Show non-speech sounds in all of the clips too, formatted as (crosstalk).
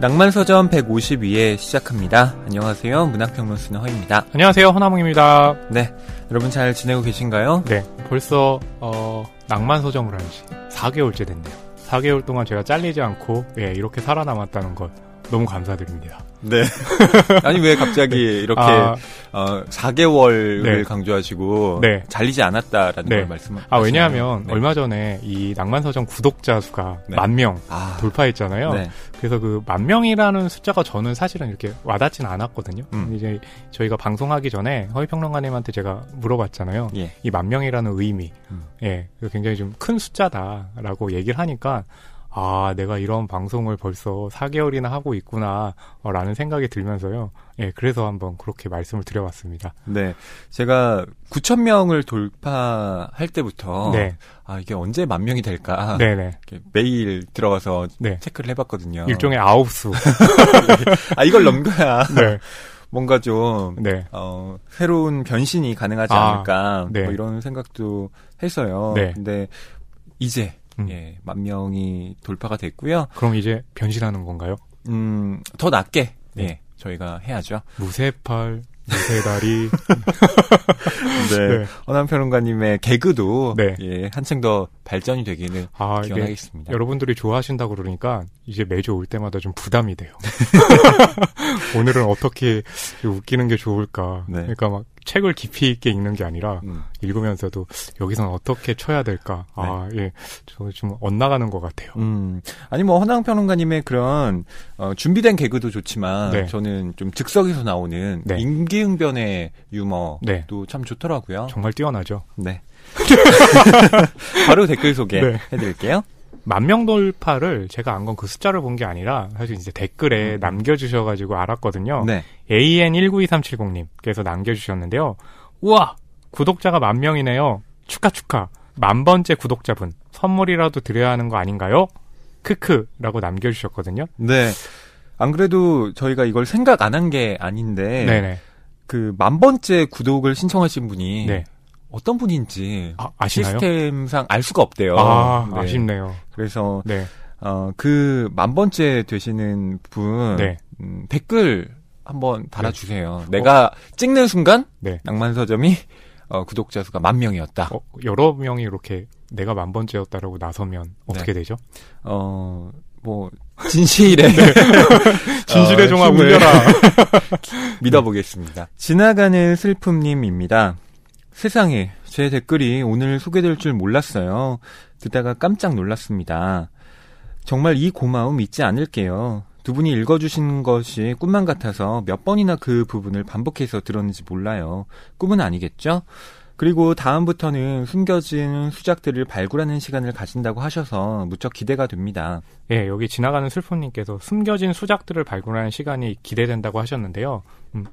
낭만서점 152회 시작합니다. 안녕하세요. 문학평론 쓰는 허입니다. 안녕하세요. 허나몽입니다. 네. 여러분 잘 지내고 계신가요? 네. 벌써, 어, 낭만서점을 한 지 4개월째 됐네요. 4개월 동안 제가 잘리지 않고, 예, 이렇게 살아남았다는 것 너무 감사드립니다. 네. (laughs) 아니 왜 갑자기 네. 이렇게 아, 어, 4개월을 네. 강조하시고 네. 잘리지 않았다라는 네. 걸 말씀하시나요? 아 왜냐하면 네. 얼마 전에 이 낭만서점 구독자 수가 네. 만명 아. 돌파했잖아요. 그래서 그 만 명이라는 숫자가 저는 사실은 이렇게 와닿지는 않았거든요. 음. 이제 저희가 방송하기 전에 허위평론가님한테 제가 물어봤잖아요. 예. 이만 명이라는 의미, 음. 예, 굉장히 좀 큰 숫자다라고 얘기를 하니까 아, 내가 이런 방송을 벌써 4개월이나 하고 있구나, 어, 라는 생각이 들면서요. 예, 그래서 한번 그렇게 말씀을 드려봤습니다. 네. 제가 9,000명을 돌파할 때부터, 네. 아, 이게 언제 만 명이 될까. 네네. 매일 들어가서 네. 체크를 해봤거든요. 일종의 아홉수. (laughs) 아, 이걸 넘겨야. 네. 뭔가 좀, 네. 어, 새로운 변신이 가능하지 아, 않을까. 네. 뭐 이런 생각도 했어요. 네. 근데 이제, 음. 예, 만 명이 돌파가 됐고요. 그럼 이제 변신하는 건가요? 음, 더 낮게 네. 예, 저희가 해야죠. 무쇠팔, 무쇠다리. (laughs) 네. 네. 허남 평론가님의 개그도 네. 예, 한층 더 발전이 되기는 아, 기원하겠습니다. 여러분들이 좋아하신다고 그러니까 이제 매주 올 때마다 좀 부담이 돼요. (laughs) 오늘은 어떻게 웃기는 게 좋을까. 네. 그러니까 막 책을 깊이 있게 읽는 게 아니라 음. 읽으면서도 여기서는 어떻게 쳐야 될까. 네. 아, 예. 저 좀 엇나가는 것 같아요. 음. 아니, 뭐, 허낭 평론가님의 그런, 어, 준비된 개그도 좋지만, 네. 저는 좀 즉석에서 나오는 네. 임기응변의 유머도 네. 참 좋더라고요. 정말 뛰어나죠. 네. (laughs) (laughs) 바로 댓글 소개해드릴게요. 네. 만명 돌파를 제가 안 건 그 숫자를 본 게 아니라 사실 이제 댓글에 음. 남겨주셔가지고 알았거든요. 네. AN192370님께서 남겨주셨는데요. 우와! 구독자가 만 명이네요. 축하 축하. 만 번째 구독자분. 선물이라도 드려야 하는 거 아닌가요? 크크라고 남겨주셨거든요. 네. 안 그래도 저희가 이걸 생각 안 한 게 아닌데 네네. 그 만 번째 구독을 신청하신 분이 네. 어떤 분인지 아, 시스템상 알 수가 없대요. 아, 네. 아쉽네요. 그래서 네. 어, 그 만 번째 되시는 분 네. 음, 댓글 한번 달아주세요. 네. 내가 어? 찍는 순간 네. 낭만서점이 어, 구독자 수가 만 명이었다. 어, 여러 명이 이렇게 내가 만 번째였다라고 나서면 어떻게 네. 되죠? 어, 뭐 진실의 네. (laughs) 진실의 어, 종합 울려라 (laughs) 믿어보겠습니다. 지나가는 슬픔님입니다. 세상에, 제 댓글이 오늘 소개될 줄 몰랐어요. 듣다가 깜짝 놀랐습니다. 정말 이 고마움 잊지 않을게요. 두 분이 읽어주신 것이 꿈만 같아서 몇 번이나 그 부분을 반복해서 들었는지 몰라요. 꿈은 아니겠죠? 그리고 다음부터는 숨겨진 수작들을 발굴하는 시간을 가진다고 하셔서 무척 기대가 됩니다. 예, 여기 지나가는 슬픔님께서 숨겨진 수작들을 발굴하는 시간이 기대된다고 하셨는데요. 음,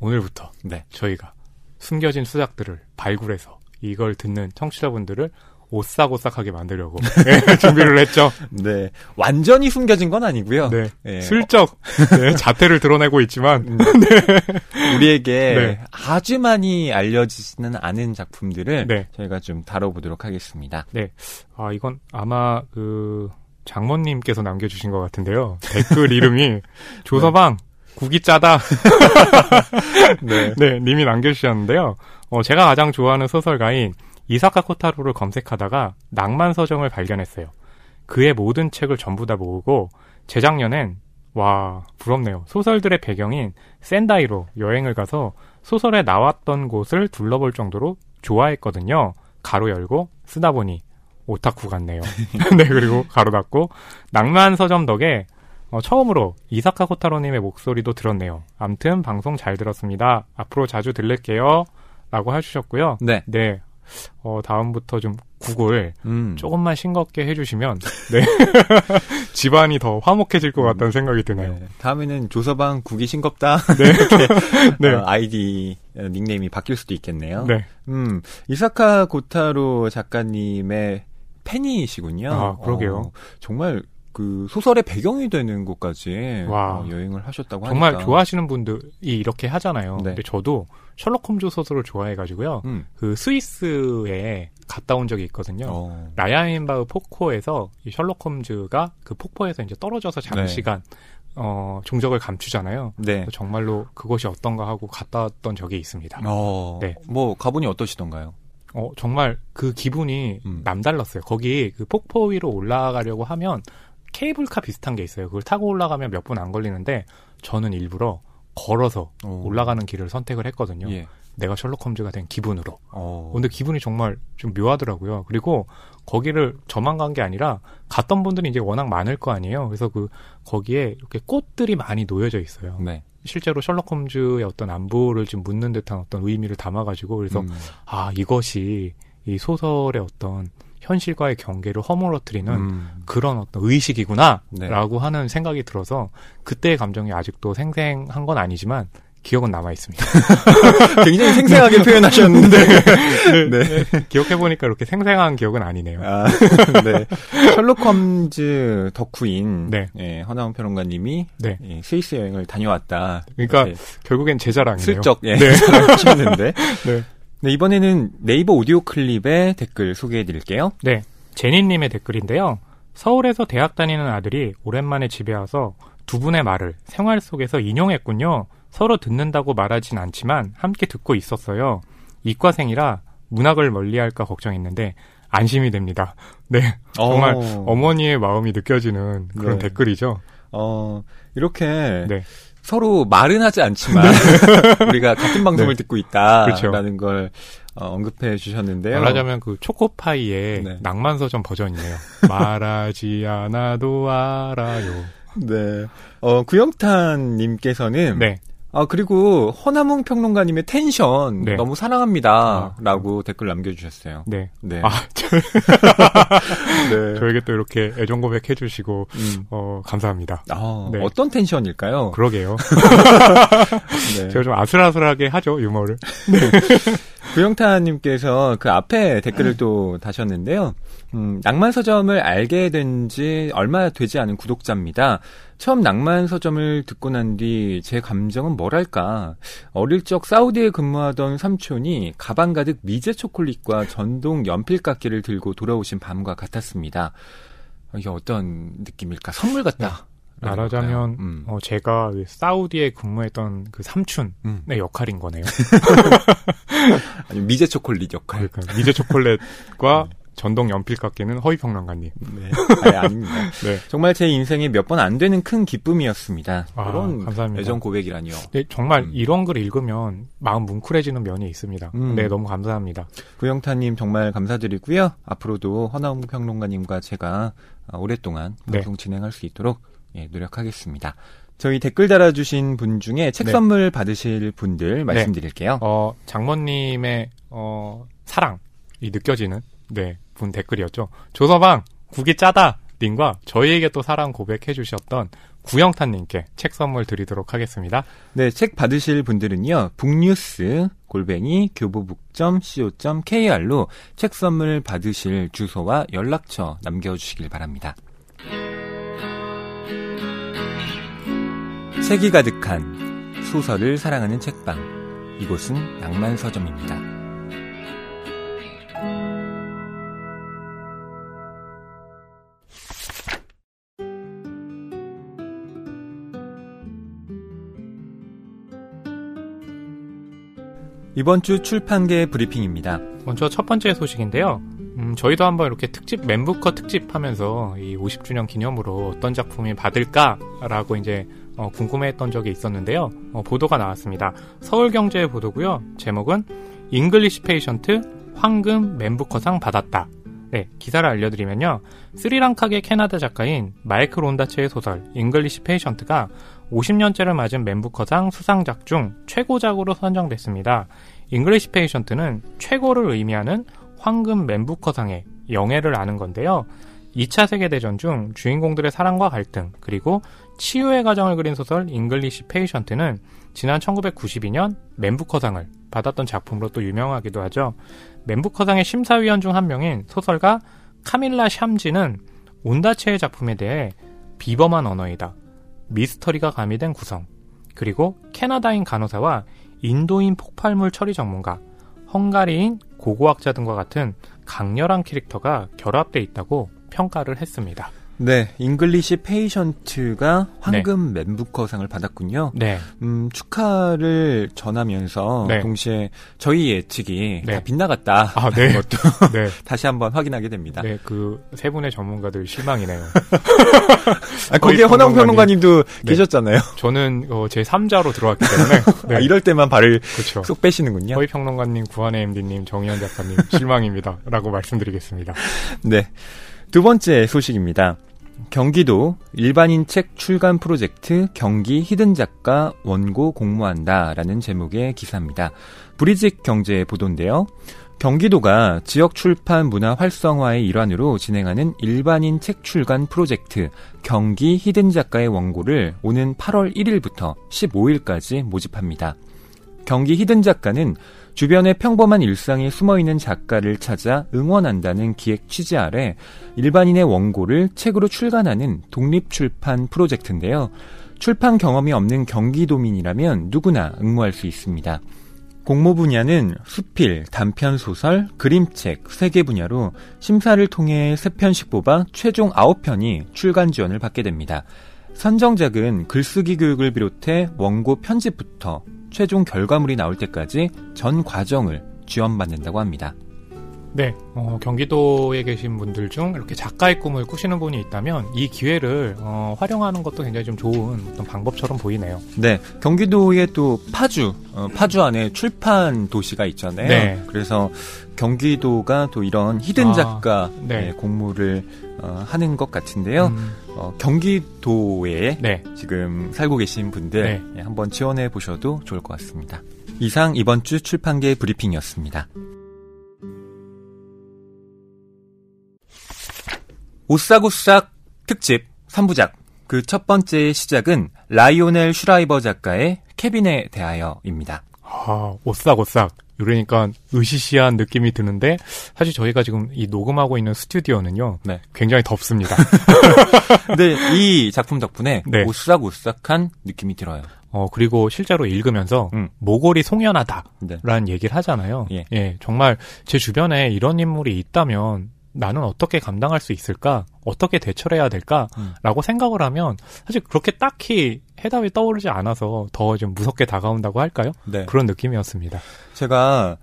오늘부터 네. 저희가 숨겨진 수작들을 발굴해서 이걸 듣는 청취자분들을 오싹오싹하게 만들려고 (laughs) 네, 준비를 했죠. 네, 완전히 숨겨진 건 아니고요. 네, 네. 슬쩍 네, 자태를 드러내고 있지만 음, (laughs) 네. 우리에게 네. 아주 많이 알려지지는 않은 작품들을 네. 저희가 좀 다뤄보도록 하겠습니다. 네, 아 이건 아마 그 장모님께서 남겨주신 것 같은데요. 댓글 이름이 (laughs) 조서방 국이 짜다. (laughs) 네. 네, 님이 남겨주셨는데요. 어, 제가 가장 좋아하는 소설가인 이사카 코타로를 검색하다가 낭만 서정을 발견했어요. 그의 모든 책을 전부 다 모으고 재작년엔 와 부럽네요. 소설들의 배경인 센다이로 여행을 가서 소설에 나왔던 곳을 둘러볼 정도로 좋아했거든요. 가로 열고 쓰다 보니 오타쿠 같네요. (laughs) 네 그리고 가로 닫고 낭만 서점 덕에 어, 처음으로 이사카 코타로님의 목소리도 들었네요. 암튼 방송 잘 들었습니다. 앞으로 자주 들릴게요. 라고 해주셨고요. 네. 네. 어, 다음부터 좀 국을 음. 조금만 싱겁게 해주시면, (laughs) 네. (laughs) 집안이 더 화목해질 것 같다는 생각이 드네요. 네. 다음에는 조서방 국이 싱겁다. (laughs) 네. 네. 어, 아이디, 닉네임이 바뀔 수도 있겠네요. 네. 음, 이사카 고타로 작가님의 팬이시군요. 아, 그러게요. 어, 정말 그 소설의 배경이 되는 곳까지 어, 여행을 하셨다고 정말 하니까. 좋아하시는 분들이 이렇게 하잖아요. 네. 근데 저도 셜록 홈즈 소설을 좋아해가지고요. 음. 그 스위스에 갔다 온 적이 있거든요. 어. 라야인바흐 폭포에서 이 셜록 홈즈가 그 폭포에서 이제 떨어져서 장시간 네. 어, 종적을 감추잖아요. 네. 정말로 그것이 어떤가 하고 갔다 왔던 적이 있습니다. 어, 네. 뭐 가보니 어떠시던가요? 어, 정말 그 기분이 음. 남달랐어요. 거기 그 폭포 위로 올라가려고 하면 케이블카 비슷한 게 있어요. 그걸 타고 올라가면 몇 분 안 걸리는데 저는 일부러 걸어서 오. 올라가는 길을 선택을 했거든요. 예. 내가 셜록 홈즈가 된 기분으로. 어. 근데 기분이 정말 좀 묘하더라고요. 그리고 거기를 저만 간 게 아니라 갔던 분들이 이제 워낙 많을 거 아니에요. 그래서 그 거기에 이렇게 꽃들이 많이 놓여져 있어요. 네. 실제로 셜록 홈즈의 어떤 안부를 좀 묻는 듯한 어떤 의미를 담아가지고 그래서 음. 아 이것이 이 소설의 어떤 현실과의 경계를 허물어뜨리는 음. 그런 어떤 의식이구나라고 네. 하는 생각이 들어서 그때의 감정이 아직도 생생한 건 아니지만 기억은 남아 있습니다. (laughs) 굉장히 생생하게 표현하셨는데 네. 네. 네. 기억해 보니까 이렇게 생생한 기억은 아니네요. 아, (laughs) 네. 셜록 홈즈 덕후인 네. 예, 허나운 평론가님이 네. 예, 스위스 여행을 다녀왔다. 그러니까 결국엔 제 자랑이네요. 슬쩍 예, 네. (laughs) 하셨는데 네. 네, 이번에는 네이버 오디오 클립의 댓글 소개해 드릴게요. 네. 제니님의 댓글인데요. 서울에서 대학 다니는 아들이 오랜만에 집에 와서 두 분의 말을 생활 속에서 인용했군요. 서로 듣는다고 말하진 않지만 함께 듣고 있었어요. 이과생이라 문학을 멀리할까 걱정했는데 안심이 됩니다. 네, 정말 어... 어머니의 마음이 느껴지는 그런 네. 댓글이죠. 어 이렇게 네. 서로 말은 하지 않지만 네. (laughs) 우리가 같은 방송을 네. 듣고 있다라는 그렇죠. 걸 어, 언급해 주셨는데요. 말하자면 그 초코파이의 네. 낭만서점 버전이네요. (laughs) 말하지 않아도 알아요. 네. 어, 구영탄님께서는 네. 아, 그리고 허나몽 평론가님의 텐션 네. 너무 사랑합니다. 아, 라고 댓글 남겨주셨어요. 네. 네. 아, (laughs) 저... 네. 저에게 또 이렇게 애정 고백 해 주시고, 음. 어, 감사합니다. 아, 네. 어떤 텐션일까요? 그러게요. (laughs) (laughs) 네. 제가 좀 아슬아슬하게 하죠, 유머를. 네. 구영타님께서 그 앞에 댓글을 또 다셨는데요. 음, 낭만 서점을 알게 된 지 얼마 되지 않은 구독자입니다. 처음 낭만 서점을 듣고 난 뒤 제 감정은 뭐랄까. 어릴 적 사우디에 근무하던 삼촌이 가방 가득 미제 초콜릿과 전동 연필깎이를 들고 돌아오신 밤과 같았습니다. 이게 어떤 느낌일까? 선물 같다. 네. 말하자면 음. 어, 제가 그 사우디에 근무했던 그 삼촌의 음. 역할인 거네요. (laughs) 아니 미제 초콜릿 역할. 그러니까 미제 초콜릿과 네. 전동 연필 깎기는 허위평론가님. 네. 아니, 아닙니다. (laughs) 네. 정말 제 인생에 몇 번 안 되는 큰 기쁨이었습니다. 아, 그런 감사합니다. 애정 고백이라니요. 네, 정말 음. 이런 글 읽으면 마음 뭉클해지는 면이 있습니다. 음. 네, 너무 감사합니다. 구영타님 정말 감사드리고요. 앞으로도 허나운 평론가님과 제가 오랫동안 네. 방송 네. 진행할 수 있도록 예, 노력하겠습니다. 저희 댓글 달아주신 분 중에 책 네. 선물 받으실 분들 네. 말씀드릴게요. 어, 장모님의 어, 사랑이 느껴지는 네, 분 댓글이었죠. 조서방, 국이 짜다! 님과 저희에게 또 사랑 고백해 주셨던 구영탄님께 책 선물 드리도록 하겠습니다. 네, 책 받으실 분들은요, 북뉴스 골뱅이 교보북.co.kr로 책 선물 받으실 주소와 연락처 남겨주시길 바랍니다. 책이 가득한 소설을 사랑하는 책방. 이곳은 낭만 서점입니다. 이번 주 출판계 브리핑입니다. 먼저 첫 번째 소식인데요. 음, 저희도 한번 이렇게 특집 멘부커 특집 하면서 이 50주년 기념으로 어떤 작품이 받을까라고 이제 어, 궁금해했던 적이 있었는데요. 어, 보도가 나왔습니다. 서울경제 보도고요. 제목은 English Patient 황금 맨부커상 받았다. 네, 기사를 알려드리면요. 스리랑카계 캐나다 작가인 마이클 온다체의 소설 English Patient가 50년째를 맞은 맨부커상 수상작 중 최고작으로 선정됐습니다. English Patient는 최고를 의미하는 황금 맨부커상의 영예를 안은 건데요. 2차 세계대전 중 주인공들의 사랑과 갈등, 그리고 치유의 과정을 그린 소설 English Patient는 지난 1992년 맨부커상을 받았던 작품으로 또 유명하기도 하죠. 맨부커상의 심사위원 중 한 명인 소설가 카밀라 샴지는 온다체의 작품에 대해 비범한 언어이다. 미스터리가 가미된 구성. 그리고 캐나다인 간호사와 인도인 폭발물 처리 전문가, 헝가리인 고고학자 등과 같은 강렬한 캐릭터가 결합돼 있다고 평가를 했습니다. 네, 잉글리시 페이션트가 황금 네. 맨부커상을 받았군요. 네. 음, 축하를 전하면서 네. 동시에 저희 예측이 네. 다 빗나갔다. 아, 네. 것도 (laughs) 네. (laughs) 다시 한번 확인하게 됩니다. 네, 그 세 분의 전문가들 실망이네요. (laughs) 아, 거기에 허남웅 평론가님도 네. 계셨잖아요. 저는 어, 제 3자로 들어왔기 때문에 네. 아, 이럴 때만 발을 그쵸. 쏙 빼시는군요. 허희 평론가님, 구환회 MD님, 정희연 작가님 실망입니다라고 말씀드리겠습니다. 네. 두 번째 소식입니다. 경기도 일반인 책 출간 프로젝트 경기 히든 작가 원고 공모한다 라는 제목의 기사입니다. 브릿지 경제 보도인데요. 경기도가 지역 출판 문화 활성화의 일환으로 진행하는 일반인 책 출간 프로젝트 경기 히든 작가의 원고를 오는 8월 1일부터 15일까지 모집합니다. 경기 히든 작가는 주변의 평범한 일상에 숨어있는 작가를 찾아 응원한다는 기획 취지 아래 일반인의 원고를 책으로 출간하는 독립출판 프로젝트인데요. 출판 경험이 없는 경기도민이라면 누구나 응모할 수 있습니다. 공모 분야는 수필, 단편 소설, 그림책 3개 분야로 심사를 통해 3편씩 뽑아 최종 9편이 출간 지원을 받게 됩니다. 선정작은 글쓰기 교육을 비롯해 원고 편집부터 최종 결과물이 나올 때까지 전 과정을 지원받는다고 합니다. 네, 어, 경기도에 계신 분들 중 이렇게 작가의 꿈을 꾸시는 분이 있다면 이 기회를 어, 활용하는 것도 굉장히 좀 좋은 어떤 방법처럼 보이네요. 네, 경기도에 또 파주, 어, 파주 안에 출판 도시가 있잖아요. 네. 그래서 경기도가 또 이런 히든 아, 작가 아, 네. 공모를 어, 하는 것 같은데요. 음. 어, 경기도에 네. 지금 살고 계신 분들 네. 예, 한번 지원해 보셔도 좋을 것 같습니다. 이상 이번 주 출판계 브리핑이었습니다. 오싹오싹 특집 3부작. 그 첫 번째 시작은 라이오넬 슈라이버 작가의 케빈에 대하여입니다. 아, 오싹오싹. 이러니까 으시시한 느낌이 드는데 사실 저희가 지금 이 녹음하고 있는 스튜디오는요. 네. 굉장히 덥습니다. (laughs) 근데 이 작품 덕분에 네. 오싹오싹한 느낌이 들어요. 어 그리고 실제로 읽으면서 음. 모골이 송연하다라는 네. 얘기를 하잖아요. 예. 예, 정말 제 주변에 이런 인물이 있다면 나는 어떻게 감당할 수 있을까? 어떻게 대처를 해야 될까? 음. 라고 생각을 하면 사실 그렇게 딱히 해답이 떠오르지 않아서 더 좀 무섭게 다가온다고 할까요? 네. 그런 느낌이었습니다. 제가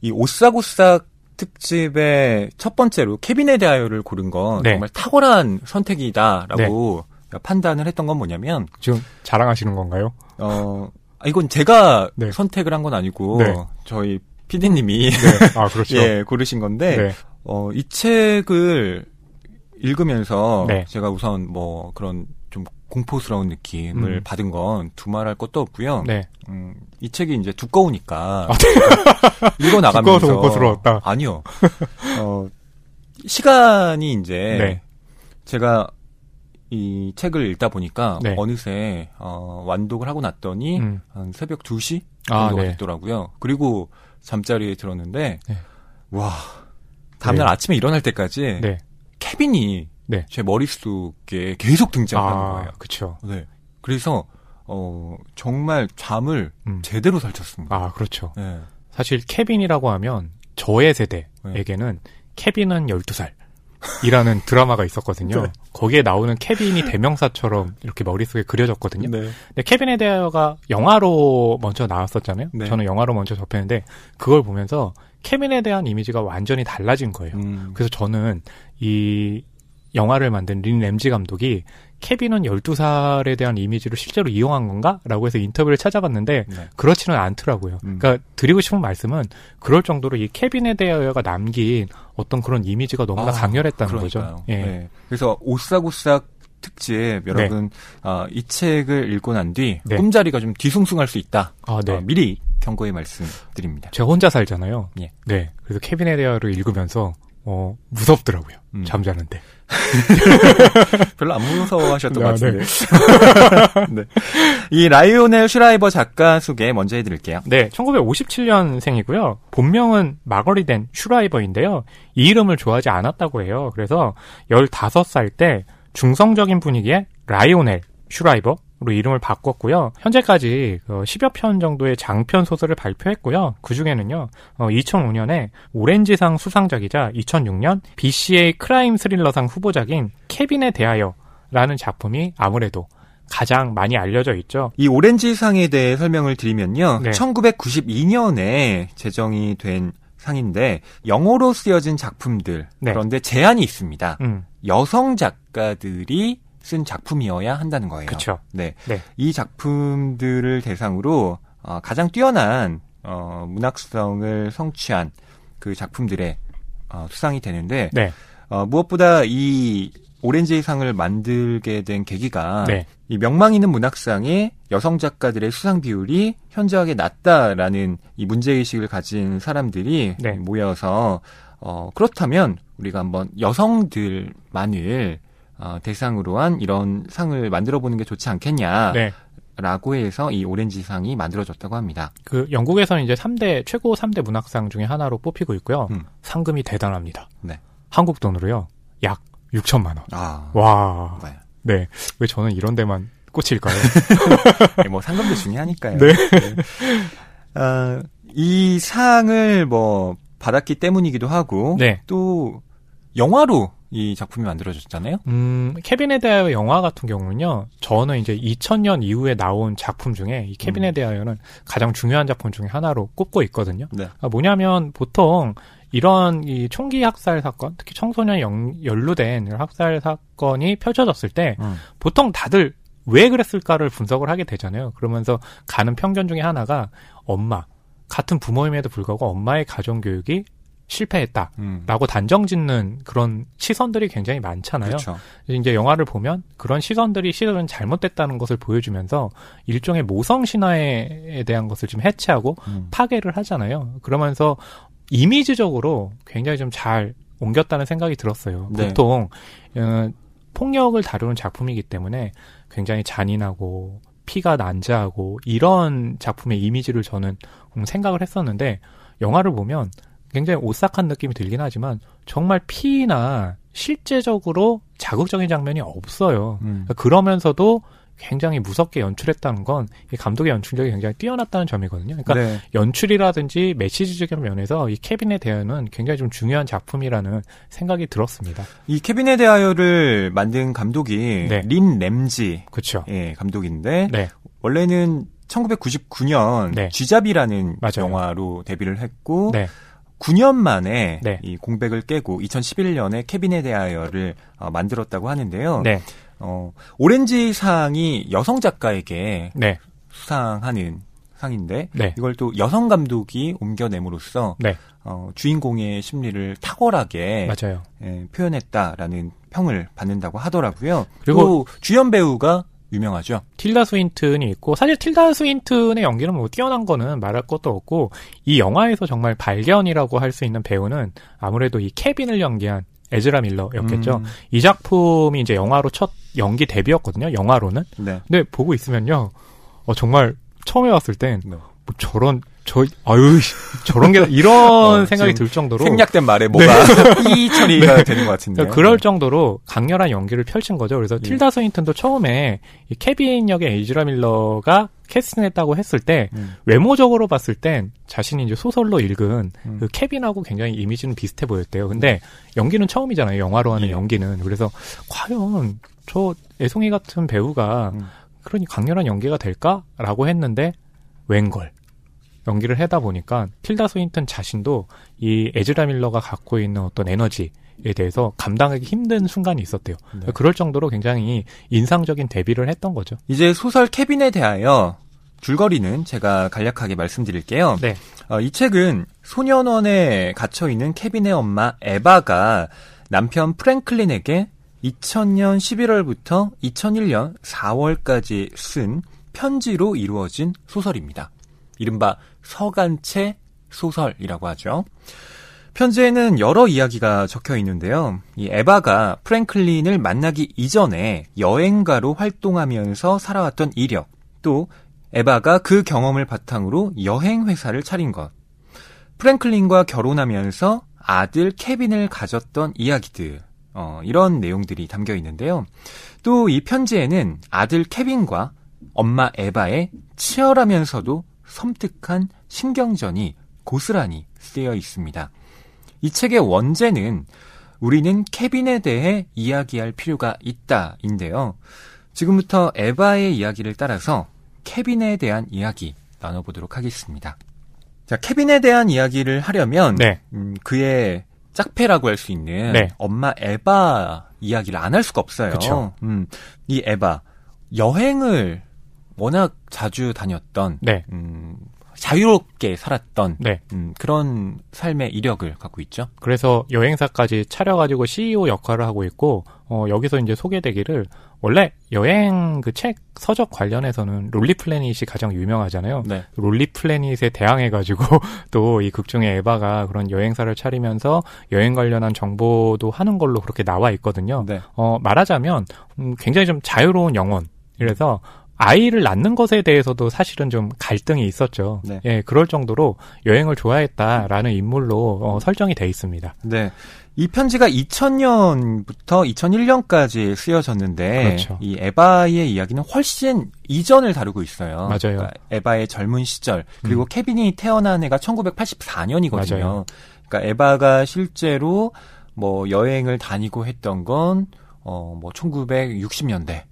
이 오싹오싹 특집의 첫 번째로 케빈에 대하여를 고른 건 네. 정말 탁월한 선택이다라고 네. 판단을 했던 건 뭐냐면 지금 자랑하시는 건가요? 어 이건 제가 네. 선택을 한 건 아니고 네. 저희 PD님이 네. 아 그렇죠. (laughs) 예 고르신 건데 네. 어, 이 책을 읽으면서 네. 제가 우선 뭐 그런 좀 공포스러운 느낌을 음. 받은 건 두말할 것도 없고요. 네. 음, 이 책이 이제 두꺼우니까 아, 네. (laughs) 읽어 나가면서 공포스러웠다. 아니요. 어, 시간이 이제 네. 제가 이 책을 읽다 보니까 네. 어느새 어, 완독을 하고 났더니 음. 한 새벽 2시 아, 정도가 네. 됐더라고요. 그리고 잠자리에 들었는데 네. 와 다음날 네. 아침에 일어날 때까지 네. 케빈이 네. 제 머릿속에 계속 등장하는 아, 거예요. 그렇죠. 네. 그래서 어 정말 잠을 음. 제대로 설쳤습니다. 아, 그렇죠. 네. 사실 케빈이라고 하면 저의 세대에게는 네. 케빈은 12살. 이라는 (laughs) 드라마가 있었거든요. 네. 거기에 나오는 케빈이 대명사처럼 이렇게 머릿속에 그려졌거든요. 네. 근데 케빈에 대하여가 영화로 먼저 나왔었잖아요. 네. 저는 영화로 먼저 접했는데 그걸 보면서 케빈에 대한 이미지가 완전히 달라진 거예요. 음. 그래서 저는 이 영화를 만든 린 램지 감독이 케빈은 12살에 대한 이미지를 실제로 이용한 건가? 라고 해서 인터뷰를 찾아봤는데 네. 그렇지는 않더라고요. 음. 그러니까 드리고 싶은 말씀은 그럴 정도로 이 케빈에 대하여가 남긴 어떤 그런 이미지가 너무나 아, 강렬했다는 그러니까요. 거죠. 예. 네. 그래서 오싹오싹 특집 여러분 네. 어, 이 책을 읽고 난뒤 네. 꿈자리가 좀 뒤숭숭할 수 있다. 아, 네. 어, 미리 경고의 말씀드립니다. 제가 혼자 살잖아요. 예. 네. 그래서 케빈에 대하를 읽으면서 어, 무섭더라고요. 음. 잠자는데. (laughs) 별로 안 무서워하셨던 아, 것 같은데. 네. (laughs) 네. 이 라이오넬 슈라이버 작가 소개 먼저 해드릴게요. 네, 1957년생이고요. 본명은 마거릿 앤 슈라이버인데요. 이 이름을 좋아하지 않았다고 해요. 그래서 15살 때 중성적인 분위기의 라이오넬 슈라이버 로 이름을 바꿨고요. 현재까지 10여 편 정도의 장편 소설을 발표했고요. 그 중에는요, 2005년에 어, 오렌지상 수상작이자 2006년 BCA 크라임 스릴러상 후보작인 케빈에 대하여 라는 작품이 아무래도 가장 많이 알려져 있죠. 이 오렌지상에 대해 설명을 드리면요. 네. 1992년에 제정이 된 상인데 영어로 쓰여진 작품들 네. 그런데 제한이 있습니다. 음. 여성 작가들이 쓴 작품이어야 한다는 거예요. 그렇죠. 네. 네. 이 작품들을 대상으로 어, 가장 뛰어난 어, 문학성을 성취한 그 작품들의 어, 수상이 되는데 네. 어, 무엇보다 이 오렌지 상을 만들게 된 계기가 네. 이 명망 있는 문학상의 여성 작가들의 수상 비율이 현저하게 낮다라는 이 문제 의식을 가진 사람들이 네. 모여서 어 그렇다면 우리가 한번 여성들만을 어, 대상으로 한 이런 상을 만들어 보는 게 좋지 않겠냐. 네. 라고 해서 이 오렌지상이 만들어졌다고 합니다. 그 영국에서는 이제 3대 최고 3대 문학상 중에 하나로 뽑히고 있고요. 음. 상금이 대단합니다. 네. 한국 돈으로요. 약 6천만 원. 아. 와. 네. 네. 왜 저는 이런 데만 꽂힐까요? (laughs) 네, 뭐 상금도 중요하니까요. 네. 네. 어, 이 상을 뭐 받았기 때문이기도 하고 네. 또 영화로 이 작품이 만들어졌잖아요. 음, 케빈에 대하여 영화 같은 경우는요. 저는 이제 2000년 이후에 나온 작품 중에 이 케빈에 음. 대하여는 가장 중요한 작품 중에 하나로 꼽고 있거든요. 네. 아, 뭐냐면 보통 이런 이 총기 학살 사건, 특히 청소년 연, 연루된 학살 사건이 펼쳐졌을 때 음. 보통 다들 왜 그랬을까를 분석을 하게 되잖아요. 그러면서 가는 편견 중에 하나가 엄마 같은 부모임에도 불구하고 엄마의 가정 교육이 실패했다라고 음. 단정 짓는 그런 시선들이 굉장히 많잖아요. 그렇죠. 이제 영화를 보면 그런 시선들이 실은 잘못됐다는 것을 보여주면서 일종의 모성 신화에 대한 것을 좀 해체하고 음. 파괴를 하잖아요. 그러면서 이미지적으로 굉장히 좀 잘 옮겼다는 생각이 들었어요. 네. 보통 어, 폭력을 다루는 작품이기 때문에 굉장히 잔인하고 피가 난자하고 이런 작품의 이미지를 저는 생각을 했었는데 영화를 보면 굉장히 오싹한 느낌이 들긴 하지만 정말 피나 실제적으로 자극적인 장면이 없어요. 음. 그러면서도 굉장히 무섭게 연출했다는 건 감독의 연출력이 굉장히 뛰어났다는 점이거든요. 그러니까 네. 연출이라든지 메시지적인 면에서 이 케빈에 대하여는 굉장히 좀 중요한 작품이라는 생각이 들었습니다. 이 케빈에 대하여를 만든 감독이 네. 린 램지 그렇죠. 예, 감독인데 네. 원래는 1999년 쥐잡이라는 영화로 데뷔를 했고 네. 9년 만에 네. 이 공백을 깨고 2011년에 케빈에 대하여를 어, 만들었다고 하는데요. 네. 어, 오렌지 상이 여성 작가에게 네. 수상하는 상인데 네. 이걸 또 여성 감독이 옮겨냄으로써 네. 어, 주인공의 심리를 탁월하게 맞아요. 예, 표현했다라는 평을 받는다고 하더라고요. 그리고 주연 배우가 유명하죠. 틸다 스윈튼이 있고 사실 틸다 스윈튼의 연기는 뭐 뛰어난 거는 말할 것도 없고 이 영화에서 정말 발견이라고 할 수 있는 배우는 아무래도 이 케빈을 연기한 에즈라 밀러였겠죠. 음. 이 작품이 이제 영화로 첫 연기 데뷔였거든요. 영화로는. 네. 근데 보고 있으면요. 어, 정말 처음에 왔을 땐 네. 뭐 저런 저 아유 저런 게 이런 어, 생각이 들 정도로 생략된 말에 뭐가 네. (laughs) 이 처리가 네. 되는 것 같은데 그러니까 그럴 정도로 강렬한 연기를 펼친 거죠. 그래서 네. 틸다 스윈턴도 처음에 이 케빈 역의 에이즈라 밀러가 캐스팅했다고 했을 때 음. 외모적으로 봤을 땐 자신이 이제 소설로 읽은 음. 그 케빈하고 굉장히 이미지는 비슷해 보였대요. 근데 음. 연기는 처음이잖아요. 영화로 하는 예. 연기는 그래서 과연 저 애송이 같은 배우가 음. 그러니 강렬한 연기가 될까라고 했는데 웬걸 연기를 하다 보니까 틸다 스윈턴 자신도 이 에즈라 밀러가 갖고 있는 어떤 에너지에 대해서 감당하기 힘든 순간이 있었대요. 네. 그럴 정도로 굉장히 인상적인 데뷔를 했던 거죠. 이제 소설 케빈에 대하여 줄거리는 제가 간략하게 말씀드릴게요. 네. 어, 이 책은 소년원에 갇혀 있는 케빈의 엄마 에바가 남편 프랭클린에게 2000년 11월부터 2001년 4월까지 쓴 편지로 이루어진 소설입니다. 이른바 서간체 소설이라고 하죠. 편지에는 여러 이야기가 적혀 있는데요. 이 에바가 프랭클린을 만나기 이전에 여행가로 활동하면서 살아왔던 이력, 또 에바가 그 경험을 바탕으로 여행 회사를 차린 것, 프랭클린과 결혼하면서 아들 케빈을 가졌던 이야기들, 어, 이런 내용들이 담겨 있는데요. 또 이 편지에는 아들 케빈과 엄마 에바의 치열하면서도 섬뜩한 신경전이 고스란히 쓰여 있습니다. 이 책의 원제는 우리는 케빈에 대해 이야기할 필요가 있다인데요. 지금부터 에바의 이야기를 따라서 케빈에 대한 이야기 나눠보도록 하겠습니다. 자, 케빈에 대한 이야기를 하려면 네. 음, 그의 짝패라고 할 수 있는 네. 엄마 에바 이야기를 안 할 수가 없어요. 그쵸. 음, 이 에바 여행을 워낙 자주 다녔던 네. 음, 자유롭게 살았던 네. 음, 그런 삶의 이력을 갖고 있죠. 그래서 여행사까지 차려가지고 CEO 역할을 하고 있고, 어, 여기서 이제 소개되기를, 원래 여행 그 책 서적 관련해서는 롤리 플래닛이 가장 유명하잖아요. 네. 롤리 플래닛에 대항해가지고 (laughs) 또 이 극중의 에바가 그런 여행사를 차리면서 여행 관련한 정보도 하는 걸로 그렇게 나와 있거든요. 네. 어, 말하자면, 음, 굉장히 좀 자유로운 영혼. 이래서 아이를 낳는 것에 대해서도 사실은 좀 갈등이 있었죠. 네. 예, 그럴 정도로 여행을 좋아했다라는 인물로 어, 설정이 돼 있습니다. 네. 이 편지가 2000년부터 2001년까지 쓰여졌는데 그렇죠. 이 에바의 이야기는 훨씬 이전을 다루고 있어요. 맞아요. 그러니까 에바의 젊은 시절 그리고 음. 케빈이 태어난 해가 1984년이거든요. 맞아요. 그러니까 에바가 실제로 뭐 여행을 다니고 했던 건 어 뭐 1960년대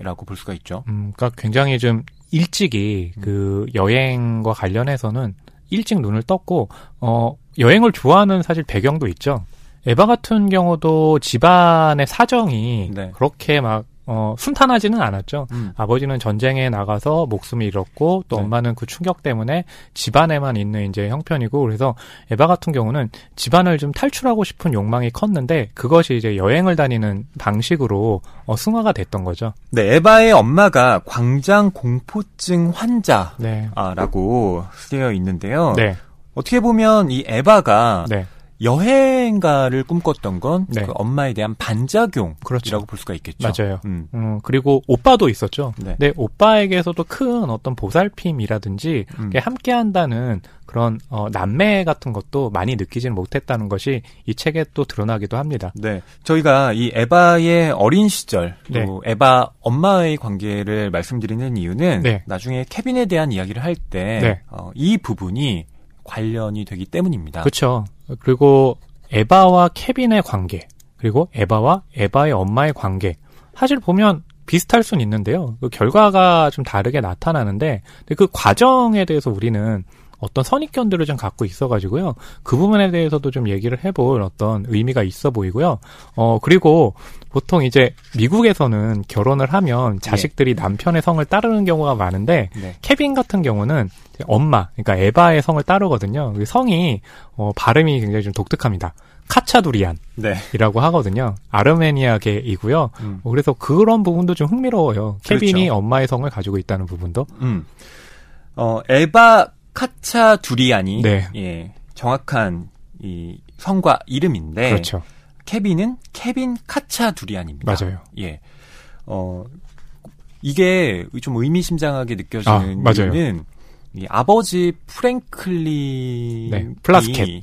라고 볼 수가 있죠. 음, 그러니까 굉장히 좀 일찍이 음. 그 여행과 관련해서는 일찍 눈을 떴고 어 여행을 좋아하는 사실 배경도 있죠. 에바 같은 경우도 집안의 사정이 네. 그렇게 막 어, 순탄하지는 않았죠. 음. 아버지는 전쟁에 나가서 목숨을 잃었고 또 네. 엄마는 그 충격 때문에 집안에만 있는 이제 형편이고 그래서 에바 같은 경우는 집안을 좀 탈출하고 싶은 욕망이 컸는데 그것이 이제 여행을 다니는 방식으로 어, 승화가 됐던 거죠. 네, 에바의 엄마가 광장 공포증 환자 네. 라고 쓰여 있는데요. 네. 어떻게 보면 이 에바가 네. 여행가를 꿈꿨던 건그 네. 엄마에 대한 반작용이라고 그렇죠. 볼 수가 있겠죠. 맞아요. 음. 음, 그리고 오빠도 있었죠. 네. 근데 오빠에게서도 큰 어떤 보살핌이라든지 음. 이렇게 함께 한다는 그런 어, 남매 같은 것도 많이 느끼지는 못했다는 것이 이 책에 또 드러나기도 합니다. 네. 저희가 이 에바의 어린 시절, 네. 또 에바 엄마의 관계를 말씀드리는 이유는 네. 나중에 케빈에 대한 이야기를 할 때, 네. 어, 이 부분이 관련이 되기 때문입니다. 그렇죠. 그리고 에바와 케빈의 관계, 그리고 에바와 에바의 엄마의 관계. 사실 보면 비슷할 수는 있는데요. 그 결과가 좀 다르게 나타나는데 그 과정에 대해서 우리는 어떤 선입견들을 좀 갖고 있어가지고요. 그 부분에 대해서도 좀 얘기를 해볼 어떤 의미가 있어 보이고요. 어, 그리고 보통 이제 미국에서는 결혼을 하면 자식들이 남편의 성을 따르는 경우가 많은데 네. 케빈 같은 경우는 엄마, 그러니까 에바의 성을 따르거든요. 그 성이 어, 발음이 굉장히 좀 독특합니다. 카차두리안이라고 네. 하거든요. 아르메니아계이고요. 음. 어, 그래서 그런 부분도 좀 흥미로워요. 케빈이 그렇죠. 엄마의 성을 가지고 있다는 부분도. 음. 어, 에바 카차 두리안이 네. 예, 정확한 이 성과 이름인데 그렇죠. 케빈은 케빈 카차 두리안입니다. 맞아요. 예. 어, 이게 좀 의미심장하게 느껴지는 아. 이유는 이 아버지 프랭클린이 네, 플라스켓.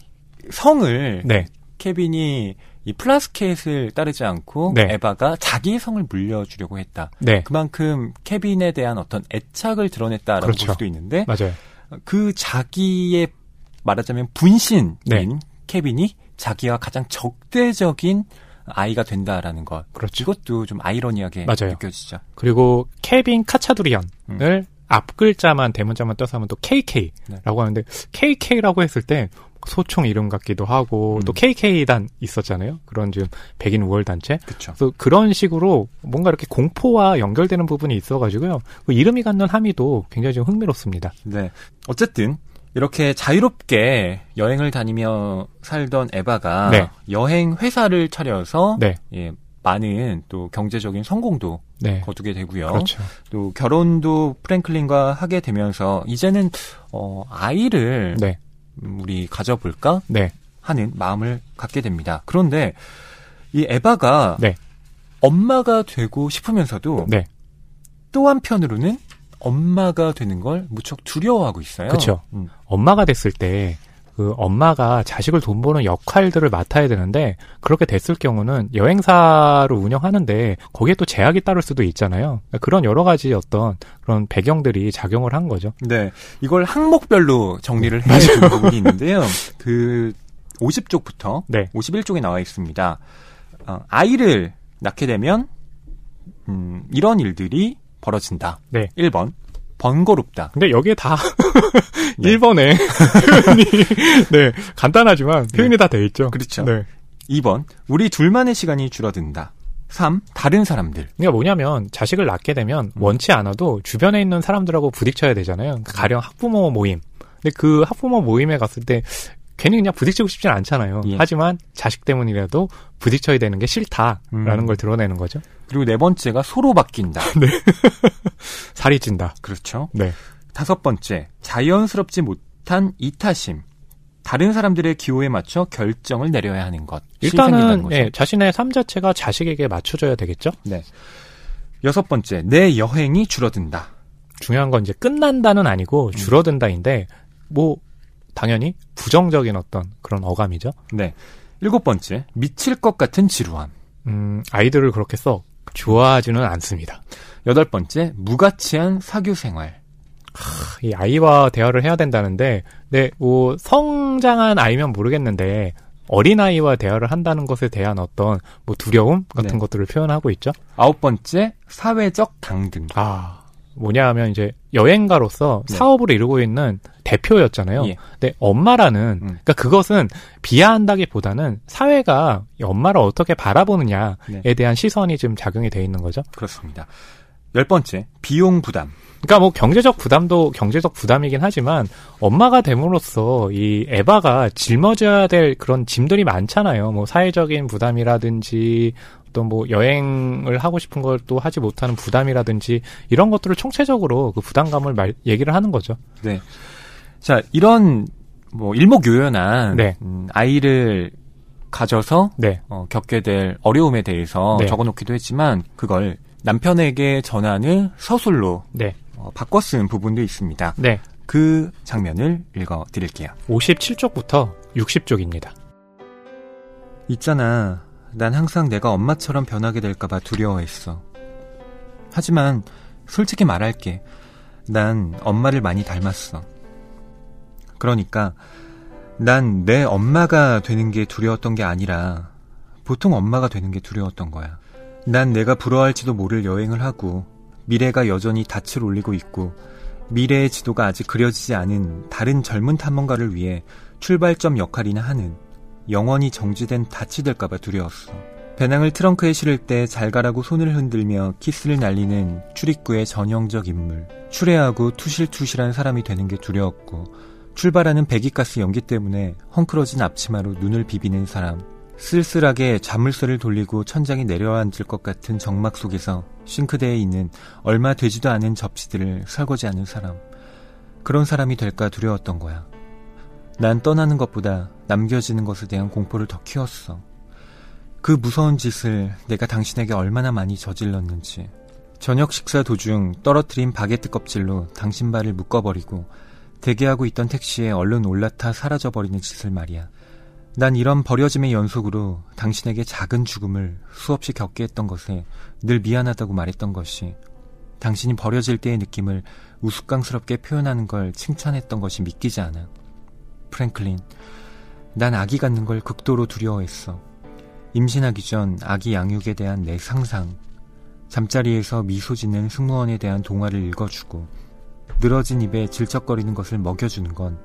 성을 네. 케빈이 이 플라스켓을 따르지 않고 네. 에바가 자기의 성을 물려주려고 했다. 네. 그만큼 케빈에 대한 어떤 애착을 드러냈다라고 그렇죠. 볼 수도 있는데 맞아요. 그 자기의 말하자면 분신인 네. 케빈이 자기와 가장 적대적인 아이가 된다라는 것. 그렇죠. 이것도 좀 아이러니하게 맞아요. 느껴지죠. 그리고 케빈 카차두리안을 음. 앞 글자만 대문자만 떠서 하면 또 KK라고 네. 하는데 KK라고 했을 때 소총 이름 같기도 하고 음. 또 KK단 있었잖아요. 그런 지금 백인 우월 단체. 그렇죠. 그래서 그런 식으로 뭔가 이렇게 공포와 연결되는 부분이 있어가지고요. 그 이름이 갖는 함의도 굉장히 좀 흥미롭습니다. 네. 어쨌든 이렇게 자유롭게 여행을 다니며 살던 에바가 네. 여행 회사를 차려서 네, 예, 많은 또 경제적인 성공도 네, 거두게 되고요. 그렇죠. 또 결혼도 프랭클린과 하게 되면서 이제는 어, 아이를 네, 음, 우리 가져볼까 네, 하는 마음을 갖게 됩니다. 그런데 이 에바가 네. 엄마가 되고 싶으면서도 네, 또 한편으로는 엄마가 되는 걸 무척 두려워하고 있어요. 그쵸. 음, 엄마가 됐을 때 그 엄마가 자식을 돈 버는 역할들을 맡아야 되는데 그렇게 됐을 경우는 여행사를 운영하는데 거기에 또 제약이 따를 수도 있잖아요. 그러니까 그런 여러 가지 어떤 그런 배경들이 작용을 한 거죠. 네. 이걸 항목별로 정리를 해야 되는 부분이 있는데요. (laughs) 그 50쪽부터 네. 51쪽에 나와 있습니다. 어, 아이를 낳게 되면 음, 이런 일들이 벌어진다. 네. 1번. 번거롭다. 근데 여기에 다 (laughs) 네. 1번에 (laughs) 표현이 네, 간단하지만 표현이 네. 다돼 있죠. 그렇죠. 네. 2번. 우리 둘만의 시간이 줄어든다. 3. 다른 사람들. 그러니까 뭐냐면 자식을 낳게 되면 음. 원치 않아도 주변에 있는 사람들하고 부딪혀야 되잖아요. 그러니까 가령 학부모 모임. 근데 그 학부모 모임에 갔을 때 괜히 그냥 부딪히고 싶진 않잖아요. 예. 하지만 자식 때문이라도 부딪혀야 되는 게 싫다라는 음. 걸 드러내는 거죠. 그리고 네 번째가 소로 바뀐다. (laughs) 네. 살이 찐다. 그렇죠. 네. 다섯 번째, 자연스럽지 못한 이타심. 다른 사람들의 기호에 맞춰 결정을 내려야 하는 것. 일단은 예, 자신의 삶 자체가 자식에게 맞춰져야 되겠죠. 네. 여섯 번째, 내 여행이 줄어든다. 중요한 건 이제 끝난다는 아니고 음. 줄어든다인데 뭐 당연히 부정적인 어떤 그런 어감이죠. 네. 일곱 번째, 미칠 것 같은 지루함. 음, 아이들을 그렇게 써 좋아하지는 않습니다. 여덟 번째, 무가치한 사교 생활. 하, 이 아이와 대화를 해야 된다는데, 네, 뭐, 성장한 아이면 모르겠는데, 어린아이와 대화를 한다는 것에 대한 어떤 뭐 두려움 같은 네. 것들을 표현하고 있죠. 아홉 번째, 사회적 강등. 아, 뭐냐 하면 이제 여행가로서 네. 사업을 이루고 있는 대표였잖아요. 예. 근데 엄마라는 음. 그러니까 그것은 비하한다기보다는 사회가 엄마를 어떻게 바라보느냐에 네. 대한 시선이 좀 작용이 돼 있는 거죠. 그렇습니다. 열 번째 비용 부담. 그러니까 뭐 경제적 부담도 경제적 부담이긴 하지만 엄마가 됨으로써 이 에바가 짊어져야 될 그런 짐들이 많잖아요. 뭐 사회적인 부담이라든지 어떤 뭐 여행을 하고 싶은 걸 또 하지 못하는 부담이라든지 이런 것들을 총체적으로 그 부담감을 말, 얘기를 하는 거죠. 네. 자, 이런 뭐 일목요연한 네. 음, 아이를 가져서 네. 어, 겪게 될 어려움에 대해서 네. 적어놓기도 했지만 그걸 남편에게 전하는 서술로 네. 어, 바꿔 쓴 부분도 있습니다. 네. 그 장면을 읽어 드릴게요. 57쪽부터 60쪽입니다. 있잖아. 난 항상 내가 엄마처럼 변하게 될까봐 두려워했어. 하지만 솔직히 말할게. 난 엄마를 많이 닮았어. 그러니까 난 내 엄마가 되는 게 두려웠던 게 아니라 보통 엄마가 되는 게 두려웠던 거야. 난 내가 부러워할지도 모를 여행을 하고 미래가 여전히 닻을 올리고 있고 미래의 지도가 아직 그려지지 않은 다른 젊은 탐험가를 위해 출발점 역할이나 하는 영원히 정지된 닻이 될까봐 두려웠어. 배낭을 트렁크에 실을 때 잘 가라고 손을 흔들며 키스를 날리는 출입구의 전형적 인물. 추레하고 투실투실한 사람이 되는 게 두려웠고 출발하는 배기가스 연기 때문에 헝클어진 앞치마로 눈을 비비는 사람. 쓸쓸하게 자물쇠를 돌리고 천장에 내려앉을 것 같은 정막 속에서 싱크대에 있는 얼마 되지도 않은 접시들을 설거지하는 사람. 그런 사람이 될까 두려웠던 거야. 난 떠나는 것보다 남겨지는 것에 대한 공포를 더 키웠어. 그 무서운 짓을 내가 당신에게 얼마나 많이 저질렀는지. 저녁 식사 도중 떨어뜨린 바게트 껍질로 당신 발을 묶어버리고 대기하고 있던 택시에 얼른 올라타 사라져버리는 짓을 말이야. 난 이런 버려짐의 연속으로 당신에게 작은 죽음을 수없이 겪게 했던 것에 늘 미안하다고 말했던 것이 당신이 버려질 때의 느낌을 우스꽝스럽게 표현하는 걸 칭찬했던 것이 믿기지 않아. 프랭클린, 난 아기 갖는 걸 극도로 두려워했어. 임신하기 전 아기 양육에 대한 내 상상, 잠자리에서 미소 짓는 승무원에 대한 동화를 읽어주고, 늘어진 입에 질척거리는 것을 먹여주는 건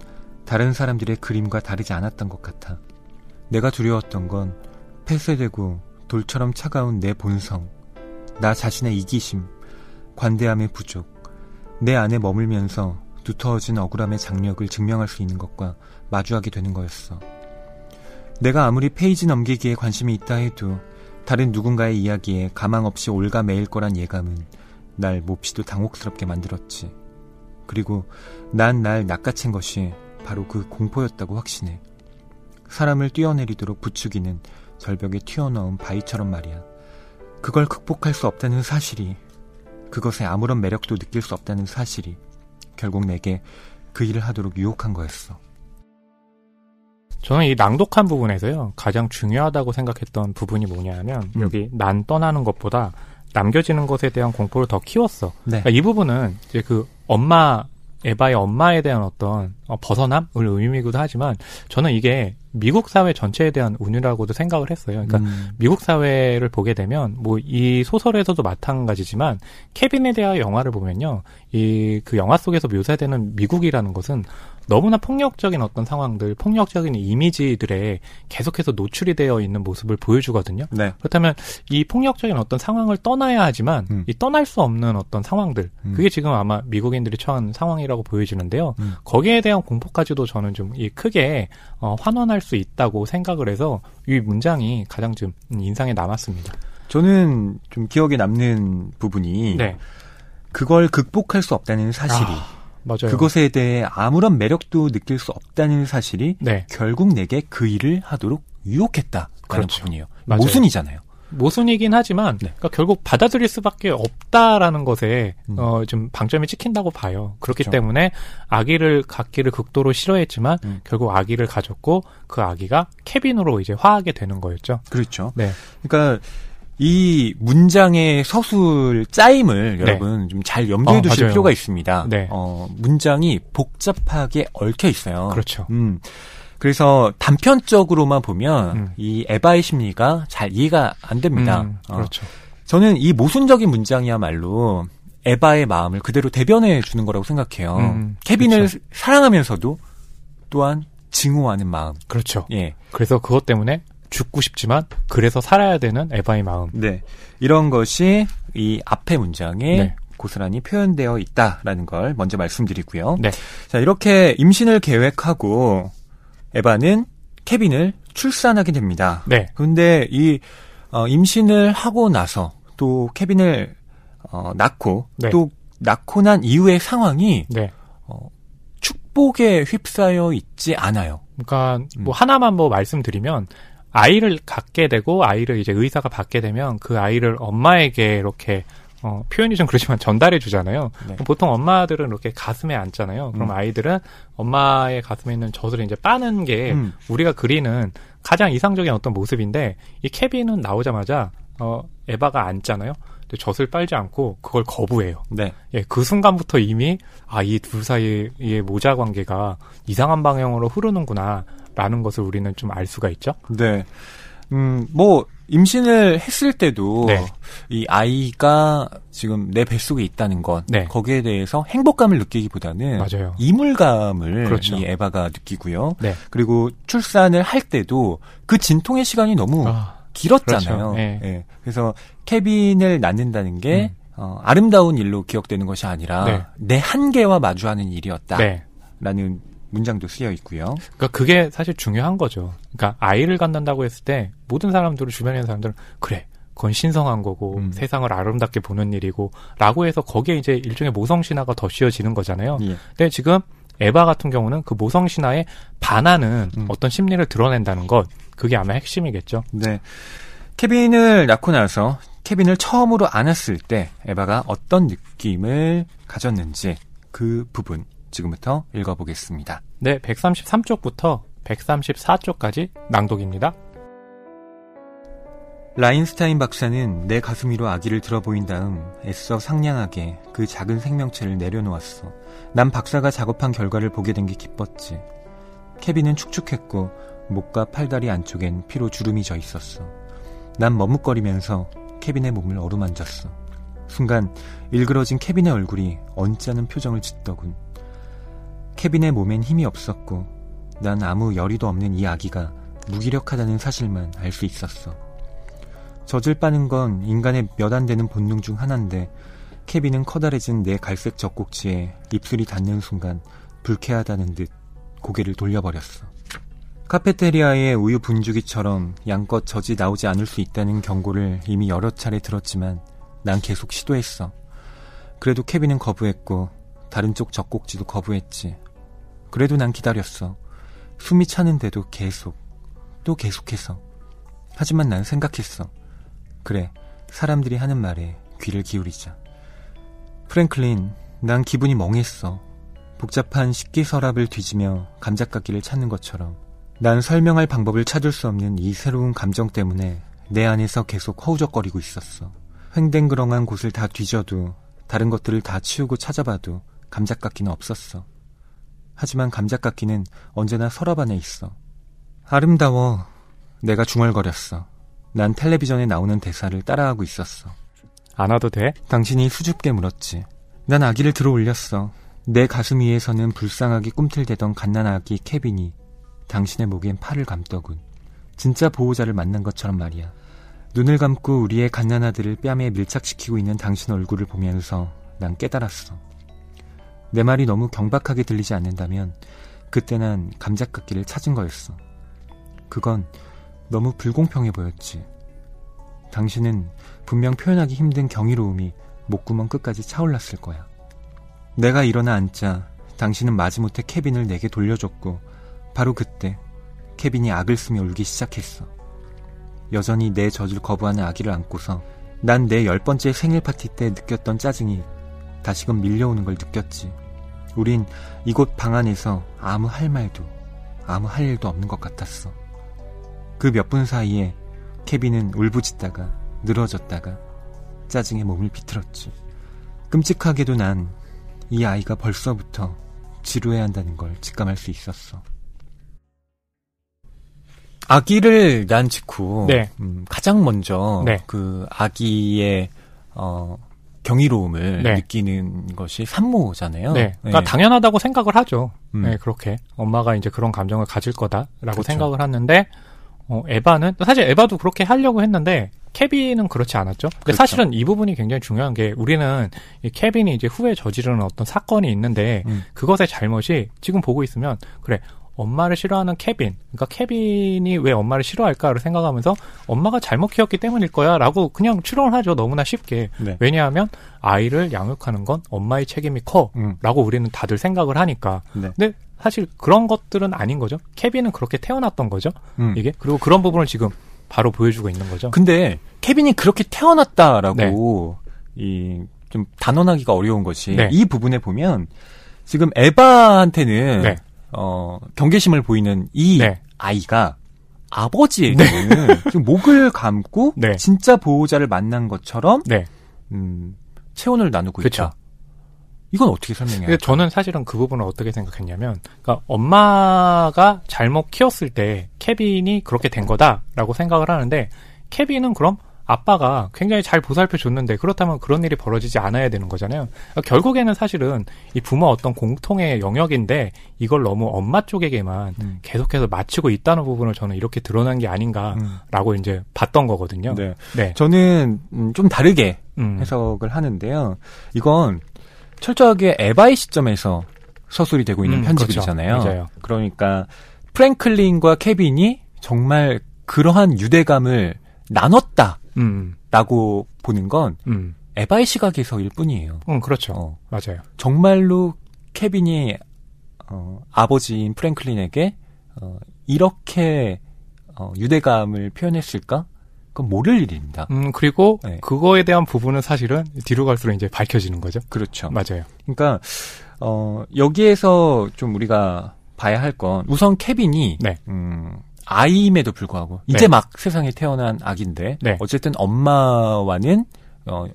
다른 사람들의 그림과 다르지 않았던 것 같아. 내가 두려웠던 건 폐쇄되고 돌처럼 차가운 내 본성, 나 자신의 이기심, 관대함의 부족, 내 안에 머물면서 두터워진 억울함의 장력을 증명할 수 있는 것과 마주하게 되는 거였어. 내가 아무리 페이지 넘기기에 관심이 있다 해도 다른 누군가의 이야기에 가망 없이 올가매일 거란 예감은 날 몹시도 당혹스럽게 만들었지. 그리고 난 날 낚아챈 것이 바로 그 공포였다고 확신해. 사람을 뛰어내리도록 부추기는 절벽에 튀어나온 바위처럼 말이야. 그걸 극복할 수 없다는 사실이, 그것에 아무런 매력도 느낄 수 없다는 사실이 결국 내게 그 일을 하도록 유혹한 거였어. 저는 이 낭독한 부분에서요 가장 중요하다고 생각했던 부분이 뭐냐면 음. 여기 난 떠나는 것보다 남겨지는 것에 대한 공포를 더 키웠어. 네. 그러니까 이 부분은 이제 그 엄마 에바의 엄마에 대한 어떤 어, 벗어남을 의미이기도 하지만 저는 이게 미국 사회 전체에 대한 운유라고도 생각을 했어요. 그러니까 음. 미국 사회를 보게 되면 뭐 이 소설에서도 마찬가지지만 케빈에 대한 영화를 보면요. 이 그 영화 속에서 묘사되는 미국이라는 것은 너무나 폭력적인 어떤 상황들, 폭력적인 이미지들에 계속해서 노출이 되어 있는 모습을 보여주거든요. 네. 그렇다면 이 폭력적인 어떤 상황을 떠나야 하지만 음. 이 떠날 수 없는 어떤 상황들, 음. 그게 지금 아마 미국인들이 처한 상황이라고 보여지는데요. 음. 거기에 대한 공포까지도 저는 좀 이 크게 어, 환원할 수 있다고 생각을 해서 이 문장이 가장 좀 인상에 남았습니다. 저는 좀 기억에 남는 부분이 네. 그걸 극복할 수 없다는 사실이 아. 맞아요. 그것에 대해 아무런 매력도 느낄 수 없다는 사실이 네. 결국 내게 그 일을 하도록 유혹했다라는 그렇죠. 부분이에요. 맞아요. 모순이잖아요. 모순이긴 하지만 네. 그러니까 결국 받아들일 수밖에 없다라는 것에 음. 어, 좀 방점이 찍힌다고 봐요. 그렇기 그렇죠. 때문에 아기를 갖기를 극도로 싫어했지만 음. 결국 아기를 가졌고 그 아기가 케빈으로 이제 화하게 되는 거였죠. 그렇죠. 네. 그러니까 이 문장의 서술 짜임을 네. 여러분 좀 잘 염두에 어, 두실 맞아요. 필요가 있습니다. 네. 어, 문장이 복잡하게 얽혀 있어요. 그렇죠. 음. 그래서 단편적으로만 보면 음. 이 에바의 심리가 잘 이해가 안 됩니다. 음, 어. 그렇죠. 어, 저는 이 모순적인 문장이야말로 에바의 마음을 그대로 대변해 주는 거라고 생각해요. 음, 케빈을 그렇죠. 사랑하면서도 또한 증오하는 마음. 그렇죠. 예. 그래서 그것 때문에 죽고 싶지만 그래서 살아야 되는 에바의 마음. 네. 이런 것이 이 앞의 문장에 네. 고스란히 표현되어 있다라는 걸 먼저 말씀드리고요. 네. 자, 이렇게 임신을 계획하고 에바는 케빈을 출산하게 됩니다. 네. 그런데 이 어, 임신을 하고 나서 또 케빈을 어, 낳고 네. 또 낳고 난 이후의 상황이 네. 어, 축복에 휩싸여 있지 않아요. 그러니까 뭐 음. 하나만 뭐 말씀드리면 아이를 갖게 되고 아이를 이제 의사가 받게 되면 그 아이를 엄마에게 이렇게 어, 표현이 좀 그렇지만 전달해 주잖아요. 네. 보통 엄마들은 이렇게 가슴에 앉잖아요. 그럼 음. 아이들은 엄마의 가슴에 있는 젖을 이제 빠는 게 음. 우리가 그리는 가장 이상적인 어떤 모습인데 이 케빈은 나오자마자 어, 에바가 앉잖아요. 근데 젖을 빨지 않고 그걸 거부해요. 네. 예, 그 순간부터 이미 아, 이 둘 사이의 모자 관계가 이상한 방향으로 흐르는구나. 라는 것을 우리는 좀 알 수가 있죠. 네. 음, 뭐, 임신을 했을 때도 네. 이 아이가 지금 내 뱃속에 있다는 것 네. 거기에 대해서 행복감을 느끼기보다는 맞아요. 이물감을 그렇죠. 이 에바가 느끼고요. 네. 그리고 출산을 할 때도 그 진통의 시간이 너무 아, 길었잖아요. 그렇죠. 네. 네. 그래서 케빈을 낳는다는 게 음. 어, 아름다운 일로 기억되는 것이 아니라 네. 내 한계와 마주하는 일이었다라는 네. 문장도 쓰여 있고요. 그러니까 그게 사실 중요한 거죠. 그러니까 아이를 갖는다고 했을 때 모든 사람들은 주변에 있는 사람들은 그래 그건 신성한 거고 음. 세상을 아름답게 보는 일이고라고 해서 거기에 이제 일종의 모성 신화가 더 씌워지는 거잖아요. 예. 근데 지금 에바 같은 경우는 그 모성 신화에 반하는 음. 어떤 심리를 드러낸다는 것 그게 아마 핵심이겠죠. 네. 케빈을 낳고 나서 케빈을 처음으로 안았을 때 에바가 어떤 느낌을 가졌는지 그 부분 지금부터 읽어보겠습니다. 네, 133쪽부터 134쪽까지 낭독입니다. 라인스타인 박사는 내 가슴 위로 아기를 들어 보인 다음 애써 상냥하게 그 작은 생명체를 내려놓았어. 난 박사가 작업한 결과를 보게 된 게 기뻤지. 케빈은 축축했고 목과 팔다리 안쪽엔 피로 주름이 져 있었어. 난 머뭇거리면서 케빈의 몸을 어루만졌어. 순간 일그러진 케빈의 얼굴이 언짢은 표정을 짓더군. 케빈의 몸엔 힘이 없었고 난 아무 열의도 없는 이 아기가 무기력하다는 사실만 알 수 있었어. 젖을 빠는 건 인간의 몇 안 되는 본능 중 하나인데 케빈은 커다래진 내 갈색 젖꼭지에 입술이 닿는 순간 불쾌하다는 듯 고개를 돌려버렸어. 카페테리아의 우유 분주기처럼 양껏 젖이 나오지 않을 수 있다는 경고를 이미 여러 차례 들었지만 난 계속 시도했어. 그래도 케빈은 거부했고 다른 쪽 젖꼭지도 거부했지. 그래도 난 기다렸어. 숨이 차는데도 계속, 또 계속해서. 하지만 난 생각했어. 그래, 사람들이 하는 말에 귀를 기울이자. 프랭클린, 난 기분이 멍했어. 복잡한 식기 서랍을 뒤지며 감자깎기를 찾는 것처럼 난 설명할 방법을 찾을 수 없는 이 새로운 감정 때문에 내 안에서 계속 허우적거리고 있었어. 횡댕그렁한 곳을 다 뒤져도 다른 것들을 다 치우고 찾아봐도 감작깎기는 없었어. 하지만 감작깎기는 언제나 서랍 안에 있어. 아름다워. 내가 중얼거렸어. 난 텔레비전에 나오는 대사를 따라하고 있었어. 안 와도 돼? 당신이 수줍게 물었지. 난 아기를 들어 올렸어. 내 가슴 위에서는 불쌍하게 꿈틀대던 갓난아기 케빈이 당신의 목엔 팔을 감더군. 진짜 보호자를 만난 것처럼 말이야. 눈을 감고 우리의 갓난아들을 뺨에 밀착시키고 있는 당신 얼굴을 보면서 난 깨달았어. 내 말이 너무 경박하게 들리지 않는다면 그때 난 감작깎기를 찾은 거였어. 그건 너무 불공평해 보였지. 당신은 분명 표현하기 힘든 경이로움이 목구멍 끝까지 차올랐을 거야. 내가 일어나 앉자 당신은 마지못해 케빈을 내게 돌려줬고 바로 그때 케빈이 악을 쓰며 울기 시작했어. 여전히 내 젖을 거부하는 아기를 안고서 난 내 열 번째 생일 파티 때 느꼈던 짜증이 다시금 밀려오는 걸 느꼈지. 우린 이곳 방 안에서 아무 할 말도 아무 할 일도 없는 것 같았어. 그 몇 분 사이에 케빈은 울부짖다가 늘어졌다가 짜증에 몸을 비틀었지. 끔찍하게도 난 이 아이가 벌써부터 지루해야 한다는 걸 직감할 수 있었어. 아기를 낳은 직후 네. 음, 가장 먼저 네. 그 아기의 어, 경이로움을 네. 느끼는 것이 산모잖아요. 네. 그러니까 당연하다고 생각을 하죠. 음. 네, 그렇게. 엄마가 이제 그런 감정을 가질 거다라고 그렇죠. 생각을 하는데, 어, 에바는, 사실 에바도 그렇게 하려고 했는데, 케빈은 그렇지 않았죠. 근데 그렇죠. 사실은 이 부분이 굉장히 중요한 게, 우리는 이 케빈이 이제 후에 저지르는 어떤 사건이 있는데, 음. 그것의 잘못이 지금 보고 있으면, 그래, 엄마를 싫어하는 케빈. 그러니까 케빈이 왜 엄마를 싫어할까를 생각하면서 엄마가 잘못 키웠기 때문일 거야 라고 그냥 추론을 하죠. 너무나 쉽게. 네. 왜냐하면 아이를 양육하는 건 엄마의 책임이 커. 음. 라고 우리는 다들 생각을 하니까. 네. 근데 사실 그런 것들은 아닌 거죠. 케빈은 그렇게 태어났던 거죠. 음. 이게. 그리고 그런 부분을 지금 바로 보여주고 있는 거죠. 근데 케빈이 그렇게 태어났다라고 이좀 단언하기가 어려운 것이 네. 이 부분에 보면 지금 에바한테는 네. 어, 경계심을 보이는 이 네. 아이가 아버지에게는 (laughs) 지금 목을 감고 네. 진짜 보호자를 만난 것처럼 네. 음, 체온을 나누고 그쵸. 있다. 이건 어떻게 할까요? 저는 사실은 그 부분을 어떻게 생각했냐면, 그러니까 엄마가 잘못 키웠을 때 케빈이 그렇게 된 거다라고 생각을 하는데, 케빈은 그럼 아빠가 굉장히 잘 보살펴 줬는데 그렇다면 그런 일이 벌어지지 않아야 되는 거잖아요. 그러니까 결국에는 사실은 이 부모 어떤 공통의 영역인데 이걸 너무 엄마 쪽에게만 음. 계속해서 맞추고 있다는 부분을 저는 이렇게 드러난 게 아닌가라고 음. 이제 봤던 거거든요. 네. 네. 저는 음, 좀 다르게 음. 해석을 하는데요. 이건 철저하게 에바의 시점에서 서술이 되고 있는 음, 편집이잖아요. 그렇죠. 그러니까 프랭클린과 케빈이 정말 그러한 유대감을 나눴다 라고 음. 보는 건 음. 에바의 시각에서일 뿐이에요. 음, 그렇죠. 어, 맞아요. 정말로 케빈이 어, 아버지인 프랭클린에게 어, 이렇게 어, 유대감을 표현했을까? 그건 모를 일입니다. 음, 그리고 네. 그거에 대한 부분은 사실은 뒤로 갈수록 이제 밝혀지는 거죠. 그렇죠. 맞아요. 그러니까 어, 여기에서 좀 우리가 봐야 할 건 우선 케빈이 네. 음, 아이임에도 불구하고 이제 네. 막 세상에 태어난 아기인데 네. 어쨌든 엄마와는 어,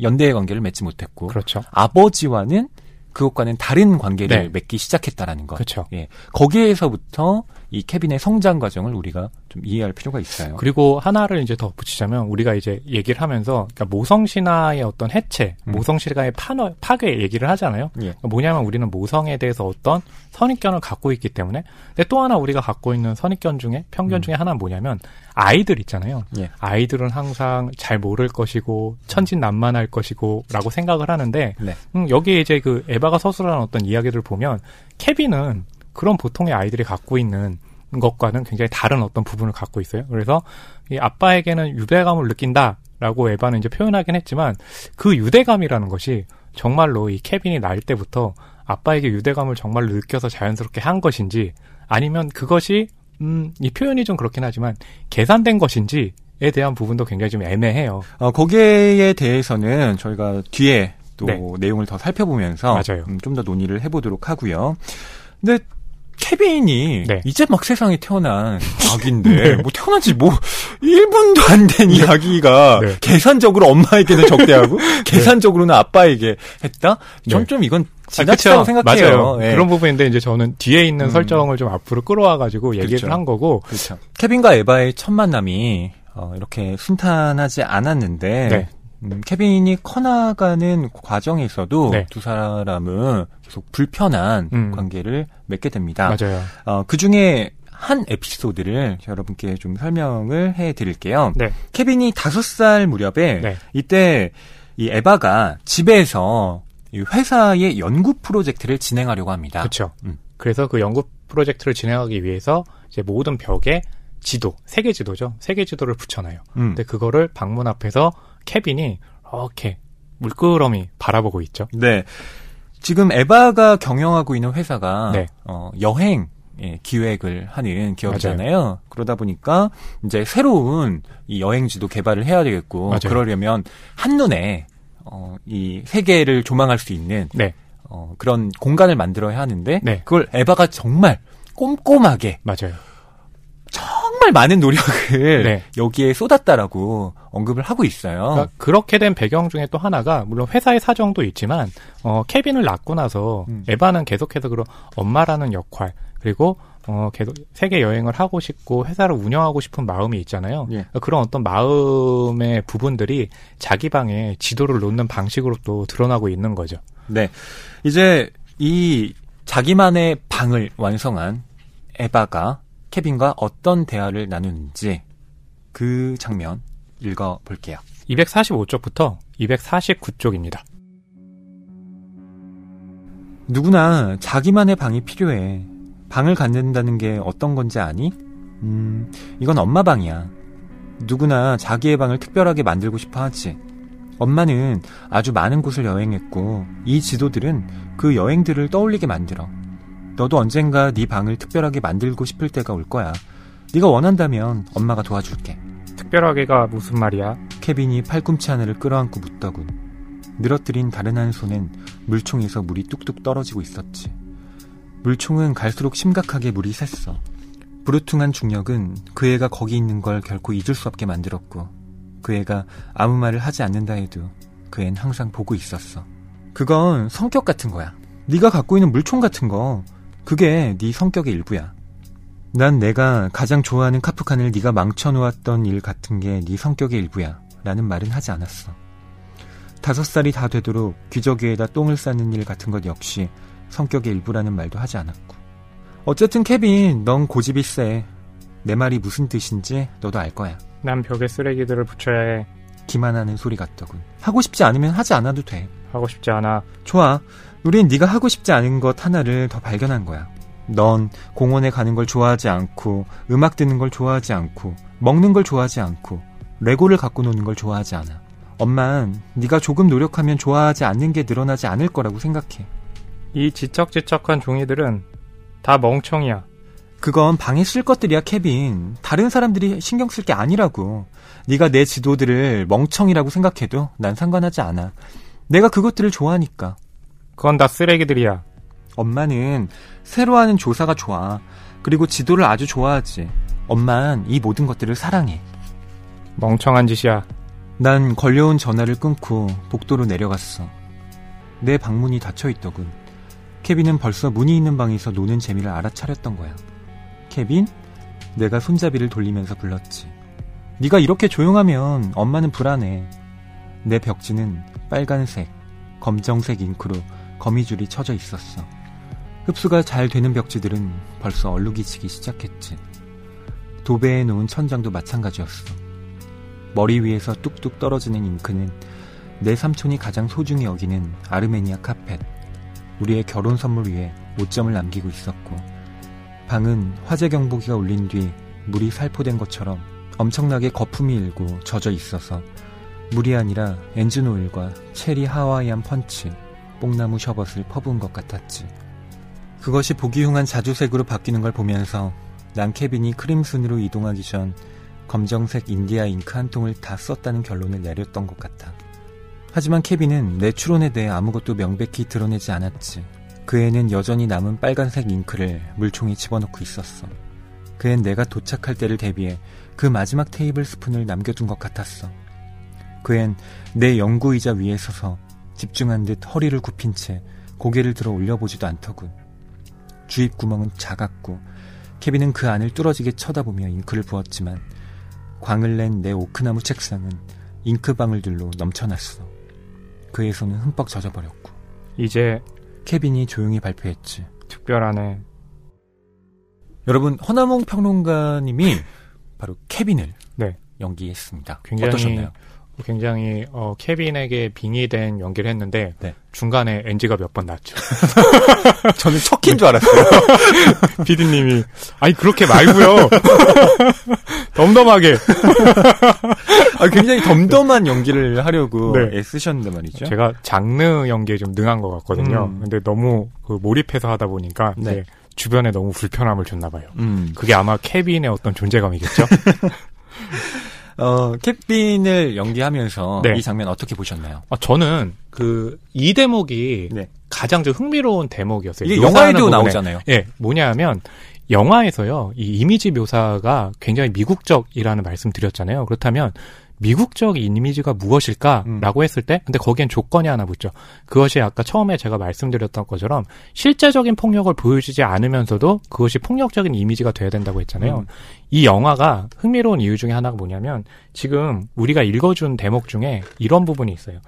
연대의 관계를 맺지 못했고 그렇죠. 아버지와는 그것과는 다른 관계를 네. 맺기 시작했다라는 것. 그렇죠. 예. 거기에서부터 이 케빈의 성장 과정을 우리가 좀 이해할 필요가 있어요. 그리고 하나를 이제 더 붙이자면 우리가 이제 얘기를 하면서 그러니까 모성 신화의 어떤 해체, 음. 모성 신화의 파너, 파괴 얘기를 하잖아요. 예. 그러니까 뭐냐면 우리는 모성에 대해서 어떤 선입견을 갖고 있기 때문에 근데 또 하나 우리가 갖고 있는 선입견 중에 편견 음. 중에 하나는 뭐냐면 아이들 있잖아요. 예. 아이들은 항상 잘 모를 것이고 천진난만할 것이고라고 생각을 하는데 네. 음, 여기에 이제 그 에바가 서술하는 어떤 이야기들을 보면 케빈은 그런 보통의 아이들이 갖고 있는 것과는 굉장히 다른 어떤 부분을 갖고 있어요. 그래서 이 아빠에게는 유대감을 느낀다라고 에바는 이제 표현하긴 했지만 그 유대감이라는 것이 정말로 이 케빈이 날 때부터 아빠에게 유대감을 정말로 느껴서 자연스럽게 한 것인지 아니면 그것이 음, 이 표현이 좀 그렇긴 하지만 계산된 것인지에 대한 부분도 굉장히 좀 애매해요. 어, 거기에 대해서는 저희가 뒤에 또 네. 내용을 더 살펴보면서 맞아요. 좀더 논의를 해보도록 하고요. 근데 케빈이 네. 이제 막 세상에 태어난 (laughs) 아기인데 네. 뭐 태어난 지 뭐 1분도 안된 네. 이야기가 네. 계산적으로 엄마에게는 적대하고 (laughs) (laughs) 네. 계산적으로는 아빠에게 했다? 전좀 네. 이건 지나치다고 아, 생각해요. 맞아요. 그런 부분인데 이제 저는 뒤에 있는 음. 설정을 좀 앞으로 끌어와 가지고 얘기를 그렇죠. 한 거고. 그렇죠. 케빈과 에바의 첫 만남이 어, 이렇게 순탄하지 않았는데 음, 케빈이 커나가는 과정에 있어도 네. 두 사람은 계속 불편한 음. 관계를 맺게 됩니다. 맞아요. 어, 그 중에 한 에피소드를 여러분께 좀 설명을 해 드릴게요. 네. 케빈이 다섯 살 무렵에 네. 이때 이 에바가 집에서 이 회사의 연구 프로젝트를 진행하려고 합니다. 그렇죠. 음. 그래서 그 연구 프로젝트를 진행하기 위해서 이제 모든 벽에 지도, 세계 지도죠. 세계 지도를 붙여놔요. 음. 근데 그거를 방문 앞에서 케빈이 이렇게 물끄러미 바라보고 있죠. 네. 지금 에바가 경영하고 있는 회사가 네. 어, 여행 예, 기획을 하는 기업이잖아요. 맞아요. 그러다 보니까 이제 새로운 이 여행지도 개발을 해야 되겠고 맞아요. 그러려면 한눈에 어, 이 세계를 조망할 수 있는 네. 어, 그런 공간을 만들어야 하는데 네. 그걸 에바가 정말 꼼꼼하게 맞아요. 정말 많은 노력을 네. 여기에 쏟았다라고 언급을 하고 있어요. 그러니까 그렇게 된 배경 중에 또 하나가 물론 회사의 사정도 있지만 어, 케빈을 낳고 나서 음. 에바는 계속해서 그런 엄마라는 역할 그리고 어, 계속 세계 여행을 하고 싶고 회사를 운영하고 싶은 마음이 있잖아요. 예. 그러니까 그런 어떤 마음의 부분들이 자기 방에 지도를 놓는 방식으로 또 드러나고 있는 거죠. 네. 이제 이 자기만의 방을 완성한 에바가 케빈과 어떤 대화를 나누는지 그 장면 읽어볼게요. 245쪽부터 249쪽입니다. 누구나 자기만의 방이 필요해. 방을 갖는다는 게 어떤 건지 아니? 음, 이건 엄마 방이야. 누구나 자기의 방을 특별하게 만들고 싶어 하지. 엄마는 아주 많은 곳을 여행했고, 이 지도들은 그 여행들을 떠올리게 만들어. 너도 언젠가 네 방을 특별하게 만들고 싶을 때가 올 거야. 네가 원한다면 엄마가 도와줄게. 특별하게가 무슨 말이야? 케빈이 팔꿈치 하나를 끌어안고 묻더군. 늘어뜨린 다른 한 손엔 물총에서 물이 뚝뚝 떨어지고 있었지. 물총은 갈수록 심각하게 물이 샜어. 부르퉁한 중력은 그 애가 거기 있는 걸 결코 잊을 수 없게 만들었고 그 애가 아무 말을 하지 않는다 해도 그 애는 항상 보고 있었어. 그건 성격 같은 거야. 네가 갖고 있는 물총 같은 거 그게 네 성격의 일부야. 난 내가 가장 좋아하는 카프칸을 네가 망쳐놓았던 일 같은 게 네 성격의 일부야. 라는 말은 하지 않았어. 다섯 살이 다 되도록 귀저귀에다 똥을 싸는 일 같은 것 역시 성격의 일부라는 말도 하지 않았고. 어쨌든 케빈, 넌 고집이 세. 내 말이 무슨 뜻인지 너도 알 거야. 난 벽에 쓰레기들을 붙여야 해. 기만하는 소리 같더군. 하고 싶지 않으면 하지 않아도 돼. 하고 싶지 않아. 좋아. 우린 네가 하고 싶지 않은 것 하나를 더 발견한 거야. 넌 공원에 가는 걸 좋아하지 않고 음악 듣는 걸 좋아하지 않고 먹는 걸 좋아하지 않고 레고를 갖고 노는 걸 좋아하지 않아. 엄만 네가 조금 노력하면 좋아하지 않는 게 늘어나지 않을 거라고 생각해. 이 지척지척한 종이들은 다 멍청이야. 그건 방에 쓸 것들이야, 케빈. 다른 사람들이 신경 쓸 게 아니라고. 네가 내 지도들을 멍청이라고 생각해도 난 상관하지 않아. 내가 그것들을 좋아하니까. 그건 다 쓰레기들이야. 엄마는 새로 하는 조사가 좋아. 그리고 지도를 아주 좋아하지. 엄만 이 모든 것들을 사랑해. 멍청한 짓이야. 난 걸려온 전화를 끊고 복도로 내려갔어. 내 방문이 닫혀 있더군. 케빈은 벌써 문이 있는 방에서 노는 재미를 알아차렸던 거야. 케빈? 내가 손잡이를 돌리면서 불렀지. 네가 이렇게 조용하면 엄마는 불안해. 내 벽지는 빨간색, 검정색 잉크로 거미줄이 쳐져 있었어. 흡수가 잘 되는 벽지들은 벌써 얼룩이 치기 시작했지. 도배해 놓은 천장도 마찬가지였어. 머리 위에서 뚝뚝 떨어지는 잉크는 내 삼촌이 가장 소중히 여기는 아르메니아 카펫, 우리의 결혼 선물 위에 오점을 남기고 있었고, 방은 화재 경보기가 울린 뒤 물이 살포된 것처럼 엄청나게 거품이 일고 젖어 있어서 물이 아니라 엔진 오일과 체리 하와이안 펀치, 뽕나무 셔벗을 퍼부은 것 같았지. 그것이 보기 흉한 자주색으로 바뀌는 걸 보면서 난 케빈이 크림슨으로 이동하기 전 검정색 인디아 잉크 한 통을 다 썼다는 결론을 내렸던 것 같아. 하지만 케빈은 내 추론에 대해 아무것도 명백히 드러내지 않았지. 그 애는 여전히 남은 빨간색 잉크를 물총에 집어넣고 있었어. 그 앤 내가 도착할 때를 대비해 그 마지막 테이블 스푼을 남겨둔 것 같았어. 그 앤 내 연구 의자 위에 서서 집중한 듯 허리를 굽힌 채 고개를 들어 올려보지도 않더군. 주입 구멍은 작았고 케빈은 그 안을 뚫어지게 쳐다보며 잉크를 부었지만 광을 낸 내 오크나무 책상은 잉크방울들로 넘쳐났어. 그의 손은 흠뻑 젖어버렸고 이제 케빈이 조용히 발표했지. 특별하네. 여러분 허나몽 평론가님이 (laughs) 바로 케빈을 네. 연기했습니다. 굉장히 어떠셨나요? 굉장히 어, 케빈에게 빙의된 연기를 했는데 네. 중간에 NG가 몇 번 났죠. (laughs) 저는 척킨 줄 알았어요. (laughs) PD님이 아니 그렇게 말고요. (laughs) 덤덤하게. 아, 굉장히 덤덤한 연기를 하려고 네. 애쓰셨는데 말이죠. 제가 장르 연기에 좀 능한 것 같거든요. 음. 근데 너무 그 몰입해서 하다 보니까 네. 주변에 너무 불편함을 줬나 봐요. 음. 그게 아마 케빈의 어떤 존재감이겠죠. 어, 캡빈을 연기하면서 네. 이 장면 어떻게 보셨나요? 아, 저는 그 이 대목이 네. 가장 좀 흥미로운 대목이었어요. 이게 영화에도 부분에. 나오잖아요. 예, 뭐냐면 영화에서요, 이 이미지 묘사가 굉장히 미국적이라는 말씀 드렸잖아요. 그렇다면 미국적 이미지가 무엇일까라고 했을 때, 근데 거기엔 조건이 하나 붙죠. 그것이 아까 처음에 제가 말씀드렸던 것처럼 실제적인 폭력을 보여주지 않으면서도 그것이 폭력적인 이미지가 돼야 된다고 했잖아요. 음. 이 영화가 흥미로운 이유 중에 하나가 뭐냐면 지금 우리가 읽어준 대목 중에 이런 부분이 있어요.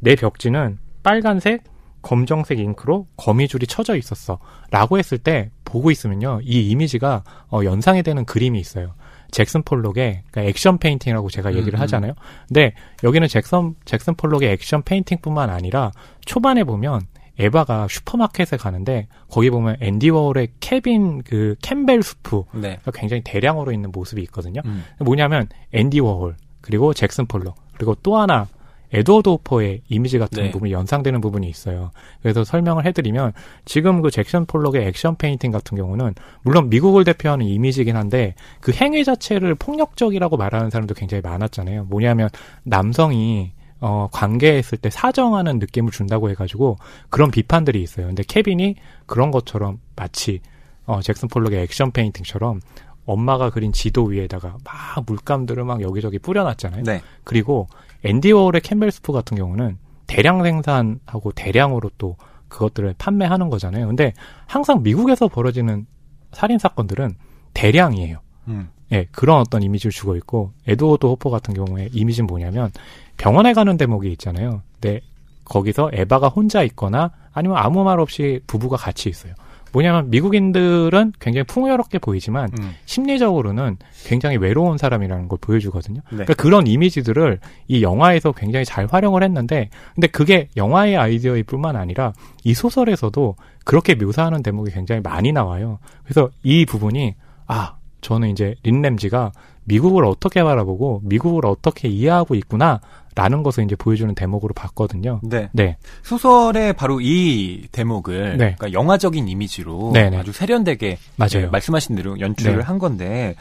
내 벽지는 빨간색, 검정색 잉크로 거미줄이 쳐져 있었어. 라고 했을 때 보고 있으면요. 이 이미지가 어, 연상이 되는 그림이 있어요. 잭슨 폴록의 그러니까 액션 페인팅이라고 제가 얘기를 음, 음. 하잖아요. 근데 여기는 잭슨, 잭슨 폴록의 액션 페인팅뿐만 아니라 초반에 보면 에바가 슈퍼마켓에 가는데 거기 보면 앤디 워홀의 케빈 그 캠벨 수프 네. 굉장히 대량으로 있는 모습이 있거든요. 음. 뭐냐면 앤디 워홀 그리고 잭슨 폴록 그리고 또 하나 에드워드 호퍼의 이미지 같은 네. 부분이 연상되는 부분이 있어요. 그래서 설명을 해드리면 지금 그 잭슨 폴록의 액션 페인팅 같은 경우는 물론 미국을 대표하는 이미지긴 한데 그 행위 자체를 폭력적이라고 말하는 사람도 굉장히 많았잖아요. 뭐냐면 남성이 어, 관계했을 때 사정하는 느낌을 준다고 해가지고 그런 비판들이 있어요. 근데 케빈이 그런 것처럼 마치 어, 잭슨 폴록의 액션 페인팅처럼 엄마가 그린 지도 위에다가 막 물감들을 막 여기저기 뿌려놨잖아요. 네. 그리고 앤디 워홀의 캠벨 스프 같은 경우는 대량 생산하고 대량으로 또 그것들을 판매하는 거잖아요. 근데 항상 미국에서 벌어지는 살인 사건들은 대량이에요. 음. 예, 그런 어떤 이미지를 주고 있고 에드워드 호퍼 같은 경우에 이미지는 뭐냐면 병원에 가는 대목이 있잖아요. 근데 거기서 에바가 혼자 있거나 아니면 아무 말 없이 부부가 같이 있어요. 뭐냐면 미국인들은 굉장히 풍요롭게 보이지만 음. 심리적으로는 굉장히 외로운 사람이라는 걸 보여주거든요. 네. 그러니까 그런 이미지들을 이 영화에서 굉장히 잘 활용을 했는데, 근데 그게 영화의 아이디어일 뿐만 아니라 이 소설에서도 그렇게 묘사하는 대목이 굉장히 많이 나와요. 그래서 이 부분이, 아, 저는 이제 린램지가 미국을 어떻게 바라보고 미국을 어떻게 이해하고 있구나, 라는 것을 이제 보여주는 대목으로 봤거든요. 네. 네. 소설의 바로 이 대목을 네. 그러니까 영화적인 이미지로 네네. 아주 세련되게 맞아요. 네, 말씀하신 대로 연출을 네. 한 건데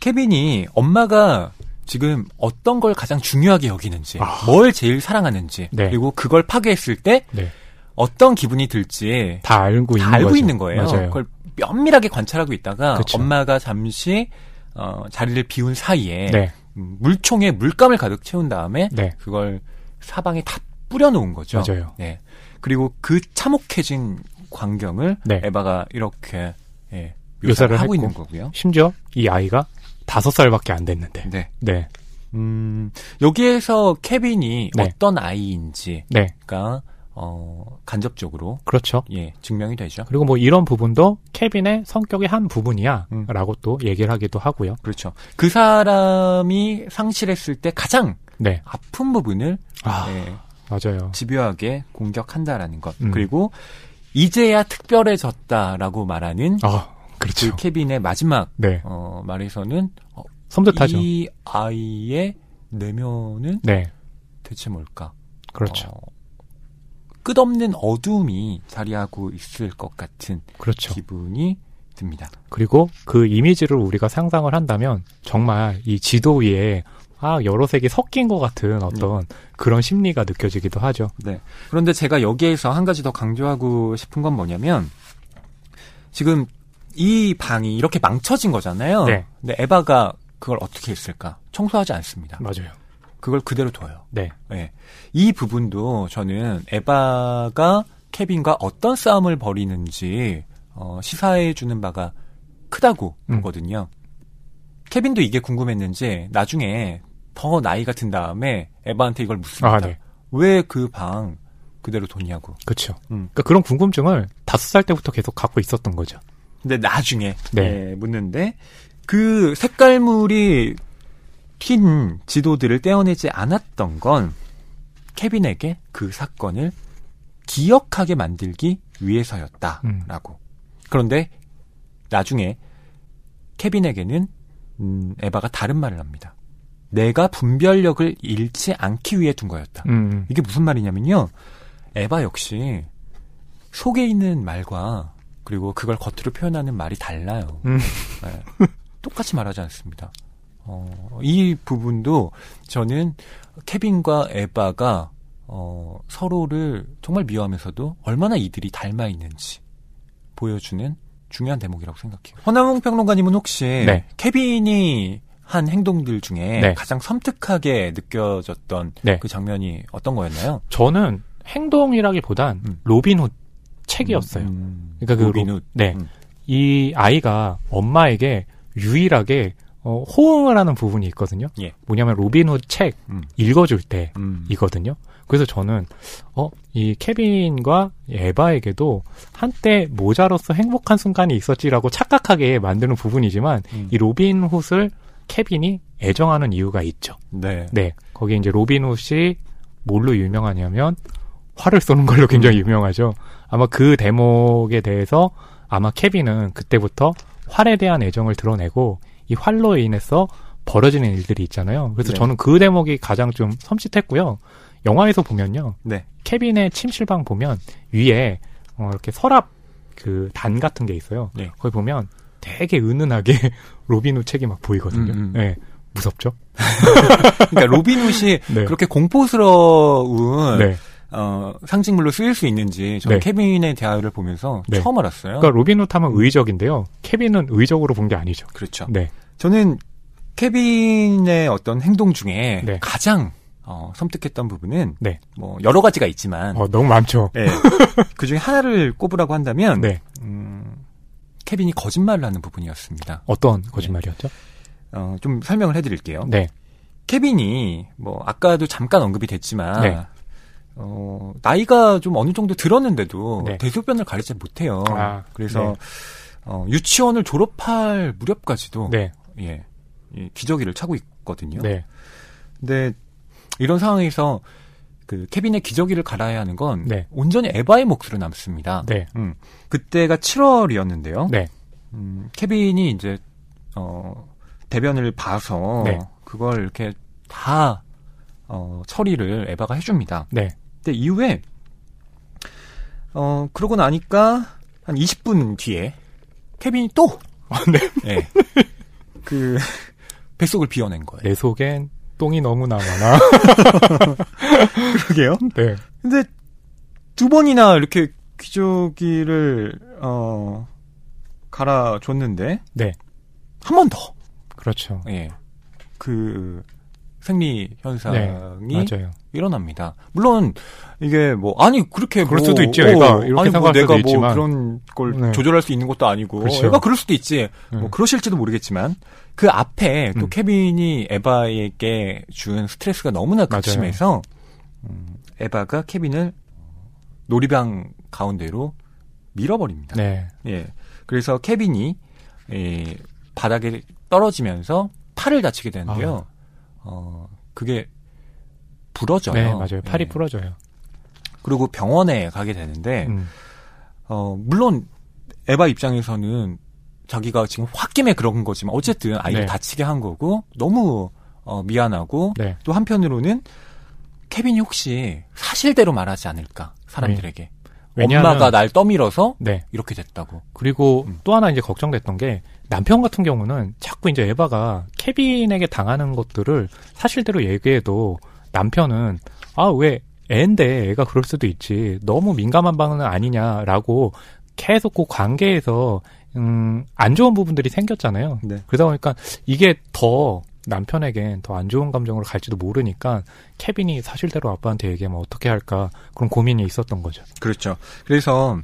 케빈이 엄마가 지금 어떤 걸 가장 중요하게 여기는지, 아. 뭘 제일 사랑하는지, 네. 그리고 그걸 파괴했을 때 네. 어떤 기분이 들지 다 알고 다 있는 알고. 있는 거예요. 맞아요. 그걸 면밀하게 관찰하고 있다가 그쵸. 엄마가 잠시 어, 자리를 비운 사이에 네. 음, 물총에 물감을 가득 채운 다음에 네. 그걸 사방에 다 뿌려놓은 거죠. 맞아요. 네. 그리고 그 참혹해진 광경을 네. 에바가 이렇게 예, 묘사를 묘사를 하고. 있는 거고요. 심지어 이 아이가 다섯 살밖에 안 됐는데. 네. 네. 음, 여기에서 케빈이 네. 어떤 아이인지가 네. 어, 간접적으로 그렇죠. 예, 증명이 되죠. 그리고 뭐 이런 부분도 케빈의 성격의 한 부분이야. 음. 라고 또 얘기를 하기도 하고요. 그렇죠. 그 사람이 상실했을 때 가장 네. 아픈 부분을 아, 예, 맞아요. 집요하게 공격한다라는 것. 음. 그리고 이제야 특별해졌다라고 말하는 아, 그 그렇죠. 케빈의 마지막 네. 어, 말에서는 어, 섬뜩하죠. 이 아이의 내면은 네. 대체 뭘까? 그렇죠. 어, 끝없는 어둠이 자리하고 있을 것 같은 그렇죠. 기분이 듭니다. 그리고 그 이미지를 우리가 상상을 한다면 정말 이 지도 위에 아 여러 색이 섞인 것 같은 어떤 네. 그런 심리가 느껴지기도 하죠. 네. 그런데 제가 여기에서 한 가지 더 강조하고 싶은 건 뭐냐면 지금 이 방이 이렇게 망쳐진 거잖아요. 네. 근데 에바가 그걸 어떻게 했을까? 청소하지 않습니다. 맞아요. 그걸 그대로 둬요. 네. 네. 이 부분도 저는 에바가 케빈과 어떤 싸움을 벌이는지 어, 시사해 주는 바가 크다고 음. 보거든요. 케빈도 이게 궁금했는지 나중에 더 나이가 든 다음에 에바한테 이걸 묻습니다. 아, 네. 왜그 방 그대로 뒀냐고. 그렇죠. 음. 그러니까 그런 궁금증을 다섯 살 때부터 계속 갖고 있었던 거죠. 근데 나중에 네. 예, 묻는데 그 색깔물이 튄 지도들을 떼어내지 않았던 건 케빈에게 그 사건을 기억하게 만들기 위해서였다라고. 음. 그런데 나중에 케빈에게는 음, 에바가 다른 말을 합니다. 내가 분별력을 잃지 않기 위해 둔 거였다. 음. 이게 무슨 말이냐면요. 에바 역시 속에 있는 말과 그리고 그걸 겉으로 표현하는 말이 달라요. 음. 네. 똑같이 말하지 않습니다. 어, 이 부분도 저는 케빈과 에바가 어, 서로를 정말 미워하면서도 얼마나 이들이 닮아 있는지 보여주는 중요한 대목이라고 생각해요. 허나몽 평론가님은 혹시 네. 케빈이 한 행동들 중에 네. 가장 섬뜩하게 느껴졌던 네. 그 장면이 어떤 거였나요? 저는 행동이라기보단 음. 로빈훗 책이었어요. 음, 음. 그러니까 그 로빈훗. 네. 음. 이 아이가 엄마에게 유일하게 어, 호응을 하는 부분이 있거든요. 예. 뭐냐면 로빈훗 책 음. 읽어줄 때이거든요. 음. 그래서 저는 어 이 케빈과 에바에게도 한때 모자로서 행복한 순간이 있었지라고 착각하게 만드는 부분이지만 음. 이 로빈훗을 케빈이 애정하는 이유가 있죠. 네. 네. 거기에 이제 로빈훗이 뭘로 유명하냐면 활을 쏘는 걸로 굉장히 음. 유명하죠. 아마 그 대목에 대해서 아마 케빈은 그때부터 활에 대한 애정을 드러내고 이 활로 인해서 벌어지는 일들이 있잖아요. 그래서 네. 저는 그 대목이 가장 좀 섬찟했고요. 영화에서 보면요. 네. 케빈의 침실방 보면 위에 어, 이렇게 서랍 그 단 같은 게 있어요. 네. 거기 보면 되게 은은하게 (laughs) 로빈 훗 책이 막 보이거든요. 음, 음. 네. 무섭죠? (laughs) 그러니까 로빈 훗이 네. 그렇게 공포스러운 네. 어, 상징물로 쓰일 수 있는지 저는 네. 케빈에 대하여를 보면서 네. 처음 알았어요. 그러니까 로빈훗 하면 의적인데요. 케빈은 의적으로 본 게 아니죠. 그렇죠. 네. 저는 케빈의 어떤 행동 중에 네. 가장 어, 섬뜩했던 부분은 네. 뭐 여러 가지가 있지만 어, 너무 많죠. 네. (laughs) 그 중에 하나를 꼽으라고 한다면 네. 음, 케빈이 거짓말을 하는 부분이었습니다. 어떤 거짓말이었죠? 어, 좀 설명을 해드릴게요. 네. 케빈이 뭐 아까도 잠깐 언급이 됐지만 네. 어, 나이가 좀 어느 정도 들었는데도 네. 대소변을 가리지 못해요. 아, 그래서 네. 어, 유치원을 졸업할 무렵까지도 네. 예, 예, 기저귀를 차고 있거든요. 네. 근데 이런 상황에서 그 케빈의 기저귀를 갈아야 하는 건 네. 온전히 에바의 몫으로 남습니다. 네. 음, 그때가 7월이었는데요. 네. 음, 케빈이 이제 어, 대변을 봐서 네. 그걸 이렇게 다 어, 처리를 에바가 해줍니다. 네. 근데 이후에 어 그러고 나니까 한 20분 뒤에 케빈이 또 아, 네. 네. 그 뱃속을 비워낸 거예요. 내 속엔 똥이 너무나 많아. (laughs) 그러게요. 네. 근데 두 번이나 이렇게 귀조기를 어 갈아줬는데 네. 한 번 더. 그렇죠. 예. 그 생리 현상이 네, 일어납니다. 물론 이게 뭐 아니 그렇게 그럴 뭐, 수도 있죠. 어, 애가 이렇게 아니 뭐 내가 뭐 있지만. 그런 걸 네. 조절할 수 있는 것도 아니고 그렇죠. 애가 그럴 수도 있지. 네. 뭐 그러실지도 모르겠지만 그 앞에 또 음. 케빈이 에바에게 준 스트레스가 너무나 극심해서 음, 에바가 케빈을 놀이방 가운데로 밀어버립니다. 네. 예. 그래서 케빈이 예, 바닥에 떨어지면서 팔을 다치게 되는데요. 아. 어, 그게 부러져요. 네, 맞아요. 팔이 네. 부러져요. 그리고 병원에 가게 되는데, 음. 어, 물론 에바 입장에서는 자기가 지금 홧김에 그런 거지만 어쨌든 아이를 네. 다치게 한 거고 너무 어, 미안하고 네. 또 한편으로는 케빈이 혹시 사실대로 말하지 않을까 사람들에게 네. 왜냐하면, 엄마가 날 떠밀어서 네. 이렇게 됐다고. 그리고 음. 또 하나 이제 걱정됐던 게 남편 같은 경우는 자꾸 이제 에바가 케빈에게 당하는 것들을 사실대로 얘기해도 남편은 아 왜 애인데 애가 그럴 수도 있지 너무 민감한 방은 아니냐라고 계속 그 관계에서 음, 안 좋은 부분들이 생겼잖아요. 네. 그러다 보니까 이게 더 남편에겐 더 안 좋은 감정으로 갈지도 모르니까 케빈이 사실대로 아빠한테 얘기하면 어떻게 할까 그런 고민이 있었던 거죠. 그렇죠. 그래서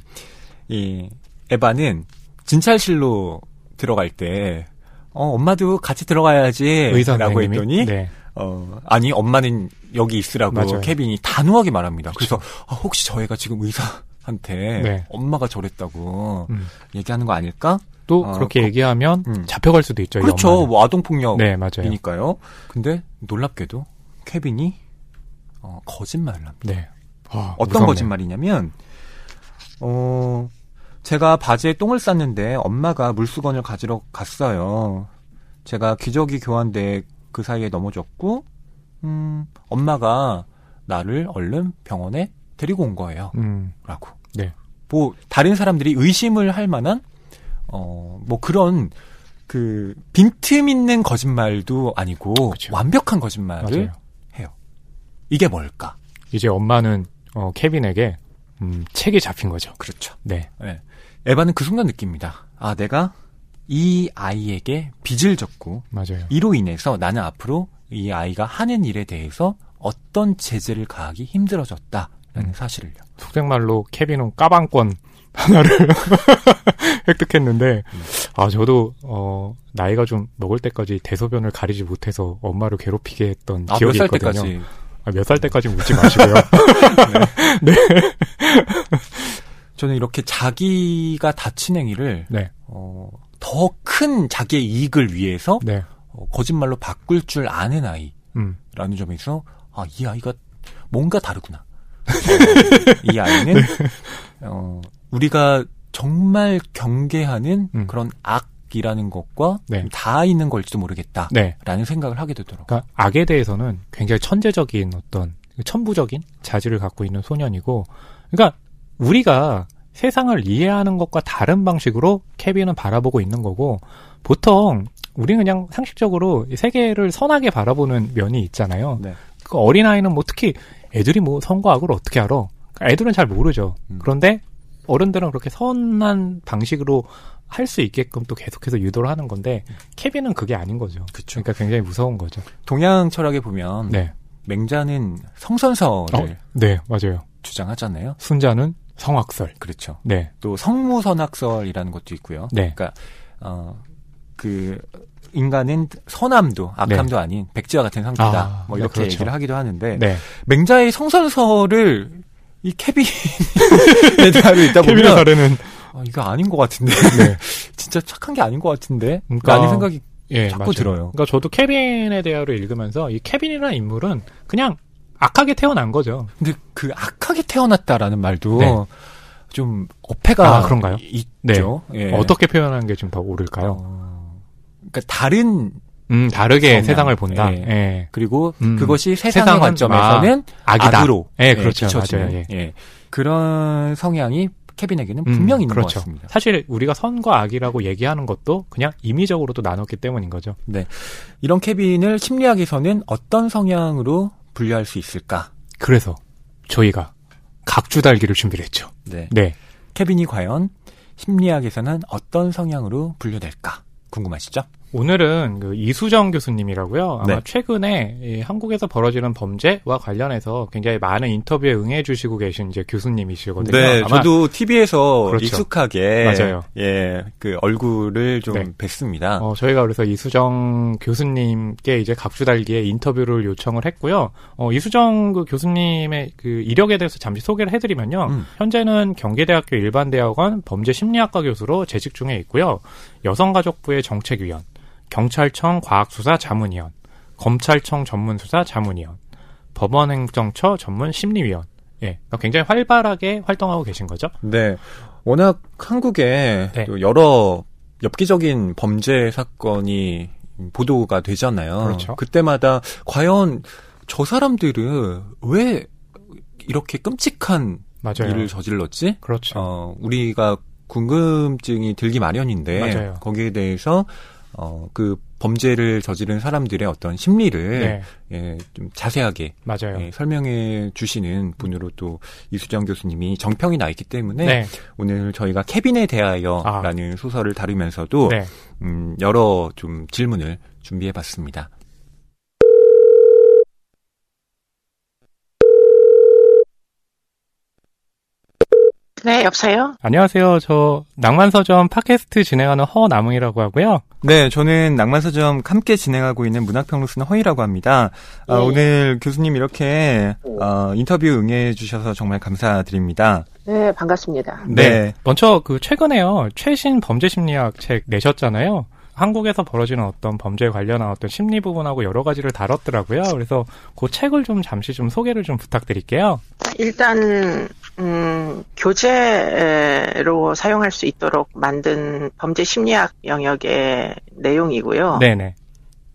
이 에바는 진찰실로 들어갈 때 어, 엄마도 같이 들어가야지. 의사 라고? 했더니, 네. 어, 아니, 엄마는 여기 있으라고 맞아요. 케빈이 단호하게 말합니다. 그래서 아, 혹시 저 애가 지금 의사한테 네. 엄마가 저랬다고 음. 얘기하는 거 아닐까? 또 어, 그렇게 거- 얘기하면 음. 잡혀갈 수도 있죠. 이 그렇죠. 뭐 아동 폭력이니까요. 네, 맞아요. 근데 놀랍게도 케빈이 어, 거짓말을 합니다. 네. 와, 어떤 무섭네요. 거짓말이냐면, 어, 제가 바지에 똥을 쌌는데 엄마가 물수건을 가지러 갔어요. 제가 기저귀 교환대 그 사이에 넘어졌고, 음, 엄마가 나를 얼른 병원에 데리고 온 거예요. 음, 라고. 네. 뭐, 다른 사람들이 의심을 할 만한, 어, 뭐 그런, 그, 빈틈 있는 거짓말도 아니고, 그쵸. 완벽한 거짓말을 맞아요. 해요. 이게 뭘까? 이제 엄마는 어, 케빈에게 음, 책이 잡힌 거죠. 그렇죠. 네. 예. 에바는 그 순간 느낍니다. 아, 내가 이 아이에게 빚을 졌고, 맞아요. 이로 인해서 나는 앞으로 이 아이가 하는 일에 대해서 어떤 제재를 가하기 힘들어졌다라는 음. 사실을요. 속된말로 케빈은 까방권 하나를 (laughs) 획득했는데 음. 아 저도 어 나이가 좀 먹을 때까지 대소변을 가리지 못해서 엄마를 괴롭히게 했던 아, 기억이 있거든요. 때까지? 아, 몇 살 때까지 묻지 마시고요. (laughs) 저는 이렇게 자기가 다친 행위를 네, 어, 더 큰 자기의 이익을 위해서 네, 어, 거짓말로 바꿀 줄 아는 아이라는 음, 점에서 아, 이 아이가 뭔가 다르구나. (laughs) 이 아이는 어, 우리가 정말 경계하는 음. 그런 악이라는 것과 네. 다 있는 걸지도 모르겠다라는 네. 생각을 하게 되더라고요. 그러니까 악에 대해서는 굉장히 천재적인 어떤 천부적인 자질을 갖고 있는 소년이고, 그러니까 우리가 세상을 이해하는 것과 다른 방식으로 케빈은 바라보고 있는 거고, 보통 우리는 그냥 상식적으로 이 세계를 선하게 바라보는 면이 있잖아요. 네. 그 어린아이는 뭐 특히 애들이 뭐 선과 악을 어떻게 알아? 그러니까 애들은 잘 모르죠. 음. 그런데 어른들은 그렇게 선한 방식으로 할 수 있게끔 또 계속해서 유도를 하는 건데 케빈은 그게 아닌 거죠. 그쵸. 그러니까 굉장히 무서운 거죠. 동양 철학에 보면 네. 맹자는 성선설을 어, 네, 맞아요. 주장하잖아요. 순자는 성악설. 그렇죠. 네. 또 성무선악설이라는 것도 있고요. 네. 그러니까 어, 그 인간은 선함도 악함도 아닌 백지와 같은 상태다. 네. 아, 뭐 네, 이렇게 그렇죠. 얘기를 하기도 하는데 네. 맹자의 성선설을 이 케빈에 대하여 있다 케빈의 보면 사례는 아, 이거 아닌 것 같은데 네. (laughs) 진짜 착한 게 아닌 것 같은데 그러니까- 라는 생각이 예, 자꾸 맞아요. 들어요. 그러니까 저도 케빈의 대화를 읽으면서 이 케빈이라는 인물은 그냥 악하게 태어난 거죠. 근데 그 악하게 태어났다라는 말도 네. 좀 어폐가 아, 그런가요? 있죠. 예. 어떻게 표현하는 게 좀더 옳을까요? 어, 그러니까 다른 음, 다르게 성향. 세상을 본다. 예. 예. 그리고 음. 그것이 세상의 세상은, 관점에서는 악이다. 악으로 예, 그렇죠. 비춰지는, 맞아요. 예. 예. 그런 성향이 케빈에게는 음, 분명히 있는 그렇죠. 것 같습니다. 사실 우리가 선과 악이라고 얘기하는 것도 그냥 임의적으로도 나눴기 때문인 거죠. 이런 케빈을 심리학에서는 어떤 성향으로 분류할 수 있을까? 그래서 저희가 각주 달기를 준비를 했죠. 네. 네. 케빈이 과연 심리학에서는 어떤 성향으로 분류될까? 궁금하시죠? 오늘은 그 이수정 교수님이라고요. 아마 네. 최근에 이 한국에서 벌어지는 범죄와 관련해서 굉장히 많은 인터뷰에 응해주시고 계신 이제 교수님이시거든요. 네, 아마 저도 TV에서 그렇죠. 익숙하게 맞아요. 예, 그 얼굴을 좀 네. 뵀습니다. 어, 저희가 그래서 이수정 교수님께 이제 각주달기에 인터뷰를 요청을 했고요. 어, 이수정 그 교수님의 그 이력에 대해서 잠시 소개를 해드리면요. 음. 현재는 경기대학교 일반대학원 범죄심리학과 교수로 재직 중에 있고요. 여성가족부의 정책위원, 경찰청 과학수사 자문위원, 검찰청 전문수사 자문위원, 법원행정처 전문 심리위원. 예, 그러니까 굉장히 활발하게 활동하고 계신 거죠. 네. 워낙 한국에 네. 또 여러 엽기적인 범죄 사건이 보도가 되잖아요. 그렇죠. 그때마다 과연 저 사람들은 왜 이렇게 끔찍한 맞아요. 일을 저질렀지? 그렇죠. 어, 우리가 궁금증이 들기 마련인데 맞아요. 거기에 대해서 어, 그 범죄를 저지른 사람들의 어떤 심리를 네. 예, 좀 자세하게 맞아요. 예, 설명해 주시는 분으로 또 이수정 교수님이 정평이 나 있기 때문에 네. 오늘 저희가 케빈에 대하여라는 소설을 다루면서도 네. 음, 여러 좀 질문을 준비해 봤습니다. 네, 여보세요? 안녕하세요. 저 낭만서점 팟캐스트 진행하는 허남웅이라고 하고요. 네, 저는 낭만서점 함께 진행하고 있는 문학평론 쓰는 허이라고 합니다. 아, 네. 오늘 교수님 이렇게 어, 인터뷰 응해 주셔서 정말 감사드립니다. 네, 반갑습니다. 네. 먼저 그 최근에요. 최신 범죄 심리학 책 내셨잖아요. 한국에서 벌어지는 어떤 범죄에 관련한 어떤 심리 부분하고 여러 가지를 다뤘더라고요. 그래서 그 책을 좀 잠시 좀 소개를 좀 부탁드릴게요. 일단, 음, 교재로 사용할 수 있도록 만든 범죄 심리학 영역의 내용이고요. 네네.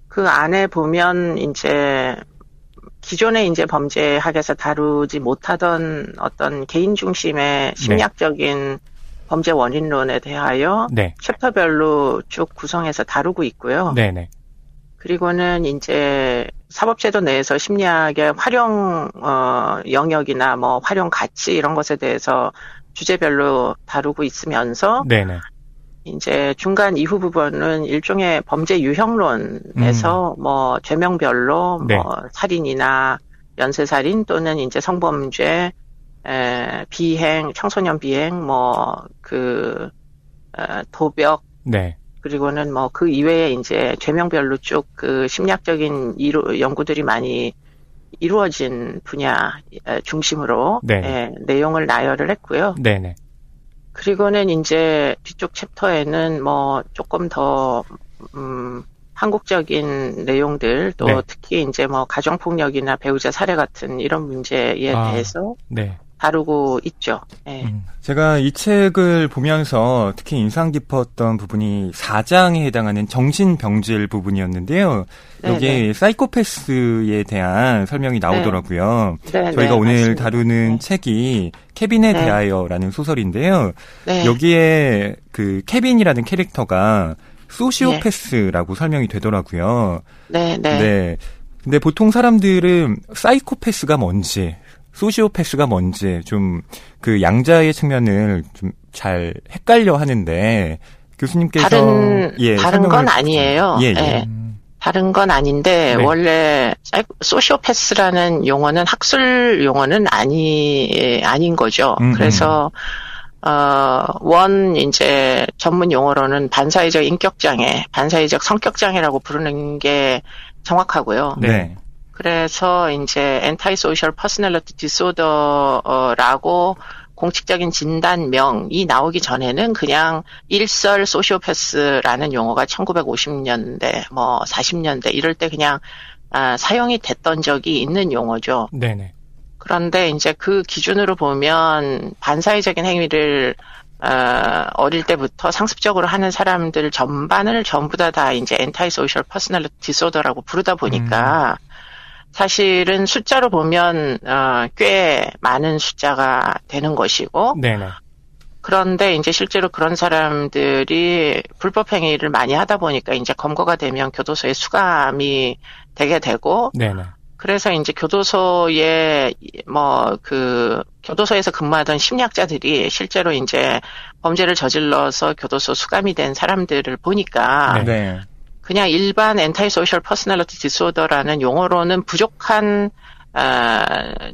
그 안에 보면 이제 기존에 이제 범죄학에서 다루지 못하던 어떤 개인 중심의 심리학적인 범죄 원인론에 대하여 네. 챕터별로 쭉 구성해서 다루고 있고요. 네네. 그리고는 이제 사법제도 내에서 심리학의 활용 어, 영역이나 뭐 활용 가치 이런 것에 대해서 주제별로 다루고 있으면서 네네. 이제 중간 이후 부분은 일종의 범죄 유형론에서 뭐 죄명별로 음. 네. 뭐 살인이나 연쇄살인 또는 이제 성범죄 에, 비행 청소년 비행 뭐그 어, 도벽 네. 그리고는 뭐 그 이외에 이제 죄명별로 쭉 그 심리학적인 이루, 연구들이 많이 이루어진 분야 에, 중심으로 네. 예, 내용을 나열을 했고요. 네네. 그리고는 이제 뒤쪽 챕터에는 뭐 조금 더 음, 한국적인 내용들 또 네. 특히 이제 뭐 가정폭력이나 배우자 살해 같은 이런 문제에 아. 대해서 네. 다루고 있죠. 예. 음. 제가 이 책을 보면서 특히 인상 깊었던 부분이 4장에 해당하는 정신병질 부분이었는데요. 네, 여기에 사이코패스에 대한 설명이 나오더라고요. 네, 저희가 네, 오늘 맞습니다. 다루는 네. 책이 케빈에 네. 대하여라는 소설인데요. 네. 여기에 그 케빈이라는 캐릭터가 소시오패스라고 설명이 되더라고요. 네, 네. 네. 근데 보통 사람들은 사이코패스가 뭔지, 소시오패스가 뭔지 좀 그 양자의 측면을 좀 잘 헷갈려 하는데 교수님께서 다른 예, 다른 건 좀- 아니에요. 예, 예. 예. 음. 다른 건 아닌데 네. 원래 소시오패스라는 용어는 학술 용어는 아니 아닌 거죠. 음, 그래서 어, 원 이제 전문 용어로는 반사회적 인격 장애, 반사회적 성격 장애라고 부르는 게 정확하고요. 네. 그래서 이제 anti social personality disorder라고 공식적인 진단명이 나오기 전에는 그냥 일설 소시오패스라는 용어가 1950년대, 뭐 40년대 이럴 때 그냥 아, 사용이 됐던 적이 있는 용어죠. 네네. 그런데 이제 그 기준으로 보면 반사회적인 행위를 어, 어릴 때부터 상습적으로 하는 사람들 전반을 전부 다 다 이제 anti social personality disorder라고 부르다 보니까 사실은 숫자로 보면 어, 꽤 많은 숫자가 되는 것이고 네네. 그런데 이제 실제로 그런 사람들이 불법 행위를 많이 하다 보니까 이제 검거가 되면 교도소에 수감이 되게 되고 네네. 그래서 이제 교도소에 뭐 그 교도소에서 근무하던 심리학자들이 실제로 이제 범죄를 저질러서 교도소 수감이 된 사람들을 보니까 네. 네. 그냥 일반 anti social personality disorder라는 용어로는 부족한 어,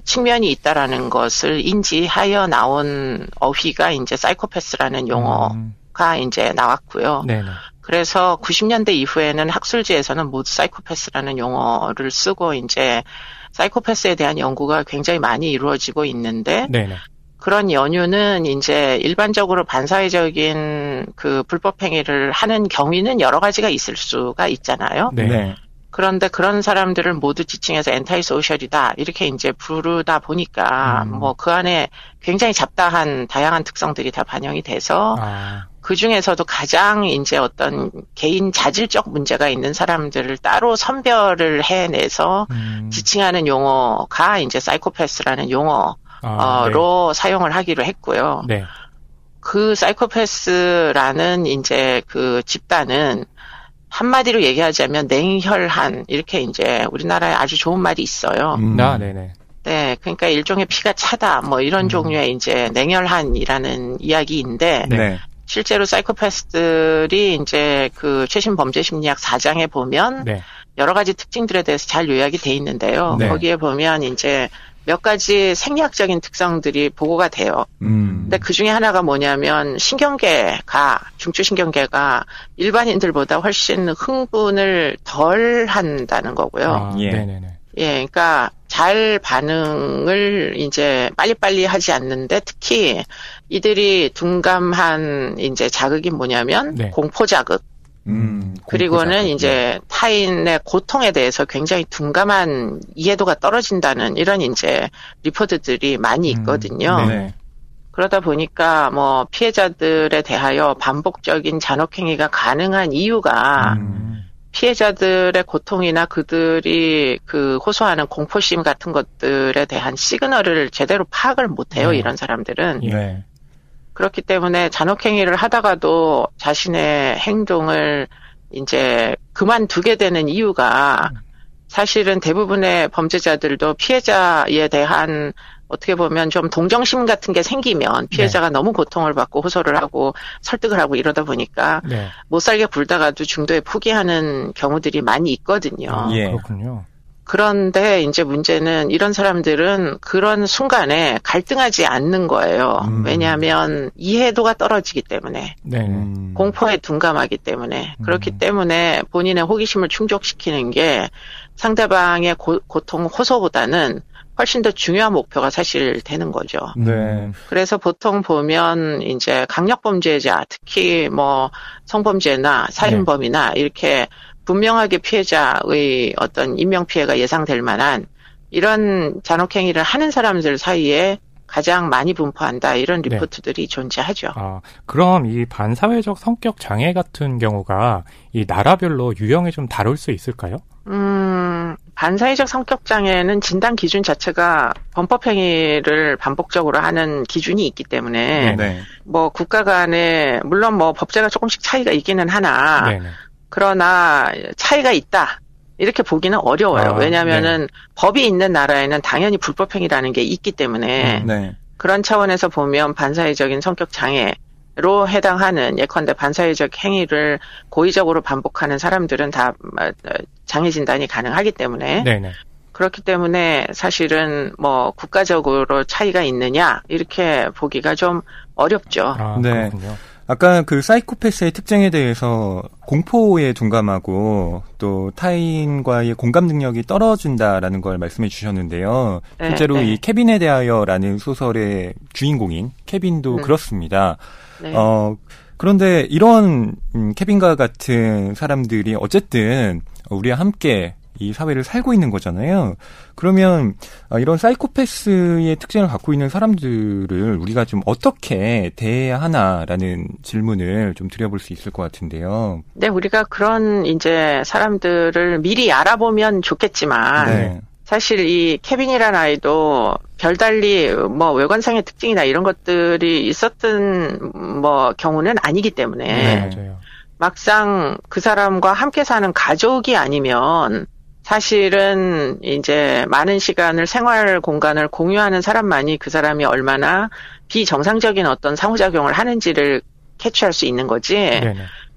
측면이 있다라는 것을 인지하여 나온 어휘가 이제 사이코패스라는 용어가 음. 이제 나왔고요. 네네. 그래서 90년대 이후에는 학술지에서는 모두 사이코패스라는 용어를 쓰고 이제 사이코패스에 대한 연구가 굉장히 많이 이루어지고 있는데 네네. 그런 연유는 이제 일반적으로 반사회적인 그 불법 행위를 하는 경위는 여러 가지가 있을 수가 있잖아요. 네. 네. 그런데 그런 사람들을 모두 지칭해서 엔타이 소셜이다 이렇게 이제 부르다 보니까 음. 뭐그 안에 굉장히 잡다한 다양한 특성들이 다 반영이 돼서 아, 그 중에서도 가장 이제 어떤 개인 자질적 문제가 있는 사람들을 따로 선별을 해내서 음. 지칭하는 용어가 이제 사이코패스라는 용어 로 아, 사용을 하기로 했고요. 네. 네. 그 사이코패스라는 이제 그 집단은 한마디로 얘기하자면 냉혈한 이렇게 이제 우리나라에 아주 좋은 말이 있어요. 음. 아, 네네. 네, 그러니까 일종의 피가 차다 뭐 이런 음. 종류의 이제 냉혈한이라는 이야기인데 네. 실제로 사이코패스들이 이제 그 최신 범죄 심리학 4장에 보면 네. 여러 가지 특징들에 대해서 잘 요약이 돼 있는데요. 네. 거기에 보면 이제 몇 가지 생리학적인 특성들이 보고가 돼요. 음. 근데 그 중에 하나가 뭐냐면 신경계가 중추신경계가 일반인들보다 훨씬 흥분을 덜 한다는 거고요. 아, 예. 네네네. 예, 그러니까 잘 반응을 이제 빨리빨리 하지 않는데 특히 이들이 둔감한 이제 자극이 뭐냐면 네. 공포 자극. 음, 그리고는 이제 타인의 고통에 대해서 굉장히 둔감한 이해도가 떨어진다는 이런 이제 리포트들이 많이 음, 있거든요. 음, 그러다 보니까 뭐 피해자들에 대하여 반복적인 잔혹행위가 가능한 이유가 음. 피해자들의 고통이나 그들이 그 호소하는 공포심 같은 것들에 대한 시그널을 제대로 파악을 못해요. 네. 이런 사람들은. 네. 그렇기 때문에 잔혹행위를 하다가도 자신의 행동을 이제 그만두게 되는 이유가 사실은 대부분의 범죄자들도 피해자에 대한 어떻게 보면 좀 동정심 같은 게 생기면 피해자가 네. 너무 고통을 받고 호소를 하고 설득을 하고 이러다 보니까 네. 못 살게 굴다가도 중도에 포기하는 경우들이 많이 있거든요. 아, 예. 그렇군요. 그런데 이제 문제는 이런 사람들은 그런 순간에 갈등하지 않는 거예요. 음. 왜냐하면 이해도가 떨어지기 때문에. 네. 음. 공포에 둔감하기 때문에. 그렇기 음. 때문에 본인의 호기심을 충족시키는 게 상대방의 고, 고통 호소보다는 훨씬 더 중요한 목표가 사실 되는 거죠. 네. 그래서 보통 보면 이제 강력 범죄자, 특히 뭐 성범죄나 살인범이나 네. 이렇게 분명하게 피해자의 어떤 인명피해가 예상될 만한 이런 잔혹행위를 하는 사람들 사이에 가장 많이 분포한다 이런 네. 리포트들이 네. 존재하죠. 아, 그럼 이 반사회적 성격 장애 같은 경우가 이 나라별로 유형이 좀 다를 수 있을까요? 음, 반사회적 성격 장애는 진단 기준 자체가 범법 행위를 반복적으로 하는 기준이 있기 때문에 네. 뭐 국가 간에 물론 뭐 법제가 조금씩 차이가 있기는 하나 네. 그러나 차이가 있다. 이렇게 보기는 어려워요. 아, 왜냐하면은 네. 법이 있는 나라에는 당연히 불법행위라는 게 있기 때문에 음, 네. 그런 차원에서 보면 반사회적인 성격 장애로 해당하는 예컨대 반사회적 행위를 고의적으로 반복하는 사람들은 다 어, 장애 진단이 가능하기 때문에 네네. 네. 그렇기 때문에 사실은 뭐 국가적으로 차이가 있느냐 이렇게 보기가 좀 어렵죠. 아, 네. 그렇군요. 아까 그 사이코패스의 특징에 대해서 공포에 둔감하고 또 타인과의 공감 능력이 떨어진다라는 걸 말씀해 주셨는데요. 네, 실제로 네. 이 케빈에 대하여라는 소설의 주인공인 케빈도 네. 그렇습니다. 네. 어, 그런데 이런 음, 케빈과 같은 사람들이 어쨌든 우리와 함께 이 사회를 살고 있는 거잖아요. 그러면 아, 이런 사이코패스의 특징을 갖고 있는 사람들을 우리가 좀 어떻게 대해야 하나라는 질문을 좀 드려볼 수 있을 것 같은데요. 네, 우리가 그런 이제 사람들을 미리 알아보면 좋겠지만 네. 사실 이 케빈이라는 아이도 별달리 뭐 외관상의 특징이나 이런 것들이 있었던 뭐 경우는 아니기 때문에 네, 막상 그 사람과 함께 사는 가족이 아니면 사실은 이제 많은 시간을 생활 공간을 공유하는 사람만이 그 사람이 얼마나 비정상적인 어떤 상호작용을 하는지를 캐치할 수 있는 거지. 네네.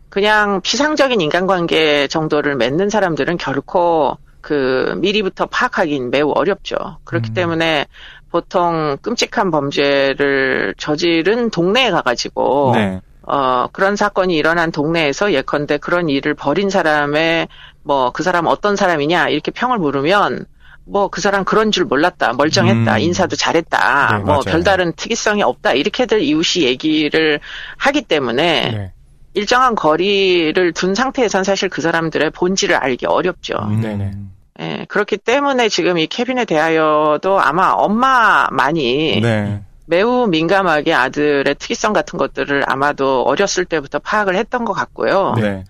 그냥 피상적인 인간관계 정도를 맺는 사람들은 결코 그 미리부터 파악하기는 매우 어렵죠. 그렇기 음. 때문에 보통 끔찍한 범죄를 저지른 동네에 가가지고 네. 어, 그런 사건이 일어난 동네에서 예컨대 그런 일을 벌인 사람의 뭐 그 사람 어떤 사람이냐 이렇게 평을 물으면 뭐 그 사람 그런 줄 몰랐다 멀쩡했다 음. 인사도 잘했다 네, 뭐 맞아요. 별다른 특이성이 없다 이렇게들 이웃이 얘기를 하기 때문에 네. 일정한 거리를 둔 상태에선 사실 그 사람들의 본질을 알기 어렵죠. 음. 네네. 예, 그렇기 때문에 지금 이 케빈에 대하여도 아마 엄마만이 네. 매우 민감하게 아들의 특이성 같은 것들을 아마도 어렸을 때부터 파악을 했던 것 같고요. 네.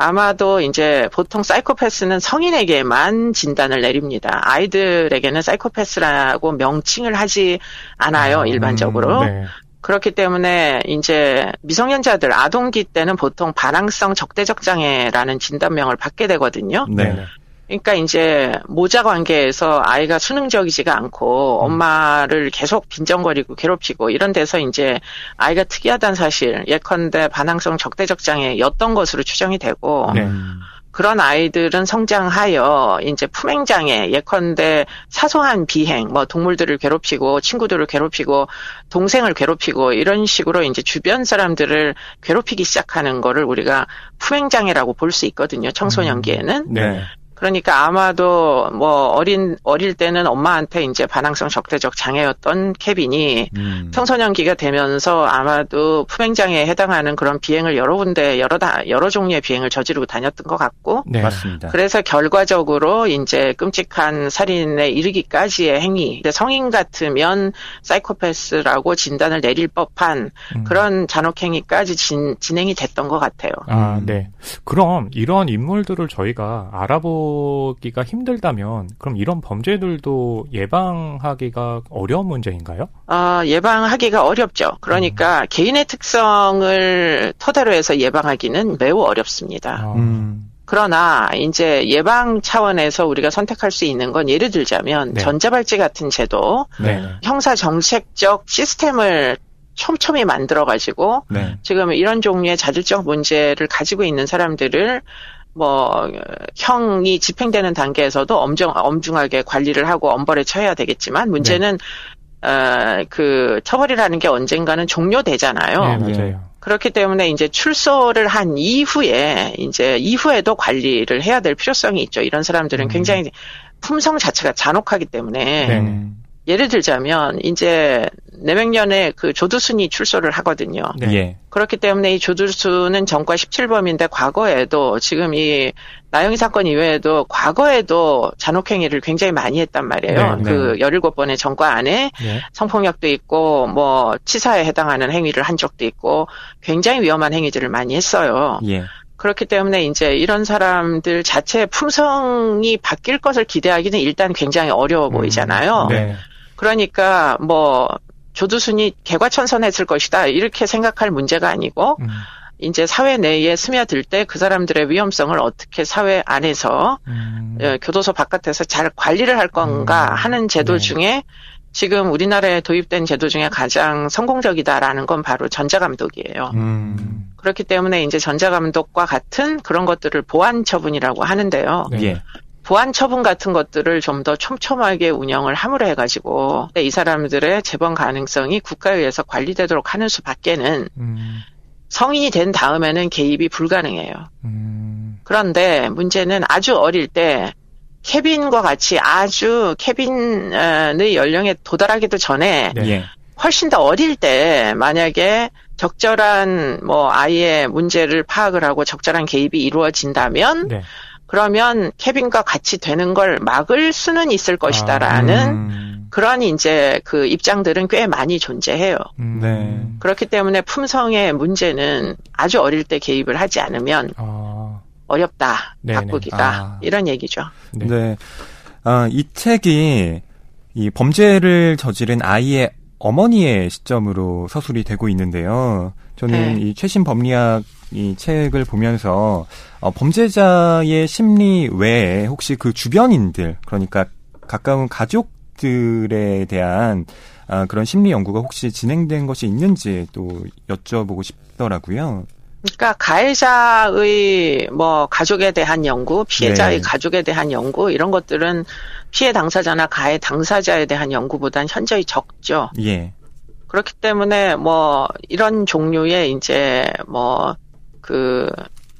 아마도 이제 보통 사이코패스는 성인에게만 진단을 내립니다. 아이들에게는 사이코패스라고 명칭을 하지 않아요, 음, 일반적으로. 네. 그렇기 때문에 이제 미성년자들 아동기 때는 보통 반항성 적대적 장애라는 진단명을 받게 되거든요. 네. 그러니까 이제 모자 관계에서 아이가 수능적이지가 않고 엄마를 계속 빈정거리고 괴롭히고 이런 데서 이제 아이가 특이하다는 사실 예컨대 반항성 적대적 장애였던 것으로 추정이 되고 네. 음. 그런 아이들은 성장하여 이제 품행장애, 예컨대 사소한 비행, 뭐 동물들을 괴롭히고 친구들을 괴롭히고 동생을 괴롭히고 이런 식으로 이제 주변 사람들을 괴롭히기 시작하는 거를 우리가 품행장애라고 볼 수 있거든요. 청소년기에는. 네. 그러니까 아마도 뭐 어린 어릴 때는 엄마한테 이제 반항성 적대적 장애였던 케빈이 음. 청소년기가 되면서 아마도 품행장애에 해당하는 그런 비행을 여러 군데 여러 다 여러 종류의 비행을 저지르고 다녔던 것 같고 네. 맞습니다. 그래서 결과적으로 이제 끔찍한 살인에 이르기까지의 행위 근데 성인 같으면 사이코패스라고 진단을 내릴 법한 음. 그런 잔혹행위까지 진, 진행이 됐던 것 같아요. 아, 음. 네. 그럼 이런 인물들을 저희가 알아보 기가 힘들다면 그럼 이런 범죄들도 예방하기가 어려운 문제인가요? 어, 예방하기가 어렵죠. 그러니까 개인의 특성을 토대로 해서 예방하기는 매우 어렵습니다. 아, 음. 그러나 이제 예방 차원에서 우리가 선택할 수 있는 건 예를 들자면 네. 전자발찌 같은 제도, 네. 형사 정책적 시스템을 촘촘히 만들어 가지고 네. 지금 이런 종류의 자질적 문제를 가지고 있는 사람들을 뭐 어, 형이 집행되는 단계에서도 엄정 엄중하게 관리를 하고 엄벌에 처해야 되겠지만 문제는 어, 그 처벌이라는 게 언젠가는 종료되잖아요. 네, 예. 맞아요. 그렇기 때문에 이제 출소를 한 이후에 이제 이후에도 관리를 해야 될 필요성이 있죠. 이런 사람들은 음. 굉장히 품성 자체가 잔혹하기 때문에 네. 음. 예를 들자면 이제 내백년에 그 조두순이 출소를 하거든요. 네. 예. 그렇기 때문에 이 조두순은 전과 17범인데 과거에도 지금 이 나영희 사건 이외에도 과거에도 잔혹행위를 굉장히 많이 했단 말이에요. 네, 그 17번의 전과 안에 네. 성폭력도 있고 뭐 치사에 해당하는 행위를 한 적도 있고 굉장히 위험한 행위들을 많이 했어요. 예. 그렇기 때문에 이제 이런 사람들 자체의 품성이 바뀔 것을 기대하기는 일단 굉장히 어려워 보이잖아요. 네. 그러니까 뭐 조두순이 개과천선했을 것이다 이렇게 생각할 문제가 아니고 음, 이제 사회 내에 스며들 때 그 사람들의 위험성을 어떻게 사회 안에서 음, 어, 교도소 바깥에서 잘 관리를 할 건가 음, 하는 제도 네. 중에 지금 우리나라에 도입된 제도 중에 가장 성공적이다라는 건 바로 전자감독이에요. 음. 그렇기 때문에 이제 전자감독과 같은 그런 것들을 보안 처분이라고 하는데요. 네. 예. 보안 처분 같은 것들을 좀 더 촘촘하게 운영을 함으로 해가지고 이 사람들의 재범 가능성이 국가에 의해서 관리되도록 하는 수밖에는 음, 성인이 된 다음에는 개입이 불가능해요. 음, 그런데 문제는 아주 어릴 때 케빈과 같이 아주 케빈의 연령에 도달하기도 전에 네. 예. 훨씬 더 어릴 때 만약에 적절한 뭐 아이의 문제를 파악을 하고 적절한 개입이 이루어진다면 네. 그러면 케빈과 같이 되는 걸 막을 수는 있을 것이다라는 음. 그런 이제 그 입장들은 꽤 많이 존재해요. 음, 네. 그렇기 때문에 품성의 문제는 아주 어릴 때 개입을 하지 않으면 아, 어렵다 네네. 바꾸기가 아. 이런 얘기죠. 네. 네. 아, 이 책이 이 범죄를 저지른 아이의 어머니의 시점으로 서술이 되고 있는데요. 저는 네. 이 최신 법리학 이 책을 보면서 어, 범죄자의 심리 외에 혹시 그 주변인들 그러니까 가까운 가족들에 대한 아, 그런 심리 연구가 혹시 진행된 것이 있는지 또 여쭤보고 싶더라고요. 그러니까 가해자의 뭐 가족에 대한 연구, 피해자의 네. 가족에 대한 연구 이런 것들은 피해 당사자나 가해 당사자에 대한 연구보단 현저히 적죠. 예. 그렇기 때문에 뭐 이런 종류의 이제 뭐 그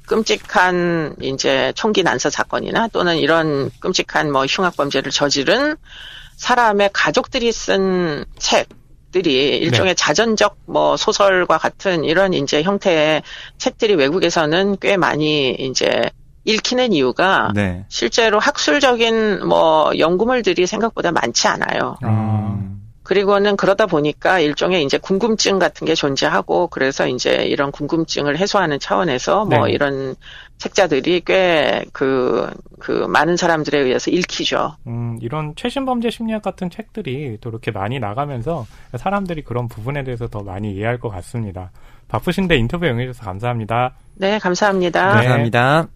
끔찍한 이제 총기 난사 사건이나 또는 이런 끔찍한 뭐 흉악 범죄를 저지른 사람의 가족들이 쓴 책들이 일종의 자전적 뭐 소설과 같은 이런 이제 형태의 책들이 외국에서는 꽤 많이 이제 읽히는 이유가 네. 실제로 학술적인 뭐 연구물들이 생각보다 많지 않아요. 아, 음. 그리고는 그러다 보니까 일종의 이제 궁금증 같은 게 존재하고 그래서 이제 이런 궁금증을 해소하는 차원에서 뭐 네. 이런 책자들이 꽤 그, 그 많은 사람들에 의해서 읽히죠. 음, 이런 최신 범죄 심리학 같은 책들이 또 이렇게 많이 나가면서 사람들이 그런 부분에 대해서 더 많이 이해할 것 같습니다. 바쁘신데 인터뷰 응해주셔서 감사합니다. 네, 감사합니다. 네. 감사합니다.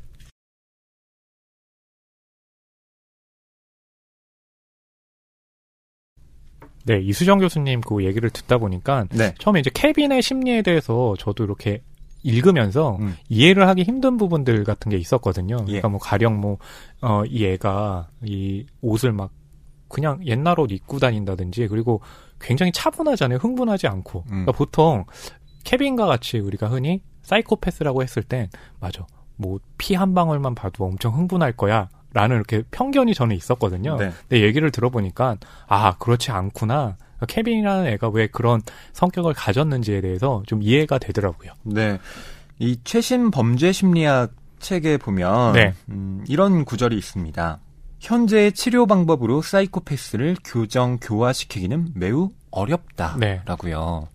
네, 이수정 교수님 그 얘기를 듣다 보니까 네. 처음에 이제 케빈의 심리에 대해서 저도 이렇게 읽으면서 음. 이해를 하기 힘든 부분들 같은 게 있었거든요. 예. 그러니까 뭐 가령 뭐 어 이 애가 이 옷을 막 그냥 옛날 옷 입고 다닌다든지 그리고 굉장히 차분하잖아요. 흥분하지 않고. 음. 그러니까 보통 케빈과 같이 우리가 흔히 사이코패스라고 했을 땐 맞아. 뭐 피 한 방울만 봐도 엄청 흥분할 거야. 라는 이렇게 편견이 저는 있었거든요. 네. 근데 얘기를 들어보니까 아 그렇지 않구나. 그러니까 케빈이라는 애가 왜 그런 성격을 가졌는지에 대해서 좀 이해가 되더라고요. 네. 이 최신 범죄 심리학 책에 보면 네. 음, 이런 구절이 있습니다. 현재의 치료 방법으로 사이코패스를 교정 교화시키기는 매우 네. 어렵다라고요.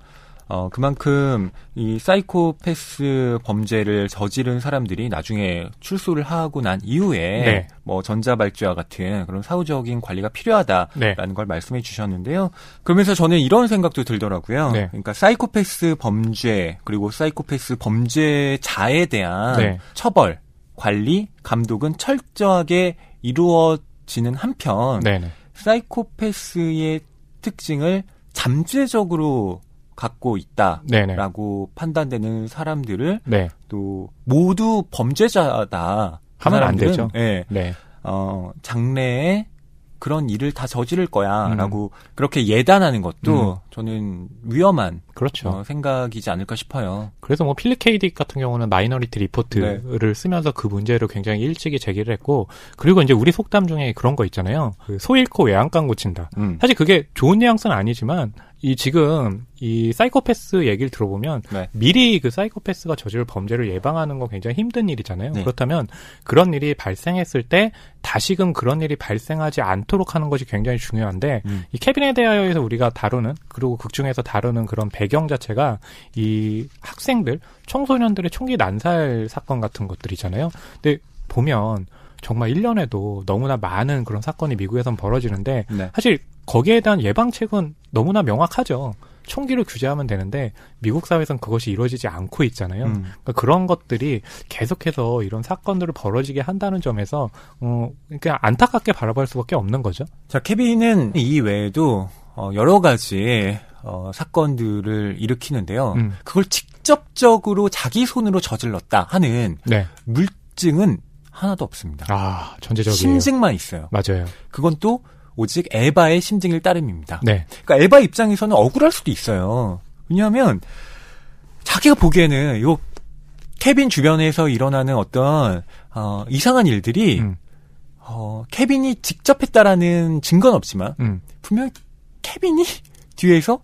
어, 그만큼 이 사이코패스 범죄를 저지른 사람들이 나중에 출소를 하고 난 이후에 네. 뭐 전자발찌와 같은 그런 사후적인 관리가 필요하다라는 네. 걸 말씀해 주셨는데요. 그러면서 저는 이런 생각도 들더라고요. 네. 그러니까 사이코패스 범죄 그리고 사이코패스 범죄자에 대한 네. 처벌, 관리, 감독은 철저하게 이루어지는 한편 네네. 사이코패스의 특징을 잠재적으로 갖고 네네. 있다라고 판단되는 사람들을 네. 또 모두 범죄자다 그 하면 안 되죠. 예, 네. 어, 장래에 그런 일을 다 저지를 거야라고 음. 그렇게 예단하는 것도 저는 위험한 그렇죠. 어, 생각이지 않을까 싶어요. 그래서 뭐 필립 케이딕 같은 경우는 마이너리티 리포트를 쓰면서 그 문제를 굉장히 일찍이 제기를 했고 그리고 이제 우리 속담 중에 그런 거 있잖아요. 그 소 잃고 외양간 고친다. 음. 사실 그게 좋은 뉘앙스는 아니지만 이 지금 이 사이코패스 얘기를 들어보면 네. 미리 그 사이코패스가 저지를 범죄를 예방하는 건 굉장히 힘든 일이잖아요. 네. 그렇다면 그런 일이 발생했을 때 다시금 그런 일이 발생하지 않도록 하는 것이 굉장히 중요한데 음. 이 캐빈에 대하여에서 우리가 다루는 그리고 극 중에서 다루는 그런 배경 자체가 이 학생들 청소년들의 총기 난살 사건 같은 것들이잖아요. 근데 보면 정말 1년에도 너무나 많은 그런 사건이 미국에선 벌어지는데 네. 사실 거기에 대한 예방책은 너무나 명확하죠. 총기를 규제하면 되는데 미국 사회에선 그것이 이루어지지 않고 있잖아요. 음. 그러니까 그런 것들이 계속해서 이런 사건들을 벌어지게 한다는 점에서 어 그냥 안타깝게 바라볼 수밖에 없는 거죠. 자, 케빈은 이 외에도 어, 여러 가지 어, 사건들을 일으키는데요. 음. 그걸 직접적으로 자기 손으로 저질렀다 하는 네. 물증은 하나도 없습니다. 아 전제적이에요. 심증만 있어요. 맞아요. 그건 또 오직 에바의 심증일 따름입니다. 네. 그러니까 에바 입장에서는 억울할 수도 있어요. 왜냐하면 자기가 보기에는 이거 케빈 주변에서 일어나는 어떤 어, 이상한 일들이 음. 어, 케빈이 직접 했다라는 증거는 없지만 음. 분명 케빈이 (laughs) 뒤에서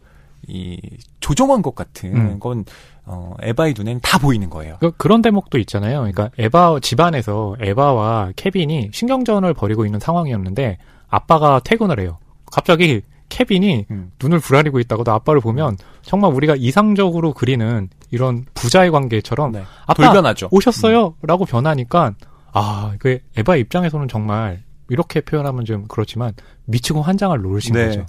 이 조종한 것 같은 음. 건 어, 에바의 눈에는 다 보이는 거예요. 그, 그런 대목도 있잖아요. 그러니까 에바 집안에서 에바와 케빈이 신경전을 벌이고 있는 상황이었는데 아빠가 퇴근을 해요. 갑자기 케빈이 음. 눈을 부라리고 있다고도 아빠를 보면 정말 우리가 이상적으로 그리는 이런 부자의 관계처럼 네. 아빠 돌변하죠. 오셨어요라고 변하니까 아, 그 에바 입장에서는 정말 이렇게 표현하면 좀 그렇지만 미치고 환장을 놓으신 네. 거죠.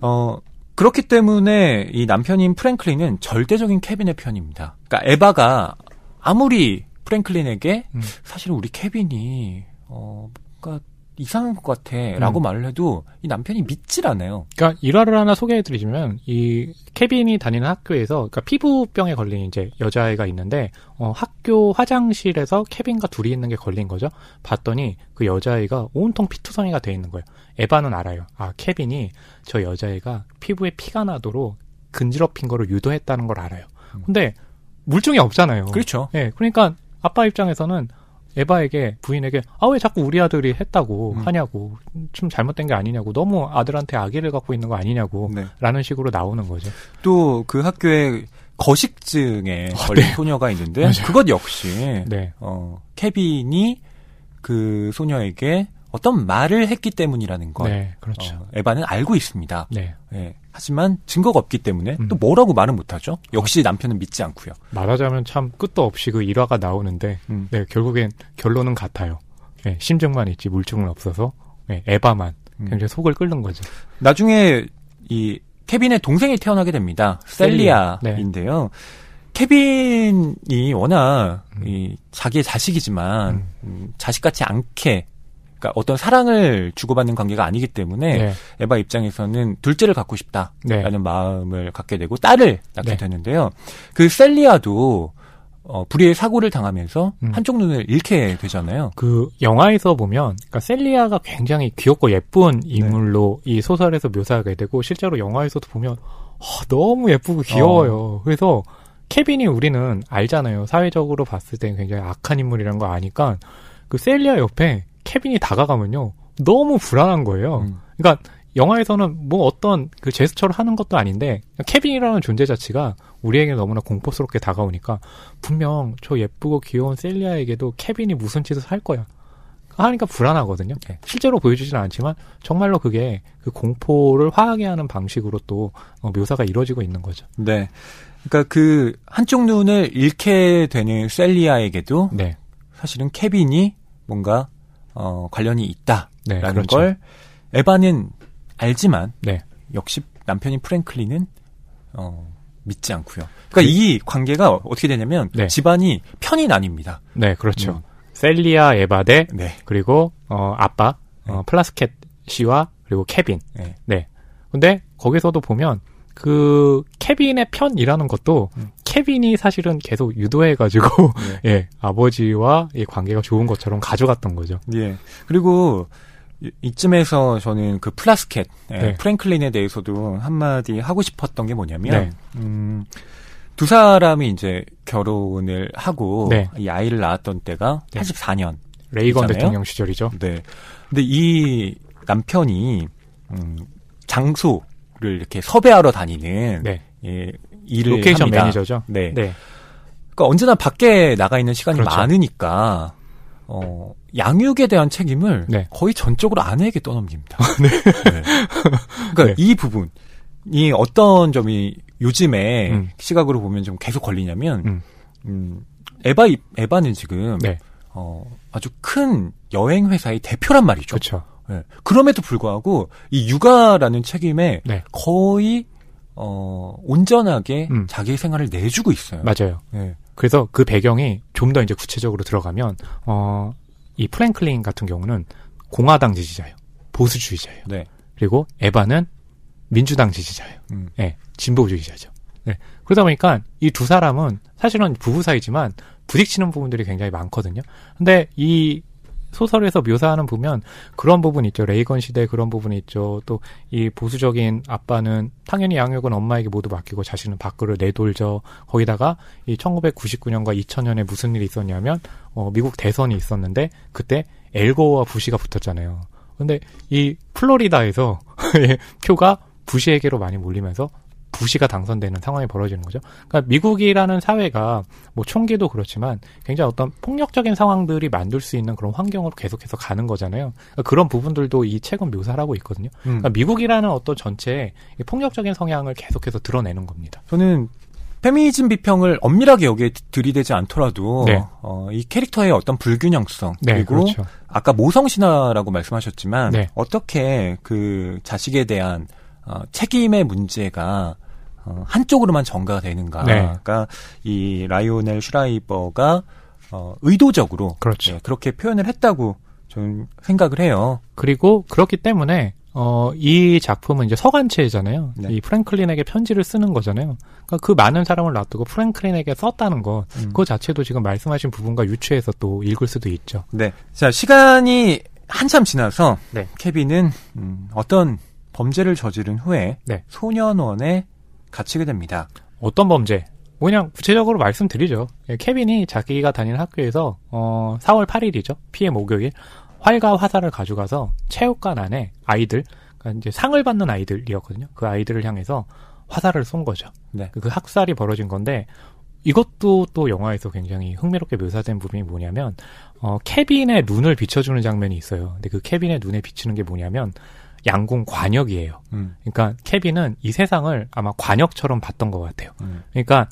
어, 그렇기 때문에 이 남편인 프랭클린은 절대적인 케빈의 편입니다. 그러니까 에바가 아무리 프랭클린에게 음. 사실은 우리 케빈이 어, 뭔가 이상한 것 같아 라고 음. 말을 해도 이 남편이 믿질 않아요. 그러니까 일화를 하나 소개해드리자면 이 케빈이 다니는 학교에서 그러니까 피부병에 걸린 이제 여자아이가 있는데 어, 학교 화장실에서 케빈과 둘이 있는 게 걸린 거죠. 봤더니 그 여자아이가 온통 피투성이가 돼 있는 거예요. 에바는 알아요. 아 케빈이 저 여자아이가 피부에 피가 나도록 근지럽힌 거를 유도했다는 걸 알아요. 근데 물증이 없잖아요. 그렇죠. 예, 그러니까 아빠 입장에서는 에바에게 부인에게 아 왜 자꾸 우리 아들이 했다고 음. 하냐고 좀 잘못된 게 아니냐고 너무 아들한테 악의를 갖고 있는 거 아니냐고 네. 라는 식으로 나오는 거죠. 또 그 학교에 거식증에 아, 걸린 네. 소녀가 있는데 맞아요. 그것 역시 네. 어, 케빈이 그 소녀에게 어떤 말을 했기 때문이라는 걸 네, 그렇죠. 어, 에바는 알고 있습니다. 네. 예, 하지만 증거가 없기 때문에 음. 또 뭐라고 말은 못하죠. 역시 남편은 믿지 않고요. 말하자면 참 끝도 없이 그 일화가 나오는데, 음. 네, 결국엔 결론은 같아요. 네, 심증만 있지 물증은 없어서, 네, 에바만 음. 굉장히 속을 끓는 거죠. 나중에 이 케빈의 동생이 태어나게 됩니다. 셀리아. 네. 셀리아인데요. 케빈이 워낙 이 자기의 자식이지만 음. 음, 자식 같지 않게 그러니까 어떤 사랑을 주고받는 관계가 아니기 때문에 네. 에바 입장에서는 둘째를 갖고 싶다라는 네. 마음을 갖게 되고 딸을 낳게 네. 되는데요. 그 셀리아도 어, 불의의 사고를 당하면서 음. 한쪽 눈을 잃게 되잖아요. 그 영화에서 보면 그러니까 셀리아가 굉장히 귀엽고 예쁜 인물로 이 소설에서 묘사하게 되고 실제로 영화에서도 보면 어, 너무 예쁘고 귀여워요. 그래서 케빈이 우리는 알잖아요. 사회적으로 봤을 때 굉장히 악한 인물이라는 거 아니까 그 셀리아 옆에 케빈이 다가가면요 너무 불안한 거예요. 음. 그러니까 영화에서는 뭐 어떤 그 제스처를 하는 것도 아닌데 케빈이라는 존재 자체가 우리에게 너무나 공포스럽게 다가오니까 분명 저 예쁘고 귀여운 셀리아에게도 케빈이 무슨 짓을 할 거야. 하니까 불안하거든요. 네. 실제로 보여주지는 않지만 정말로 그게 그 공포를 화하게 하는 방식으로 또 어, 묘사가 이루어지고 있는 거죠. 네. 그러니까 그 한쪽 눈을 잃게 되는 셀리아에게도 네, 사실은 케빈이 뭔가 어, 관련이 있다라는 네, 그렇죠. 걸 에바는 알지만 네, 역시 남편인 프랭클린은 어, 믿지 않고요. 그러니까 이 관계가 어떻게 되냐면 네. 집안이 편이 나뉩니다. 네, 그렇죠. 음. 셀리아 에바 대 네. 그리고 어 아빠 어, 네. 플라스켓 씨와 그리고 케빈. 네. 네. 근데 거기서도 보면 그 케빈의 편이라는 것도 음. 케빈이 사실은 계속 유도해가지고 네. (laughs) 예 아버지와 이 관계가 좋은 것처럼 가져갔던 거죠. 예. 그리고 이- 이쯤에서 저는 그 플라스켓, 예, 네. 프랭클린에 대해서도 한마디 하고 싶었던 게 뭐냐면, 네. 음, 두 사람이 이제 결혼을 하고 네. 이 아이를 낳았던 때가 네. 84년. 레이건 있잖아요. 대통령 시절이죠. 네. 근데 이 남편이 음, 장소를 이렇게 섭외하러 다니는 네. 예, 일을 로케이션 합니다. 매니저죠. 네. 네. 그러니까 언제나 밖에 나가 있는 시간이 그렇죠. 많으니까 어, 양육에 대한 책임을 네. 거의 전적으로 아내에게 떠넘깁니다. (laughs) 네. 그러니까 네. 이 부분이 어떤 점이 요즘에 음. 시각으로 보면 좀 계속 걸리냐면 음. 음, 에바 이- 에바는 지금 네. 어, 아주 큰 여행 회사의 대표란 말이죠. 그렇죠. 예. 그럼에도 불구하고 이 육아라는 책임에 네. 거의 어, 온전하게 음. 자기 생활을 내주고 있어요. 맞아요. 예. 그래서 그 배경이 좀 더 이제 구체적으로 들어가면 어, 이 프랭클린 같은 경우는 공화당 지지자예요. 보수주의자예요. 네. 그리고 에바는 민주당 지지자예요. 음. 네, 진보주의자죠. 네. 그러다 보니까 이 두 사람은 사실은 부부 사이지만 부딪히는 부분들이 굉장히 많거든요. 근데 이 소설에서 묘사하는 보면 그런 부분 있죠. 레이건 시대 그런 부분이 있죠. 또 이 보수적인 아빠는 당연히 양육은 엄마에게 모두 맡기고 자신은 밖으로 내돌죠. 거기다가 이 1999년과 2000년에 무슨 일이 있었냐면 어, 미국 대선이 있었는데 그때 엘고와 부시가 붙었잖아요. 근데 이 플로리다에서 (laughs) 예, 표가 부시에게로 많이 몰리면서 부시가 당선되는 상황이 벌어지는 거죠. 그러니까 미국이라는 사회가 뭐 총기도 그렇지만 굉장히 어떤 폭력적인 상황들이 만들 수 있는 그런 환경으로 계속해서 가는 거잖아요. 그러니까 그런 부분들도 이 책은 묘사를 하고 있거든요. 음. 그러니까 미국이라는 어떤 전체의 이 폭력적인 성향을 계속해서 드러내는 겁니다. 저는 페미니즘 비평을 엄밀하게 여기에 들이대지 않더라도 네. 어, 이 캐릭터의 어떤 불균형성 네, 그리고 그렇죠. 아까 모성 신화라고 말씀하셨지만 네. 어떻게 그 자식에 대한 어, 책임의 문제가 어, 한쪽으로만 전가가 되는가. 네. 그러니까 이 라이오넬 슈라이버가 어, 의도적으로 그렇죠. 네, 그렇게 표현을 했다고 저는 생각을 해요. 그리고 그렇기 때문에 어, 이 작품은 이제 서간체잖아요. 네. 이 프랭클린에게 편지를 쓰는 거잖아요. 그러니까 그 많은 사람을 놔두고 프랭클린에게 썼다는 거, 음. 그 자체도 지금 말씀하신 부분과 유추해서 또 읽을 수도 있죠. 네. 자, 시간이 한참 지나서 네. 케빈은 음, 어떤 범죄를 저지른 후에 네. 소년원에 갇히게 됩니다. 어떤 범죄? 그냥 구체적으로 말씀드리죠. 예, 케빈이 자기가 다니는 학교에서 어, 4월 8일이죠. 피해 목요일 활과 화살을 가져가서 체육관 안에 아이들, 그러니까 이제 상을 받는 아이들이었거든요. 그 아이들을 향해서 화살을 쏜 거죠. 네. 그 학살이 벌어진 건데 이것도 또 영화에서 굉장히 흥미롭게 묘사된 부분이 뭐냐면 어, 케빈의 눈을 비춰주는 장면이 있어요. 근데 그 케빈의 눈에 비추는 게 뭐냐면 양궁 관역이에요. 음. 그러니까 케빈은 이 세상을 아마 관역처럼 봤던 것 같아요. 음. 그러니까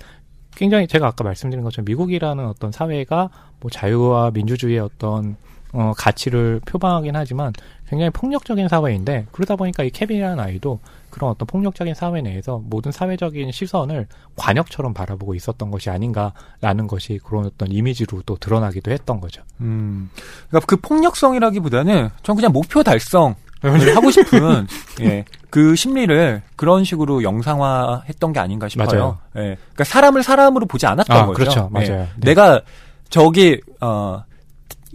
굉장히 제가 아까 말씀드린 것처럼 미국이라는 어떤 사회가 뭐 자유와 민주주의의 어떤 어, 가치를 표방하긴 하지만 굉장히 폭력적인 사회인데 그러다 보니까 이 케빈이라는 아이도 그런 어떤 폭력적인 사회 내에서 모든 사회적인 시선을 관역처럼 바라보고 있었던 것이 아닌가라는 것이 그런 어떤 이미지로 또 드러나기도 했던 거죠. 음, 그러니까 그 폭력성이라기보다는 전 그냥 목표 달성 하고 싶은 (laughs) 예, 그 심리를 그런 식으로 영상화했던 게 아닌가 싶어요. 맞아요. 예, 그러니까 사람을 사람으로 보지 않았던 아, 거죠. 그렇죠, 예, 맞아요. 네. 내가 저기 어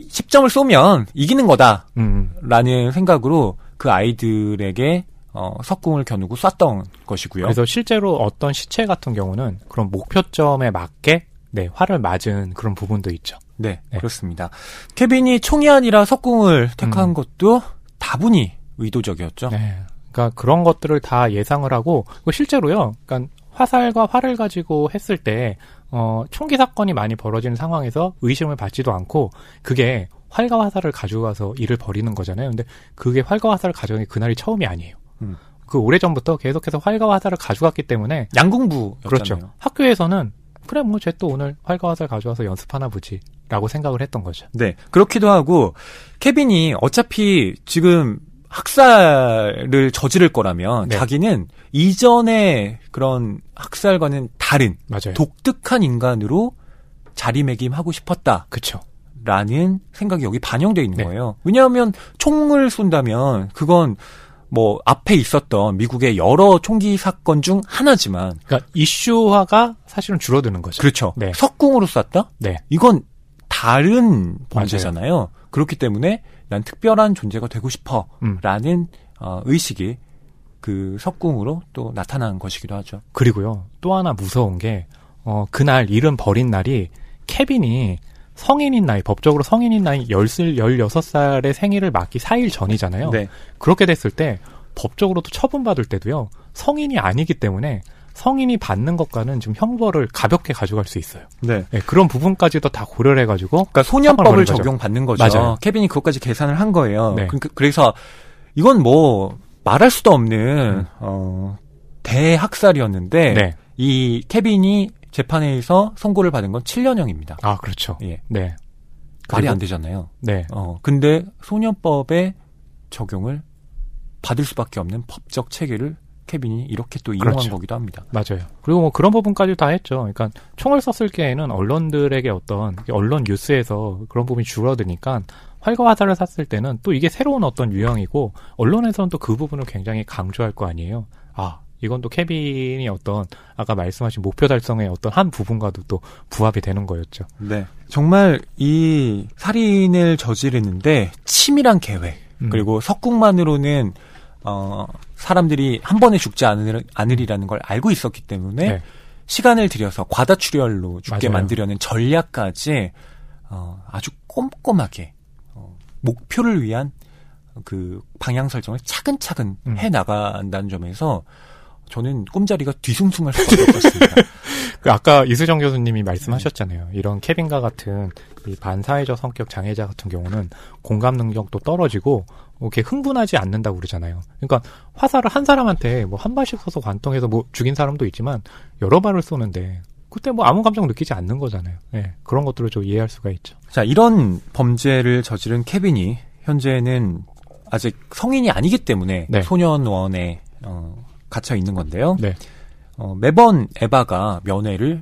10점을 쏘면 이기는 거다라는 음. 생각으로 그 아이들에게 어, 석궁을 겨누고 쐈던 것이고요. 그래서 실제로 어떤 시체 같은 경우는 그런 목표점에 맞게 네, 활을 맞은 그런 부분도 있죠. 네, 네. 그렇습니다. 케빈이 총이 아니라 석궁을 택한 음. 것도 다분히 의도적이었죠. 네. 그러니까 그런 것들을 다 예상을 하고 실제로요. 그러니까 화살과 활을 가지고 했을 때 어, 총기 사건이 많이 벌어지는 상황에서 의심을 받지도 않고 그게 활과 화살을 가져가서 일을 벌이는 거잖아요. 근데 그게 활과 화살을 가져간 게 그날이 처음이 아니에요. 음. 그 오래전부터 계속해서 활과 화살을 가져갔기 때문에 양궁부 그렇죠. 학교에서는 그래 뭐 쟤 또 오늘 활과 화살 가져와서 연습하나 보지 라고 생각을 했던 거죠. 네. 그렇기도 하고 케빈이 어차피 지금 학살을 저지를 거라면 네. 자기는 이전의 그런 학살과는 다른 맞아요. 독특한 인간으로 자리매김하고 싶었다. 그렇죠. 라는 생각이 여기 반영되어 있는 네. 거예요. 왜냐하면 총을 쏜다면 그건 뭐 앞에 있었던 미국의 여러 총기 사건 중 하나지만 그러니까 이슈화가 사실은 줄어드는 거죠. 그렇죠. 네. 석궁으로 쐈다? 네. 이건 다른 범죄잖아요. 맞아요. 그렇기 때문에 난 특별한 존재가 되고 싶어라는 음. 어, 의식이 그 석궁으로 또 나타난 것이기도 하죠. 그리고요. 또 하나 무서운 게 어, 그날 이름 버린 날이 케빈이 성인인 나이, 법적으로 성인인 나이 10살, 16살의 생일을 맞기 4일 전이잖아요. 네. 그렇게 됐을 때 법적으로도 처분받을 때도요. 성인이 아니기 때문에 성인이 받는 것과는 좀 형벌을 가볍게 가져갈 수 있어요. 네. 네 그런 부분까지도 다 고려를 해가지고. 그러니까 소년법을 적용받는 거죠. 맞아요. 케빈이 그것까지 계산을 한 거예요. 네. 그, 그, 그래서 이건 뭐 말할 수도 없는 음. 어, 대학살이었는데 네. 이 케빈이 재판에서 선고를 받은 건 7년형입니다. 아, 그렇죠. 예. 네. 말이 안 되잖아요. 네. 어, 근데 소년법의 적용을 받을 수밖에 없는 법적 체계를 케빈이 이렇게 또 이용한 그렇죠. 거기도 합니다. 맞아요. 그리고 뭐 그런 부분까지 다 했죠. 그러니까 총을 썼을 때에는 언론들에게 어떤 언론 뉴스에서 그런 부분이 줄어드니까 활과 화살을 쐈을 때는 또 이게 새로운 어떤 유형이고 언론에서는 또 그 부분을 굉장히 강조할 거 아니에요. 아 이건 또 케빈이 어떤 아까 말씀하신 목표 달성의 어떤 한 부분과도 또 부합이 되는 거였죠. 네. 정말 이 살인을 저지르는데 치밀한 계획 음. 그리고 석궁만으로는 어 사람들이 한 번에 죽지 않을, 않으리라는 걸 알고 있었기 때문에 네. 시간을 들여서 과다출혈로 죽게 맞아요. 만들려는 전략까지 어 아주 꼼꼼하게 어 목표를 위한 그 방향 설정을 차근차근 음. 해 나간다는 점에서 저는 꿈자리가 뒤숭숭할 수밖에 없었습니다. (laughs) 그 아까 이수정 교수님이 말씀하셨잖아요. 이런 케빈과 같은 이 반사회적 성격 장애자 같은 경우는 공감 능력도 떨어지고 이렇게 흥분하지 않는다고 그러잖아요. 그러니까 화살을 한 사람한테 뭐 한 발씩 쏘서 관통해서 뭐 죽인 사람도 있지만 여러 발을 쏘는데 그때 뭐 아무 감정 느끼지 않는 거잖아요. 네, 그런 것들을 좀 이해할 수가 있죠. 자, 이런 범죄를 저지른 케빈이 현재는 아직 성인이 아니기 때문에 네. 소년원에 어, 갇혀 있는 건데요. 네. 어, 매번 에바가 면회를